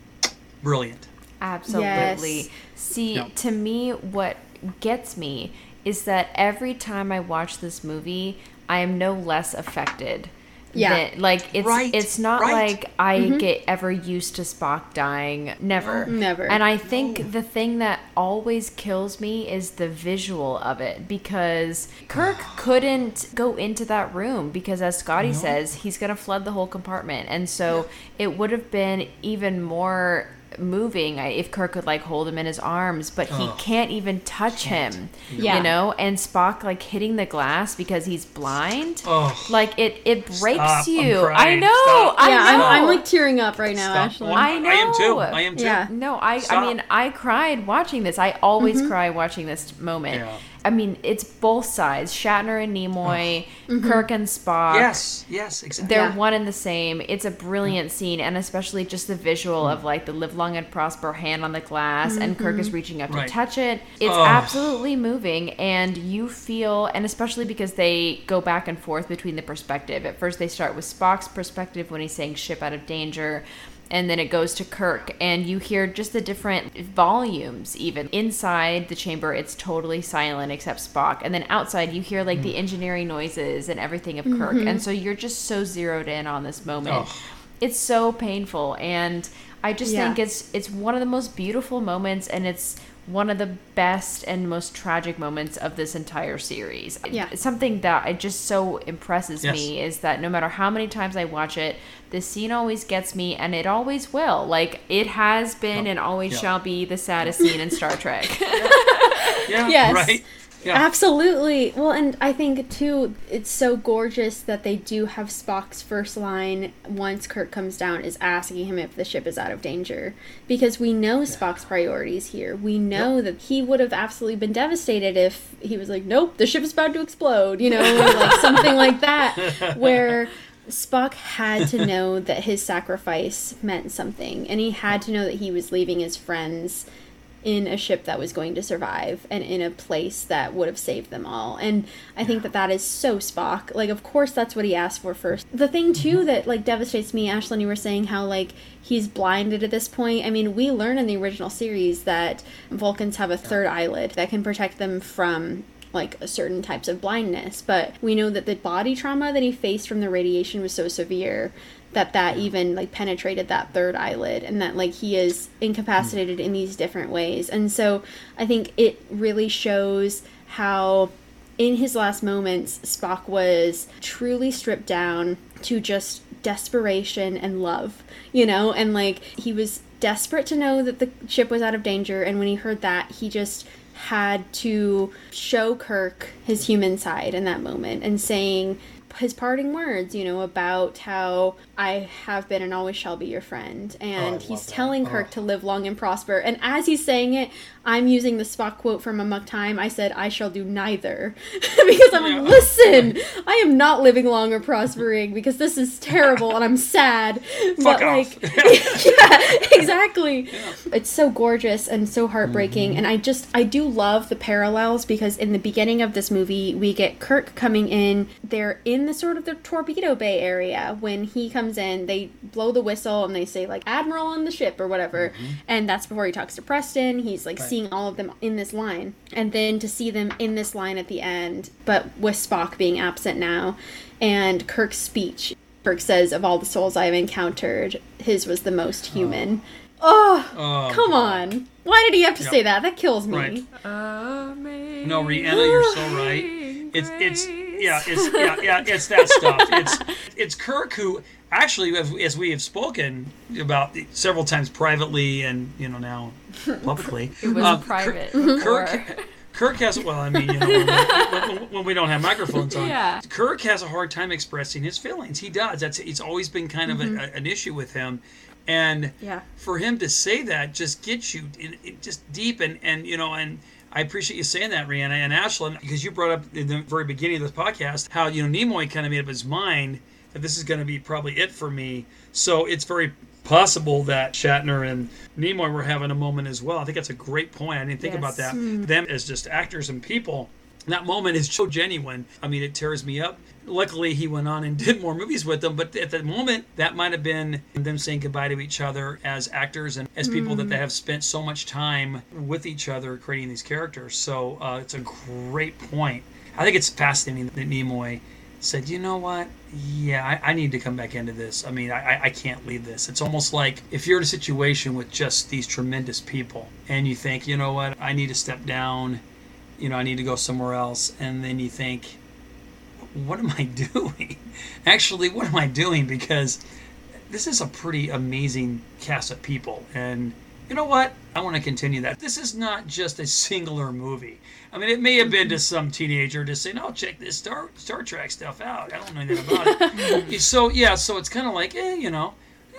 brilliant. Absolutely. Yes. See, Yeah. to me, what gets me is that every time I watch this movie, I am no less affected. Yeah. than- like it's Right, it's not right. like I mm-hmm. get ever used to Spock dying. Never. Never. And I think the thing that always kills me is the visual of it because Kirk couldn't go into that room because as Scotty says, he's going to flood the whole compartment. And so it would have been even more moving if Kirk could like hold him in his arms, but he Ugh. can't even touch him. Yeah. You know, and Spock like hitting the glass because he's blind. Oh. Like it it breaks Stop, I'm you. I know. Stop. I yeah, I'm. I'm like tearing up right now, Stop. Ashley. Well, I I am too. know. I am too. Yeah. No, I I mean I cried watching this. I always mm-hmm. cry watching this moment. Yeah. I mean, it's both sides Shatner and Nimoy, mm-hmm. Kirk and Spock. Yes, yes, exactly. They're Yeah. one and the same. It's a brilliant mm. scene, and especially just the visual of like the live long and prosper hand on the glass, and Kirk is mm-hmm. reaching up Right. to touch it. It's Oh. absolutely moving, and you feel, and especially because they go back and forth between the perspective. At first, they start with Spock's perspective when he's saying "ship out of danger." And then it goes to Kirk, and you hear just the different volumes. Even inside the chamber, it's totally silent except Spock. And then outside, you hear like the mm. engineering noises and everything of Kirk. Mm-hmm. And so you're just so zeroed in on this moment Oh. it's so painful and i just Yeah. think it's it's one of the most beautiful moments and it's one of the best and most tragic moments of this entire series Yeah. something that it just so impresses Yes. me is that no matter how many times i watch it this scene always gets me and it always will like it has been oh, and always Yeah. shall be the saddest scene in star trek yeah, Yes. right. Yeah. Absolutely. Well, and I think too, it's so gorgeous that they do have Spock's first line once Kirk comes down is asking him if the ship is out of danger, because we know Spock's priorities here. We know that he would have absolutely been devastated if he was like, "Nope, the ship is about to explode," you know, or like something like that, where. Spock had to know that his sacrifice meant something, and he had to know that he was leaving his friends in a ship that was going to survive and in a place that would have saved them all. And I think that that is so Spock. Like, of course, that's what he asked for first. The thing, too, mm-hmm. that, like, devastates me, Ashlyn, you were saying how, like, he's blinded at this point. I mean, we learn in the original series that Vulcans have a third eyelid that can protect them from like certain types of blindness but we know that the body trauma that he faced from the radiation was so severe that that even like penetrated that third eyelid and that like he is incapacitated mm. in these different ways. And so i think it really shows how in his last moments spock was truly stripped down to just desperation and love you know? And like he was desperate to know that the ship was out of danger. And when he heard that he just had to show Kirk his human side in that moment and saying his parting words, you know, about how I have been and always shall be your friend. Oh, and love he's that. telling oh. Kirk to live long and prosper. And as he's saying it, I'm using the Spock quote from Amok Time. I said, I shall do neither. because I'm Yeah. like, listen, I am not living long or prospering because this is terrible and I'm sad. Fuck but off. like yeah, exactly. It's so gorgeous and so heartbreaking. Mm-hmm. And I just, I do love the parallels because in the beginning of this movie, we get Kirk coming in. They're in the sort of the Torpedo Bay area. When he comes in, they blow the whistle and they say, like, Admiral on the ship or whatever. Mm-hmm. And that's before he talks to Preston. He's like seeing all of them in this line. And then to see them in this line at the end, but with Spock being absent now, and Kirk's speech. Kirk says, of all the souls I've encountered, his was the most oh. human. Oh, Oh, come on. Why did he have to Yep. say that? That kills me. Right. No, Rhianna, you're so right. It's it's yeah, it's yeah, yeah, it's that stuff. It's it's Kirk who actually, as, as we have spoken about several times privately and you know now publicly, it was um, private Kirk, before. Kirk, Kirk has well, I mean, you know, when, we- when, when we don't have microphones on, Yeah. Kirk has a hard time expressing his feelings. He does. That's it's always been kind of a, an issue with him, and Yeah. for him to say that just gets you in, in just deep and and you know and I appreciate you saying that, Rhianna and Ashlyn, because you brought up in the very beginning of this podcast how you know Nimoy kind of made up his mind that this is going to be probably it for me. So it's very possible that Shatner and Nimoy were having a moment as well. I think that's a great point. I didn't think about Yes. that. Them as just actors and people. That moment is so genuine. I mean, it tears me up. Luckily, he went on and did more movies with them. But at the moment, that might have been them saying goodbye to each other as actors and as people that they have spent so much time with each other creating these characters. So uh, it's a great point. I think it's fascinating that Nimoy said, you know what? Yeah, I, I need to come back into this. I mean, I, I- I can't leave this. It's almost like if you're in a situation with just these tremendous people and you think, you know what, I need to step down, you know, I need to go somewhere else. And then you think, what am I doing? Actually, what am I doing? Because this is a pretty amazing cast of people. And you know what? I want to continue that. This is not just a singular movie. I mean, it may have been to some teenager just saying, "Oh, check this Star Star Trek stuff out." I don't know anything about it. so yeah, so it's kind of like, eh, you know,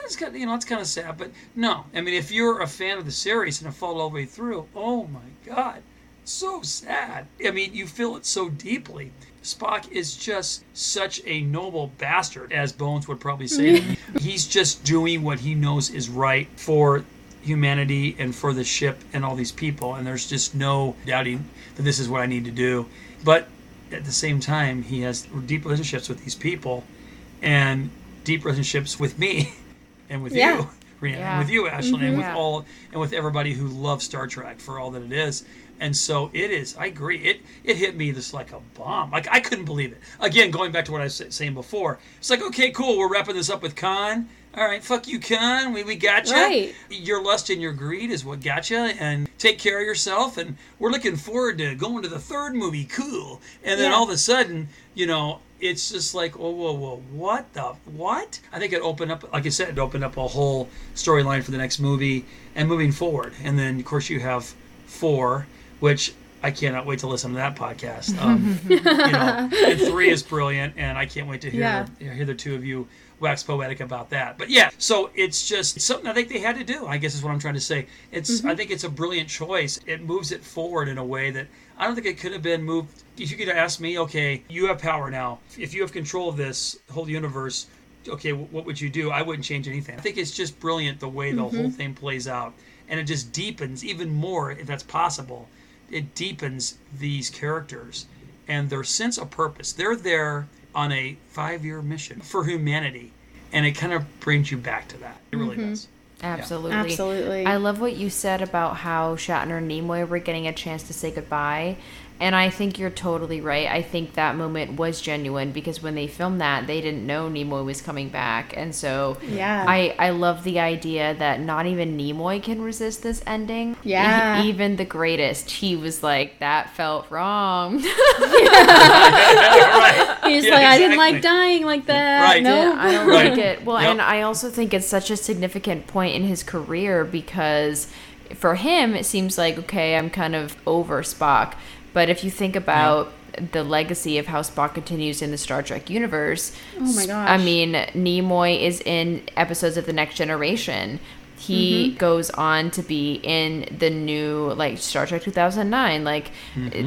it's kind you know, it's kind of sad. But no, I mean, if you're a fan of the series and have followed all the way through, oh my God, so sad. I mean, you feel it so deeply. Spock is just such a noble bastard, as Bones would probably say. He's just doing what he knows is right for humanity and for the ship and all these people, and there's just no doubting that this is what I need to do. But at the same time, he has deep relationships with these people and deep relationships with me and with Yeah. you. Rhiannon, Yeah. and with you, Ashley, and with Yeah. all and with everybody who loves Star Trek for all that it is. And so it is. I agree. It it hit me just like a bomb. Like I couldn't believe it. Again, going back to what I was saying before, it's like okay, cool. We're wrapping this up with Khan. All right, fuck you, Khan. We we got you. Right. Your lust and your greed is what got you. And take care of yourself. And we're looking forward to going to the third movie. Cool. And then Yeah. all of a sudden, you know, it's just like, oh, whoa, whoa, what the what? I think it opened up, like I said, it opened up a whole storyline for the next movie and moving forward. And then, of course, you have four, which I cannot wait to listen to that podcast. Um, you know, and three is brilliant, and I can't wait to hear Yeah. hear the two of you wax poetic about that. But yeah, so it's just something I think they had to do. I guess is what I'm trying to say. It's I mm-hmm. think it's a brilliant choice. It moves it forward in a way that I don't think it could have been moved. If you could ask me, okay, you have power now. If you have control of this whole universe, okay, what would you do? I wouldn't change anything. I think it's just brilliant the way the whole mm-hmm. thing plays out, and it just deepens even more if that's possible. It deepens these characters and their sense of purpose. They're there on a five-year mission for humanity, and it kind of brings you back to that. It really mm-hmm. does. Absolutely. Absolutely. I love what you said about how Shatner and Nimoy were getting a chance to say goodbye. And I think you're totally right. I think that moment was genuine because when they filmed that, they didn't know Nimoy was coming back. And so Yeah. I, I love the idea that not even Nimoy can resist this ending. Yeah. E- even the greatest, he was like, that felt wrong. right. He's Yeah, like, I didn't like dying like that. Right. No. Yeah, I don't Right. like it. Well, Yep. and I also think it's such a significant point in his career because for him, it seems like, okay, I'm kind of over Spock. But if you think about the legacy of how Spock continues in the Star Trek universe, Oh my I mean, Nimoy is in episodes of The Next Generation. He Mm-hmm. goes on to be in the new like Star Trek 2009. Like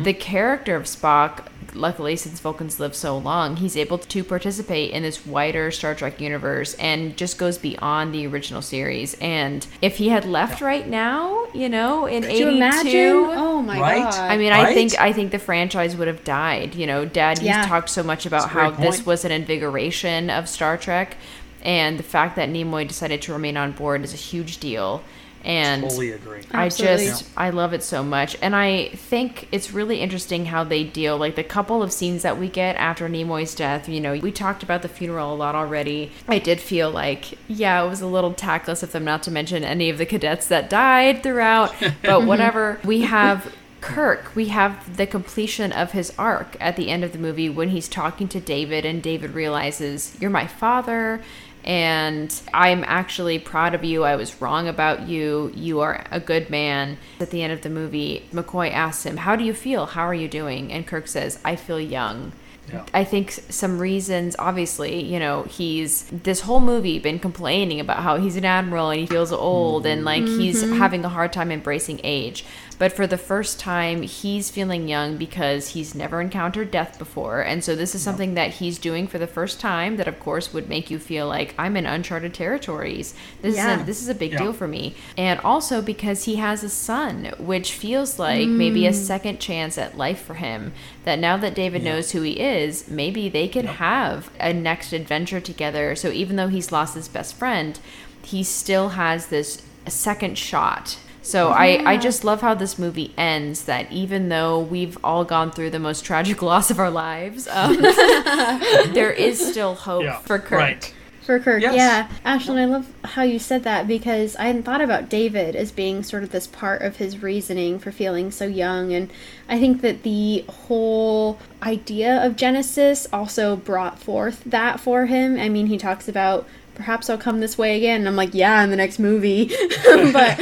the character of Spock, luckily since Vulcans live so long, he's able to participate in this wider Star Trek universe and just goes beyond the original series. And if he had left right now, you know, in Could you imagine? Oh my Right? god. I mean, I think I think the franchise would have died. You know, Dad, you Yeah. talked so much about That's a how this point. was an invigoration of Star Trek, and the fact that Nimoy decided to remain on board is a huge deal. And Totally agree. I Absolutely. just I love it so much, and I think it's really interesting how they deal. Like the couple of scenes that we get after Nimoy's death. You know, we talked about the funeral a lot already. I did feel like, yeah, it was a little tactless of them not to mention any of the cadets that died throughout. But whatever, we have. Kirk, we have the completion of his arc at the end of the movie when he's talking to David, and David realizes, You're my father, and I'm actually proud of you. I was wrong about you. You are a good man. At the end of the movie, McCoy asks him, How do you feel? How are you doing? And Kirk says, I feel young. Yeah. I think some reasons, obviously, you know, he's this whole movie been complaining about how he's an admiral and he feels old and like he's mm-hmm. having a hard time embracing age. But for the first time, he's feeling young because he's never encountered death before. And so this is something that he's doing for the first time that, of course, would make you feel like I'm in uncharted territories. This, Yeah. is, a, this is a big Yeah. deal for me. And also because he has a son, which feels like maybe a mm. second chance at life for him. That now that David knows who he is, maybe they could have a next adventure together. So even though he's lost his best friend, he still has this second shot. So I, I just love how this movie ends. That even though we've all gone through the most tragic loss of our lives, um, there is still hope Yeah. for Kirk. Right. For Kirk, Yes. yeah. Ashlyn, I love how you said that because I hadn't thought about David as being sort of this part of his reasoning for feeling so young. And I think that the whole idea of Genesis also brought forth that for him. I mean, he talks about perhaps I'll come this way again. And I'm like, yeah, in the next movie. but,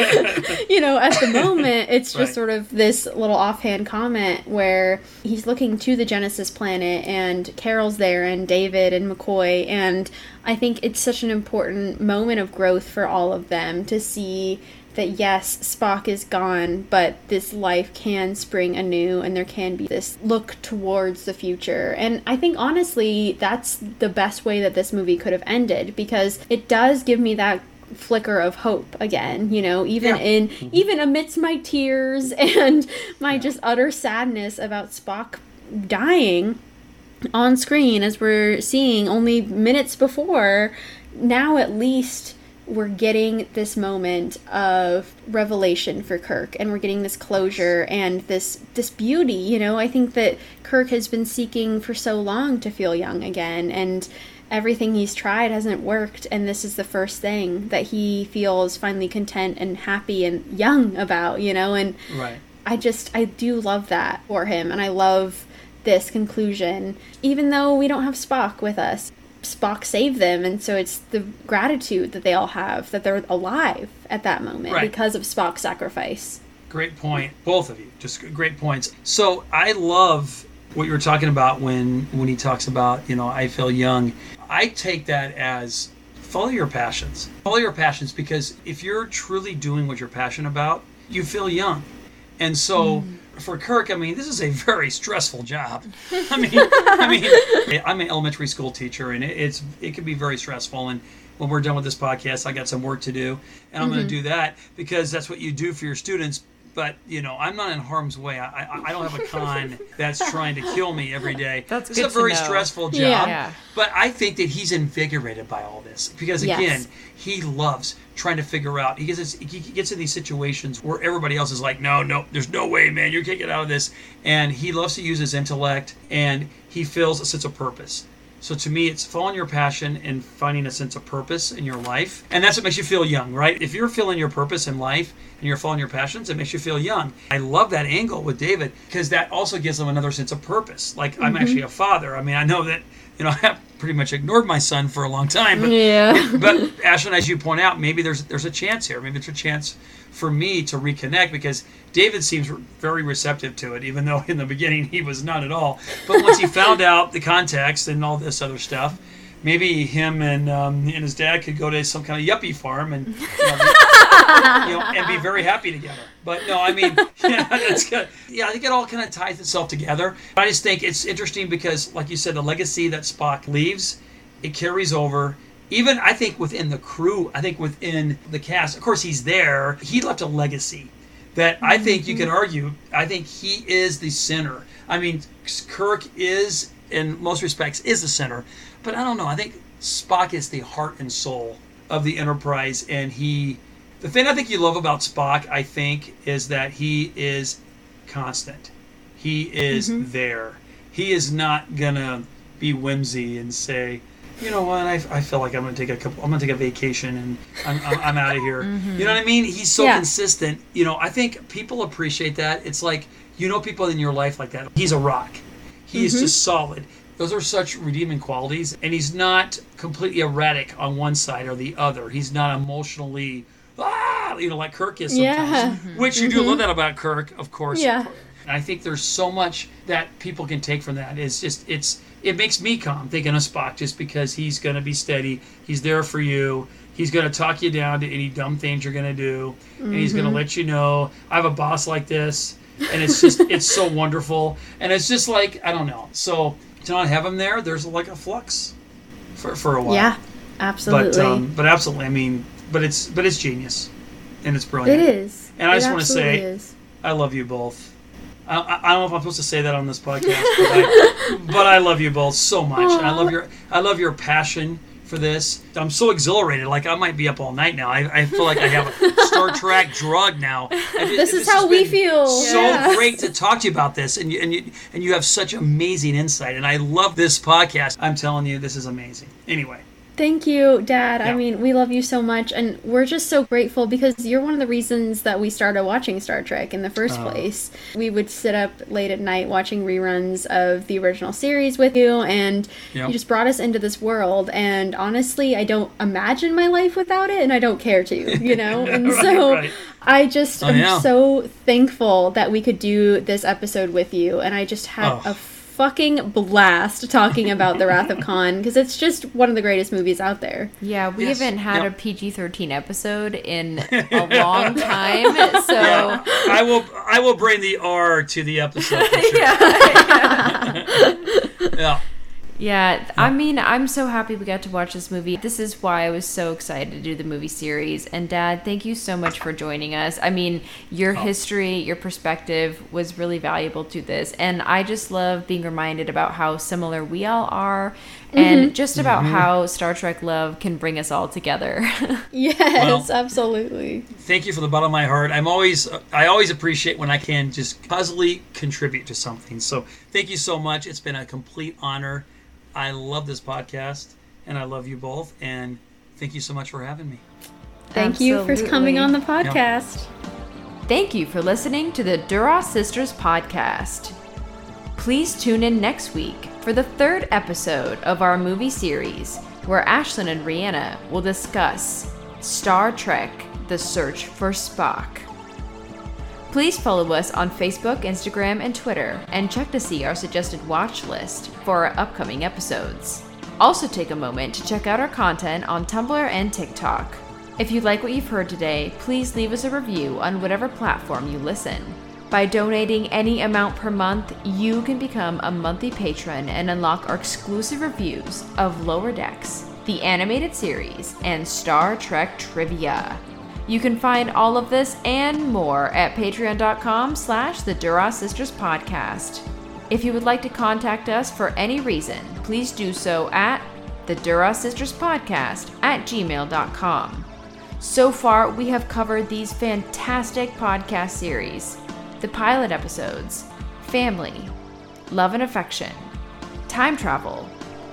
you know, at the moment, it's just Right. sort of this little offhand comment where he's looking to the Genesis planet and Carol's there and David and McCoy. And I think it's such an important moment of growth for all of them to see that yes, Spock is gone, but this life can spring anew and there can be this look towards the future. And I think honestly, that's the best way that this movie could have ended because it does give me that flicker of hope again you know even Yeah. in mm-hmm. even amidst my tears and my just utter sadness about spock dying on screen as we're seeing only minutes before now at least we're getting this moment of revelation for Kirk and we're getting this closure and this this beauty you know? I think that Kirk has been seeking for so long to feel young again and everything he's tried hasn't worked and this is the first thing that he feels finally content and happy and young about you know? And Right. I just I do love that for him and I love this conclusion. Even though we don't have Spock with us Spock saved them and so it's the gratitude that they all have that they're alive at that moment Right. because of Spock's sacrifice Great point, both of you. Just great points. So I love what you were talking about when when he talks about you know I feel young. I take that as follow your passions. Follow your passions because if you're truly doing what you're passionate about, you feel young. And so mm. For Kirk, I mean, this is a very stressful job. I mean, I mean, I'm an elementary school teacher, and it, it's it can be very stressful. And when we're done with this podcast, I got some work to do, and I'm going to mm-hmm. do that because that's what you do for your students. But you know, I'm not in harm's way. I, I, I don't have a Khan that's trying to kill me every day. That's is a very stressful job. Yeah. Yeah. But I think that he's invigorated by all this because Yes. again, he loves trying to figure out. He gets he gets in these situations where everybody else is like, no, no, there's no way, man, you can't get out of this. And he loves to use his intellect, and he feels a sense of purpose. So to me, it's following your passion and finding a sense of purpose in your life, and that's what makes you feel young, right? If you're feeling your purpose in life and you're following your passions, it makes you feel young. I love that angle with David because that also gives him another sense of purpose. Like I'm mm-hmm. actually a father. I mean, I know that you know I pretty much ignored my son for a long time, but yeah but Ashlyn, as you point out, maybe there's there's a chance here. Maybe there's a chance for me to reconnect because David seems very receptive to it, even though in the beginning he was not at all. But once he found out the context and all this other stuff, maybe him and um, and his dad could go to some kind of yuppie farm and you know, you know, and be very happy together. But no, I mean, yeah, that's good. Yeah, I think it all kind of ties itself together. I just think it's interesting because, like you said, the legacy that Spock leaves, it carries over. Even I think within the crew, I think within the cast, of course, he's there. He left a legacy that I think you can argue. I think he is the center. I mean, Kirk is, in most respects, is the center. But I don't know. I think Spock is the heart and soul of the Enterprise, and he. The thing I think you love about Spock, I think, is that he is constant. He is mm-hmm. there. He is not gonna be whimsy and say, you know what, I, I feel like I'm gonna take a couple, I'm gonna take a vacation and I'm, I'm, I'm out of here. Mm-hmm. You know what I mean? He's so Yeah. consistent. You know, I think people appreciate that. It's like you know people in your life like that. He's a rock. He is mm-hmm. just solid. Those are such redeeming qualities, and he's not completely erratic on one side or the other. He's not emotionally, ah, you know, like Kirk is sometimes. Yeah. Mm-hmm. Which you do mm-hmm. love that about Kirk, of course. Yeah. And I think there's so much that people can take from that. It's just it's it makes me calm thinking of Spock just because he's gonna be steady. He's there for you. He's gonna talk you down to any dumb things you're gonna do, and he's gonna let you know I have a boss like this, and it's just it's so wonderful, and it's just like I don't know. So to not have him there, there's like a flux for for a while. yeah absolutely But um, but absolutely, I mean, but it's but it's genius, and it's brilliant. it is And I It just wanna say- is. I love you both. I, I, I don't know if I'm supposed to say that on this podcast, but I, but I love you both so much. And I love your I love your passion for this. I'm so exhilarated. Like I might be up all night now. I, I feel like I have a Star Trek drug now. It- This is how we feel. So Yeah. great to talk to you about this, and you, and you and you have such amazing insight. And I love this podcast. I'm telling you, this is amazing. Anyway. Thank you, Dad. I mean, we love you so much, and we're just so grateful because you're one of the reasons that we started watching Star Trek in the first Oh. place. We would sit up late at night watching reruns of the original series with you, and Yep. you just brought us into this world. And honestly, I don't imagine my life without it, and I don't care to, you know? and Right, so right. I just Oh, am yeah. so thankful that we could do this episode with you, and I just had Oh. a fucking blast talking about The Wrath of Khan because it's just one of the greatest movies out there. Yeah, we Yes, haven't had yeah. a PG 13 episode in a long time. So, Yeah, I will. I will bring the R to the episode. For sure. yeah. yeah, I mean, I'm so happy we got to watch this movie. This is why I was so excited to do the movie series. And, Dad, thank you so much for joining us. I mean, your oh. history, your perspective was really valuable to this. And I just love being reminded about how similar we all are and mm-hmm. just about mm-hmm. how Star Trek love can bring us all together. Yes, Well- absolutely. Thank you from the bottom of my heart. I'm always. I always appreciate when I can just puzzily contribute to something. So thank you so much. It's been a complete honor. I love this podcast, and I love you both. And thank you so much for having me. Thank you for coming on the Absolutely. podcast. Thank you for listening to the Duras Sisters podcast. Please tune in next week for the third episode of our movie series, where Ashlyn and Rhianna will discuss Star Trek The Search for Spock. Please follow us on Facebook, Instagram, and Twitter, and check to see our suggested watch list for our upcoming episodes. Also, take a moment to check out our content on Tumblr and TikTok. If you like what you've heard today, please leave us a review on whatever platform you listen. By donating any amount per month, you can become a monthly patron and unlock our exclusive reviews of Lower Decks, the animated series, and Star Trek trivia. You can find all of this and more at patreon.com slash the Duras Sisters Podcast. If you would like to contact us for any reason, please do so at the Duras Sisters Podcast at gmail.com. So far, we have covered these fantastic podcast series the pilot episodes, family, love and affection, time travel,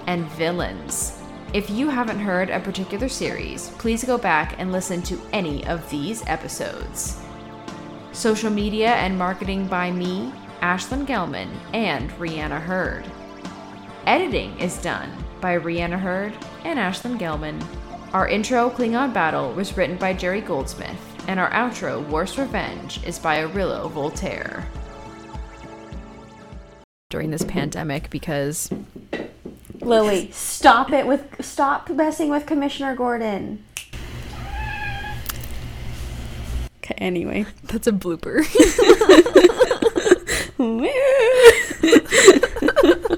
and villains. If you haven't heard a particular series, please go back and listen to any of these episodes. Social media and marketing by me, Ashlyn Gelman, and Rhianna Herd. Editing is done by Rhianna Herd and Ashlyn Gelman. Our intro, Klingon Battle, was written by Jerry Goldsmith, and our outro, Worf's Revenge, is by Aurelio Voltaire. During this pandemic, because Lily, stop it with stop messing with Commissioner Gordon. Okay, anyway. That's a blooper.